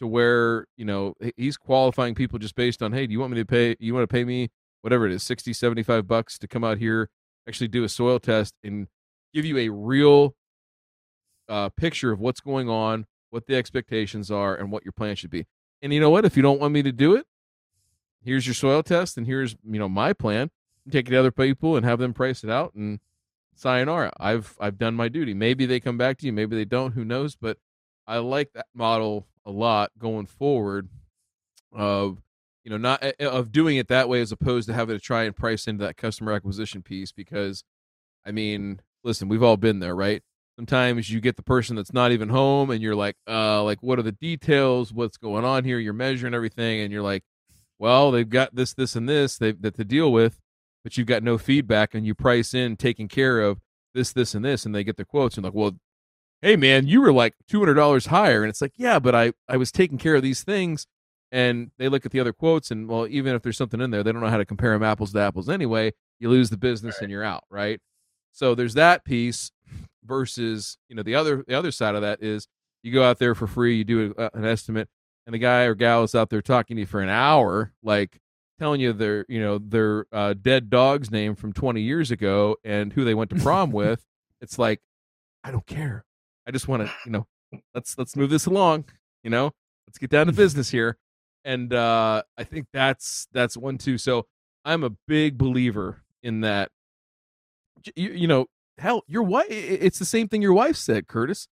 Speaker 1: To where you know he's qualifying people just based on, hey, do you want me to pay? You want to pay me whatever it is, 60, 75 bucks to come out here, actually do a soil test and give you a real uh, picture of what's going on, what the expectations are, and what your plan should be. And you know what? If you don't want me to do it, here's your soil test, and here's you know my plan. Take it to other people and have them price it out, and sayonara. I've I've done my duty. Maybe they come back to you, maybe they don't. Who knows? But I like that model a lot going forward. Of you know not eh, of doing it that way as opposed to having to try and price into that customer acquisition piece because I mean, listen, we've all been there, right? Sometimes you get the person that's not even home and you're like, uh, like what are the details? What's going on here? You're measuring everything and you're like, well, they've got this, this, and this they that to deal with, but you've got no feedback and you price in taking care of this, this, and this, and they get the quotes and like, well, hey man, you were like two hundred dollars higher, and it's like, yeah, but I I was taking care of these things, and they look at the other quotes, and well, even if there's something in there, they don't know how to compare them apples to apples anyway. You lose the business and you're out, right? So there's that piece versus you know the other the other side of that is you go out there for free, you do a, an estimate, and the guy or gal is out there talking to you for an hour, like telling you their you know their uh, dead dog's name from 20 years ago and who they went to prom *laughs* with. It's like I don't care. I just want to you know let's let's move this along. You know, let's get down to business here. and uh, I think that's that's one too. So I'm a big believer in that. You, you know, hell, your wife. It's the same thing your wife said, Curtis.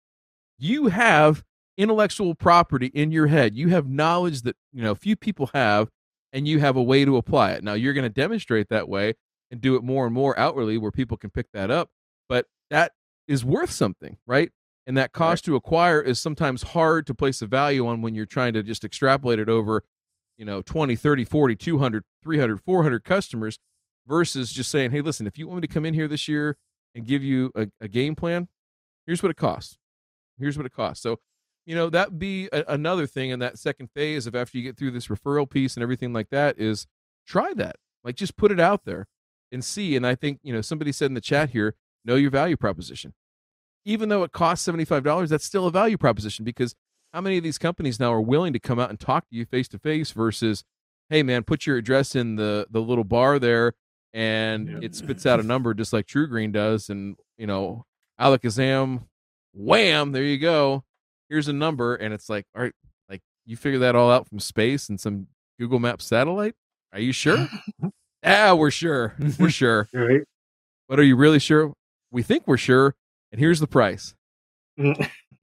Speaker 1: You have intellectual property in your head. You have knowledge that you know few people have, and you have a way to apply it. Now you're going to demonstrate that way and do it more and more outwardly, where people can pick that up. But that is worth something, right? And that cost right. to acquire is sometimes hard to place a value on when you're trying to just extrapolate it over, you know, 20, 30, 40, 200, 300, 400 customers versus just saying, hey, listen, if you want me to come in here this year and give you a, a game plan, here's what it costs. Here's what it costs. So, you know, that be a, another thing in that second phase of after you get through this referral piece and everything like that is try that. Like just put it out there and see. And I think, you know, somebody said in the chat here, know your value proposition even though it costs $75, that's still a value proposition because how many of these companies now are willing to come out and talk to you face to face versus, hey man, put your address in the the little bar there and yeah. it spits out a number just like TruGreen does, and you know, alakazam, wham, there you go. Here's a number, and it's like, all right, like you figure that all out from space and some Google Maps satellite. Are you sure? *laughs* ah, we're sure. We're *laughs* sure.
Speaker 3: right.
Speaker 1: But are you really sure? We think we're sure and here's the price. *laughs*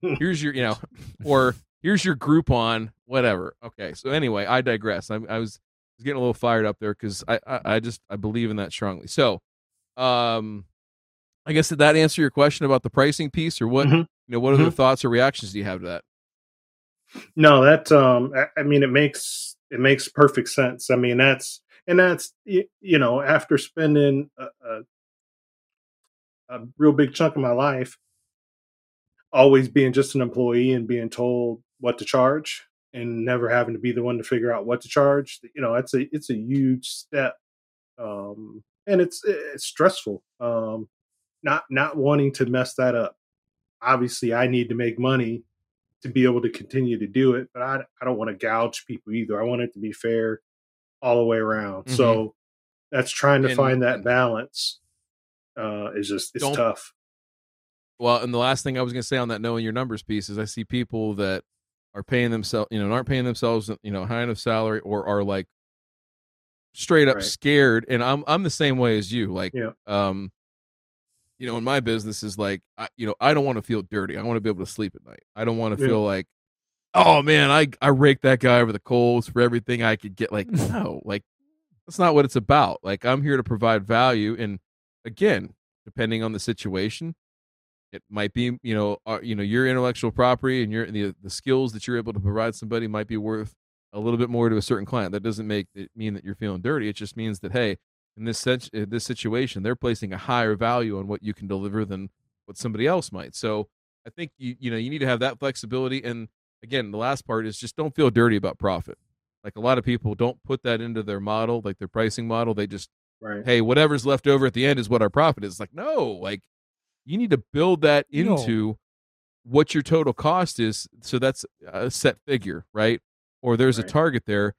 Speaker 1: here's your, you know, or here's your Groupon, whatever. Okay. So anyway, I digress. I, I was, was getting a little fired up there because I, I, I just I believe in that strongly. So, um, I guess did that answer your question about the pricing piece, or what? Mm-hmm. You know, what other mm-hmm. thoughts or reactions do you have to that?
Speaker 3: No, that um, I, I mean, it makes it makes perfect sense. I mean, that's and that's you know after spending a, a, a real big chunk of my life always being just an employee and being told what to charge and never having to be the one to figure out what to charge you know it's a it's a huge step um and it's it's stressful um not not wanting to mess that up obviously i need to make money to be able to continue to do it but i i don't want to gouge people either i want it to be fair all the way around mm-hmm. so that's trying to and, find that balance uh, is just it's tough.
Speaker 1: Well, and the last thing I was going to say on that knowing your numbers piece is I see people that are paying themselves, you know, aren't paying themselves, you know, high enough salary or are like straight up right. scared. And I'm I'm the same way as you. Like,
Speaker 3: yeah.
Speaker 1: um, you know, in my business is like, I, you know, I don't want to feel dirty. I want to be able to sleep at night. I don't want to yeah. feel like, oh man, I I raked that guy over the coals for everything I could get. Like, *laughs* no, like that's not what it's about. Like, I'm here to provide value and again, depending on the situation, it might be you know uh, you know your intellectual property and your the the skills that you're able to provide somebody might be worth a little bit more to a certain client. That doesn't make it mean that you're feeling dirty. It just means that hey, in this in uh, this situation, they're placing a higher value on what you can deliver than what somebody else might. So I think you you know you need to have that flexibility. And again, the last part is just don't feel dirty about profit. Like a lot of people don't put that into their model, like their pricing model. They just
Speaker 3: Right.
Speaker 1: Hey, whatever's left over at the end is what our profit is. Like, no, like you need to build that into no. what your total cost is. So that's a set figure, right? Or there's right. a target there.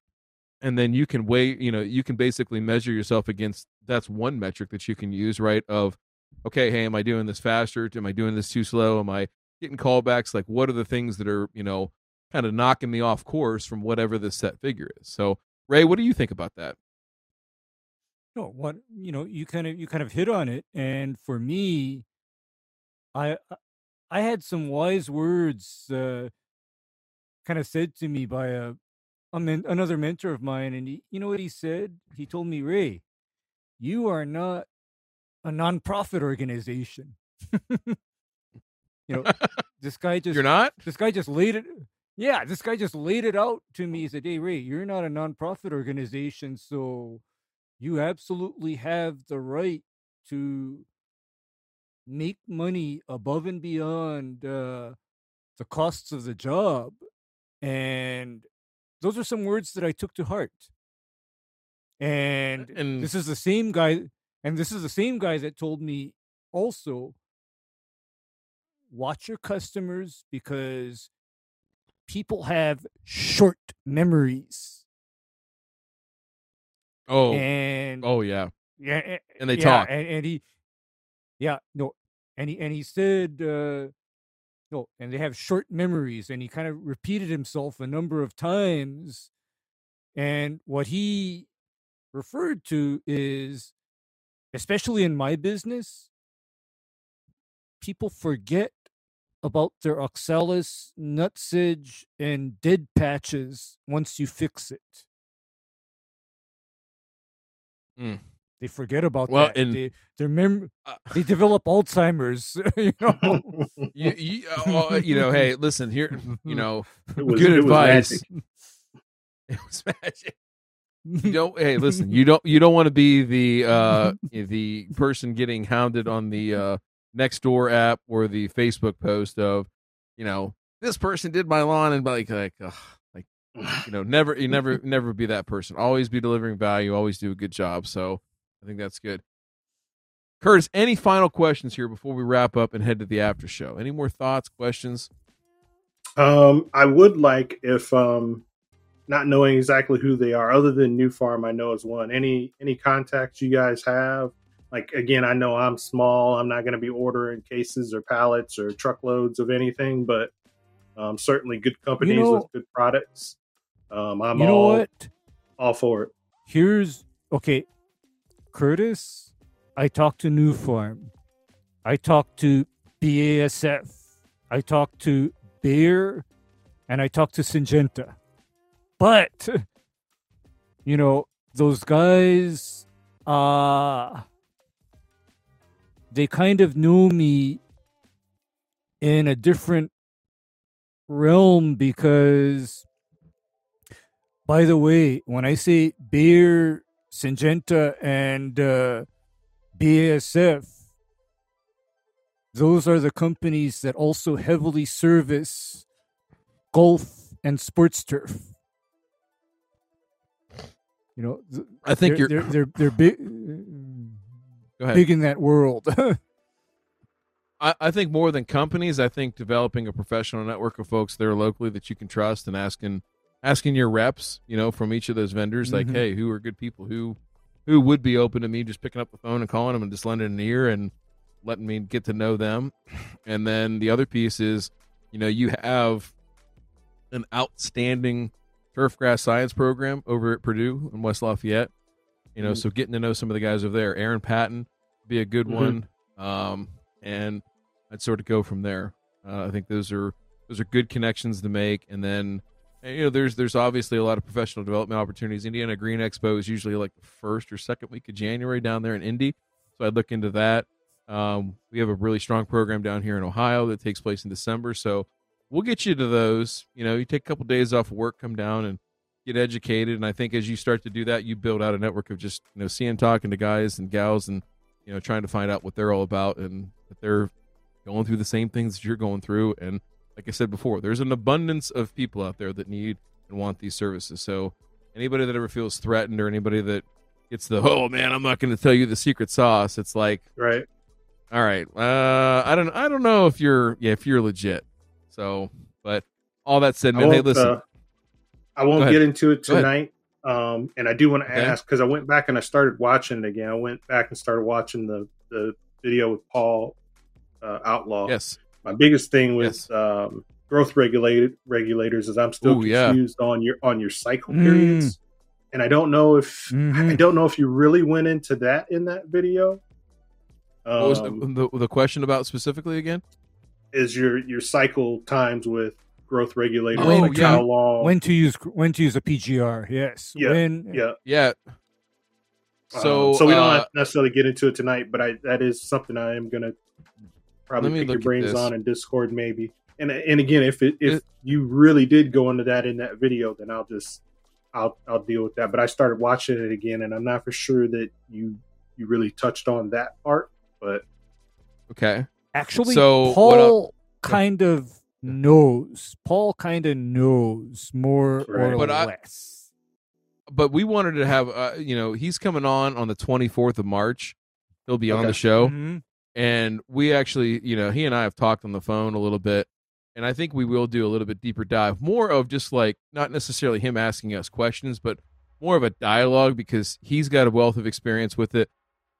Speaker 1: And then you can weigh, you know, you can basically measure yourself against that's one metric that you can use, right? Of, okay, hey, am I doing this faster? Am I doing this too slow? Am I getting callbacks? Like, what are the things that are, you know, kind of knocking me off course from whatever the set figure is? So, Ray, what do you think about that?
Speaker 2: No, what you know, you kind of you kind of hit on it, and for me, I I had some wise words uh, kind of said to me by a, a men, another mentor of mine, and he, you know what he said? He told me, Ray, you are not a nonprofit organization. *laughs* you know, *laughs* this guy just
Speaker 1: you're not.
Speaker 2: This guy just laid it. Yeah, this guy just laid it out to me. He said, "Hey, Ray, you're not a nonprofit organization, so." you absolutely have the right to make money above and beyond uh, the costs of the job. And those are some words that I took to heart. And, and this is the same guy, and this is the same guy that told me also watch your customers because people have short memories.
Speaker 1: Oh,
Speaker 2: and
Speaker 1: oh yeah,
Speaker 2: yeah,
Speaker 1: and they
Speaker 2: yeah,
Speaker 1: talk,
Speaker 2: and, and he, yeah, no, and he and he said, uh, no, and they have short memories, and he kind of repeated himself a number of times And what he referred to is, especially in my business, people forget about their oxalis, nutsedge, and dead patches once you fix it.
Speaker 1: Mm.
Speaker 2: They forget about
Speaker 1: Well,
Speaker 2: that.
Speaker 1: and-
Speaker 2: they, their mem-
Speaker 1: Uh,
Speaker 2: they develop Alzheimer's. *laughs* You know, *laughs*
Speaker 1: you, you, uh, you know, hey, listen here. You know,
Speaker 3: It was,
Speaker 1: good
Speaker 3: it
Speaker 1: advice.
Speaker 3: magic. *laughs*
Speaker 1: It was magic. You don't. Hey, listen. You don't. You don't want to be the uh the person getting hounded on the uh next door app or the Facebook post of, you know, this person did my lawn and like like ugh, like you know never you never never be that person. Always be delivering value. Always do a good job. So I think that's good. Curtis, any final questions here before we wrap up and head to the after show? Any more thoughts, questions?
Speaker 3: Um, I would like if um, not knowing exactly who they are, other than Nufarm, I know is one. Any any contacts you guys have? Like again, I know I'm small. I'm not going to be ordering cases or pallets or truckloads of anything, but um, certainly good companies
Speaker 2: know-
Speaker 3: with good products. Um, I'm
Speaker 2: you know
Speaker 3: all
Speaker 2: what?
Speaker 3: all for it.
Speaker 2: Here's okay, Curtis. I talked to Nufarm. I talked to BASF. I talked to Bayer, and I talked to Syngenta. But *laughs* you know those guys, uh they kind of know me in a different realm because by the way, when I say Bayer, Syngenta, and uh, BASF, those are the companies that also heavily service golf and sports turf. You know, th-
Speaker 1: I think
Speaker 2: they're,
Speaker 1: you're.
Speaker 2: they're they're they're big, big in that world. *laughs*
Speaker 1: I, I think more than companies, I think developing a professional network of folks there locally that you can trust and asking asking your reps, you know, from each of those vendors, like,
Speaker 2: Mhm.
Speaker 1: hey, who are good people? Who who would be open to me just picking up the phone and calling them and just lending an ear and letting me get to know them. *sniffs* And then the other piece is, you know, you have an outstanding turf grass science program over at Purdue in West Lafayette. You know,
Speaker 3: Mhm.
Speaker 1: so getting to know some of the guys over there, Aaron Patton be a good
Speaker 3: Mhm.
Speaker 1: one. Um, and I'd sort of go from there. Uh, I think those are those are good connections to make, and then and, you know there's there's obviously a lot of professional development opportunities. Indiana Green Expo is usually like the first or second week of January down there in Indy, so I'd look into that. Um, we have a really strong program down here in Ohio that takes place in December, so we'll get you to those. You know, you take a couple days off of work, come down and get educated, and I think as you start to do that, you build out a network of just you know seeing, talking to guys and gals, and you know trying to find out what they're all about and that they're going through the same things that you're going through. And like I said before, there's an abundance of people out there that need and want these services. So anybody that ever feels threatened or anybody that gets the oh man, I'm not going to tell you the secret sauce. It's like,
Speaker 3: Right.
Speaker 1: all right, uh, I don't, I don't know if you're, yeah, if you're legit. So, but all that said, man, hey, listen,
Speaker 3: uh, I won't get into it tonight. Um, and I do want to
Speaker 1: Okay.
Speaker 3: ask because I went back and I started watching it again. I went back and started watching the the video with Paul uh, Outlaw.
Speaker 1: yes,
Speaker 3: My biggest thing with
Speaker 1: Yes.
Speaker 3: um, growth regulated regulators is I'm still
Speaker 1: Ooh, yeah.
Speaker 3: confused on your on your cycle
Speaker 2: Mm.
Speaker 3: periods, and I don't know if I
Speaker 2: Mhm.
Speaker 3: don't know if you really went into that in that video. Um,
Speaker 1: what was the, the the question about specifically again?
Speaker 3: is your your cycle times with growth regulators?
Speaker 1: Oh,
Speaker 3: like
Speaker 1: yeah.
Speaker 3: how long?
Speaker 2: when to use when to use a PGR? Yes.
Speaker 3: Yeah,
Speaker 2: When,
Speaker 3: yeah.
Speaker 1: Yeah. So,
Speaker 3: Um, so we don't
Speaker 1: uh,
Speaker 3: have to necessarily get into it tonight, but I that is something I am gonna probably
Speaker 1: Let
Speaker 3: pick your brains on in Discord maybe. And and again, if it, if
Speaker 1: It-
Speaker 3: you really did go into that in that video, then I'll just I'll I'll deal with that. But I started watching it again, and I'm not for sure that you you really touched on that part. But
Speaker 1: Okay.
Speaker 2: Actually,
Speaker 1: So, what
Speaker 2: Paul kind of knows. Paul kind of knows more
Speaker 3: Right.
Speaker 2: or
Speaker 1: But I-
Speaker 2: less.
Speaker 1: but we wanted to have uh, you know he's coming on on the 24th of march he'll be on the show
Speaker 2: Mhm.
Speaker 1: And we actually you know he and i have talked on the phone a little bit and i think we will do a little bit deeper dive more of just like not necessarily him asking us questions but more of a dialogue because he's got a wealth of experience with it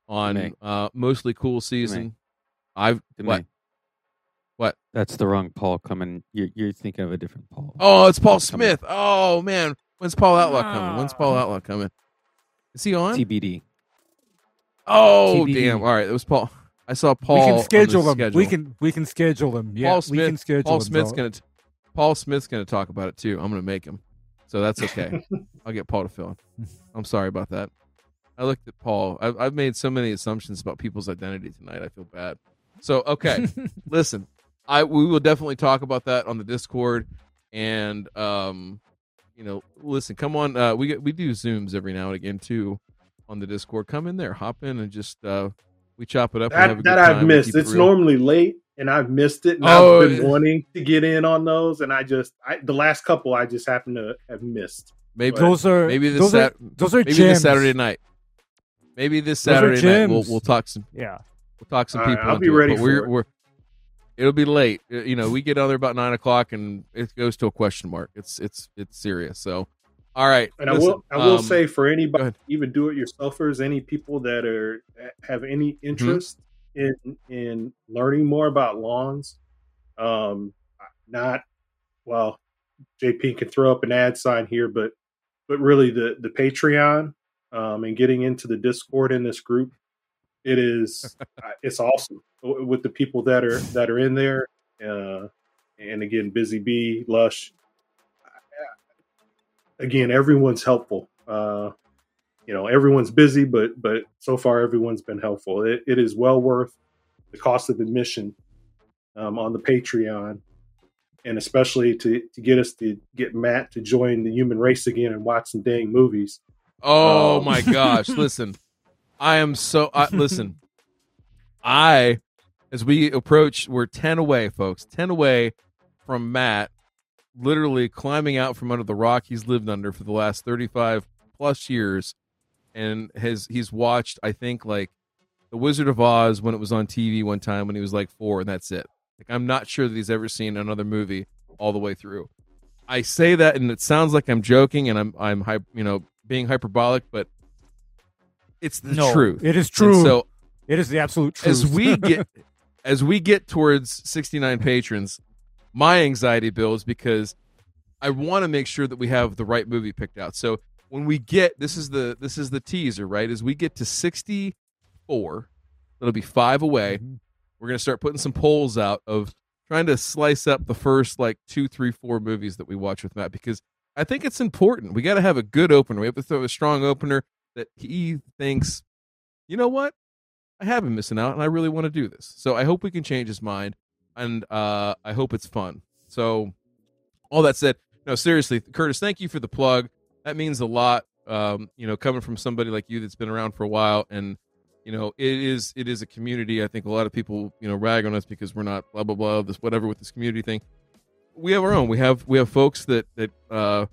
Speaker 1: on uh mostly cool season i've
Speaker 4: To
Speaker 1: what. What?
Speaker 4: That's the wrong Paul coming. You're, you're thinking of a different Paul.
Speaker 1: oh it's paul
Speaker 4: Coming.
Speaker 1: smith oh man When's Paul Outlaw coming? When's Paul Outlaw coming? Is he on?
Speaker 4: TBD.
Speaker 1: Oh
Speaker 2: TBD.
Speaker 1: damn! All right, it was Paul. I saw Paul.
Speaker 2: we
Speaker 1: on
Speaker 2: can
Speaker 1: the
Speaker 2: schedule them.
Speaker 1: schedule.
Speaker 2: We can we can schedule them. Yeah,
Speaker 1: Paul
Speaker 2: we can schedule
Speaker 1: Paul
Speaker 2: them.
Speaker 1: Smith's
Speaker 2: So-
Speaker 1: gonna. T- Paul Smith's gonna talk about it too. I'm gonna make him, so that's okay. *laughs* I'll get Paul to fill in. I'm sorry about that. I looked at Paul. I've, I've made so many assumptions about people's identity tonight. I feel bad. So okay, *laughs* listen. I we will definitely talk about that on the Discord, and um, you know, listen. Come on, uh, we get we do zooms every now and again too on the Discord. Come in there, hop in, and just uh, we chop it up. we have a
Speaker 3: That,
Speaker 1: good
Speaker 3: that I've
Speaker 1: time,
Speaker 3: missed.
Speaker 1: keep it
Speaker 3: It's
Speaker 1: real.
Speaker 3: normally late, and I've missed it. And
Speaker 1: Oh,
Speaker 3: I've been
Speaker 1: yeah.
Speaker 3: wanting to get in on those, and I just I, the last couple I just happen to have missed.
Speaker 1: Maybe
Speaker 2: Those are
Speaker 1: maybe this
Speaker 2: those
Speaker 1: Sat-
Speaker 2: are those are
Speaker 1: maybe
Speaker 2: gems.
Speaker 1: this Saturday night. Maybe this Saturday night we'll we'll talk some
Speaker 2: Yeah,
Speaker 1: we'll talk some
Speaker 3: All right,
Speaker 1: people.
Speaker 3: I'll be ready
Speaker 1: It, but we're,
Speaker 3: for it.
Speaker 1: we're it'll be late. Uh, You know, we get on there about nine o'clock and it goes to a question mark. It's it's it's serious. So, all right.
Speaker 3: And
Speaker 1: listen,
Speaker 3: I will I will
Speaker 1: um,
Speaker 3: say for anybody, even do it yourselfers, any people that are have any
Speaker 1: Mm-hmm.
Speaker 3: interest in in learning more about lawns, um, not well, JP can throw up an ad sign here, but but really the the Patreon um, and getting into the Discord in this group, it is *laughs* uh, it's awesome with the people that are that are in there. Uh, and again, Busy Bee, Lush, again, everyone's helpful. Uh, you know, everyone's busy, but but so far everyone's been helpful. It, it is well worth the cost of admission um, on the Patreon, and especially to to get us to get Matt to join the human race again and watch some dang movies.
Speaker 1: Oh
Speaker 3: Um,
Speaker 1: my gosh! *laughs* Listen, I am so. I, listen, I as we approach, we're ten away, folks. Ten away from Matt, literally climbing out from under the rock he's lived under for the last thirty-five plus years, and has he's watched. I think like the Wizard of Oz when it was on TV one time when he was like four, and that's it. Like I'm not sure that he's ever seen another movie all the way through. I say that, and it sounds like I'm joking, and I'm I'm you know being hyperbolic, but it's the
Speaker 2: no,
Speaker 1: truth.
Speaker 2: It is
Speaker 1: And
Speaker 2: true.
Speaker 1: so
Speaker 2: it is the absolute truth.
Speaker 1: as we get *laughs* as we get towards 69 patrons, my anxiety builds because I want to make sure that we have the right movie picked out. So when we get this is the this is the teaser, right? As we get to 64, that'll be five away.
Speaker 2: Mhm.
Speaker 1: We're gonna start putting some polls out of trying to slice up the first like two, three, four movies that we watch with Matt because I think it's important. We got to have a good opener. We have to throw a strong opener that he thinks, you know what, I have been missing out, and I really want to do this. So I hope we can change his mind, and uh, I hope it's fun. So, all that said, no, seriously, Curtis, thank you for the plug. That means a lot. Um, you know, coming from somebody like you that's been around for a while, and you know, it is it is a community. I think a lot of people you know rag on us because we're not blah blah blah this whatever with this community thing. We have our own. We have we have folks that that uh,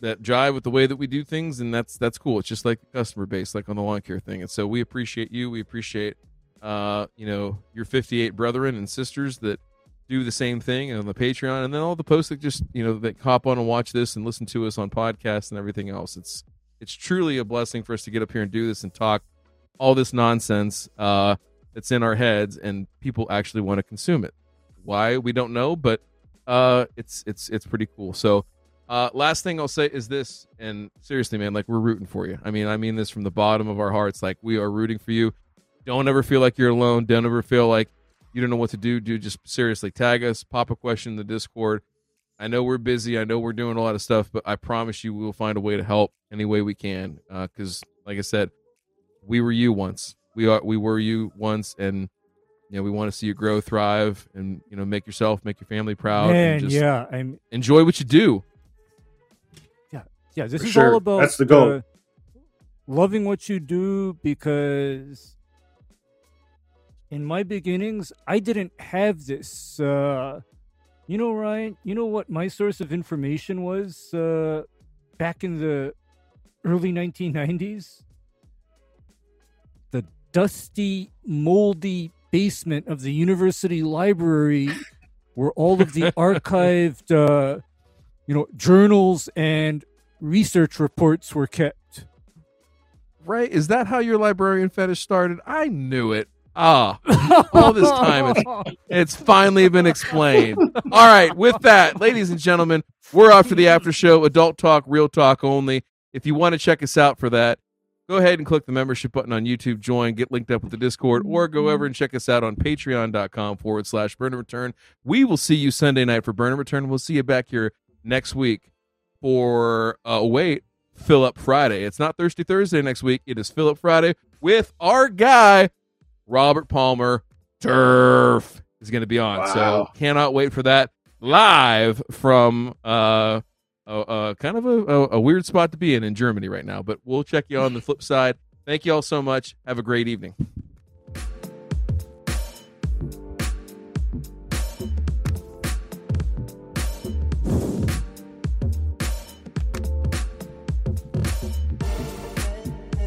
Speaker 1: that jive with the way that we do things, and that's that's cool. It's just like customer base, like on the lawn care thing. And so we appreciate you. We appreciate uh, you know your 58 brethren and sisters that do the same thing on the Patreon, and then all the posts that just you know that hop on and watch this and listen to us on podcasts and everything else. It's it's truly a blessing for us to get up here and do this and talk all this nonsense uh, that's in our heads, and people actually want to consume it. Why we don't know, but uh, it's it's it's pretty cool. So. Uh, last thing I'll say is this, and seriously, man, like we're rooting for you. I mean, I mean this from the bottom of our hearts. Like we are rooting for you. Don't ever feel like you're alone. Don't ever feel like you don't know what to do. Dude, just seriously tag us, pop a question in the Discord. I know we're busy. I know we're doing a lot of stuff, but I promise you, we will find a way to help any way we can. Because, like I said, we were you once. We are. We were you once, and you know we want to see you grow, thrive, and you know make yourself, make your family proud,
Speaker 2: Man,
Speaker 1: and just
Speaker 2: yeah, I'm
Speaker 1: enjoy what you do.
Speaker 2: Yeah, yeah. This
Speaker 3: For
Speaker 2: is
Speaker 3: sure.
Speaker 2: all about
Speaker 3: That's the goal.
Speaker 2: uh, loving what you do because in my beginnings, I didn't have this. Uh, you know, Ryan. You know what my source of information was uh, back in the early 1990s. The dusty, moldy basement of the university library, *laughs* where all of the *laughs* archived, uh, you know, journals and research reports were kept.
Speaker 1: Right? Is that how your librarian fetish started? I knew it. Ah, all this time it's, it's finally been explained. All right, with that, ladies and gentlemen, we're off to the after show. Adult talk, real talk only. If you want to check us out for that, go ahead and click the membership button on YouTube, join, get linked up with the Discord, or go over and check us out on patreon.com forward slash burn and return. We will see you Sunday night for burn and return. We'll see you back here next week for, uh, wait, Fill Up Friday. It's not Thirsty Thursday next week. It is Fill Up Friday with our guy, Robert Palmer. Turf is going to be on. So cannot wait for that live from uh, a, a kind of a, a, a weird spot to be in in Germany right now. But we'll check you on the flip side. Thank you all so much. Have a great evening.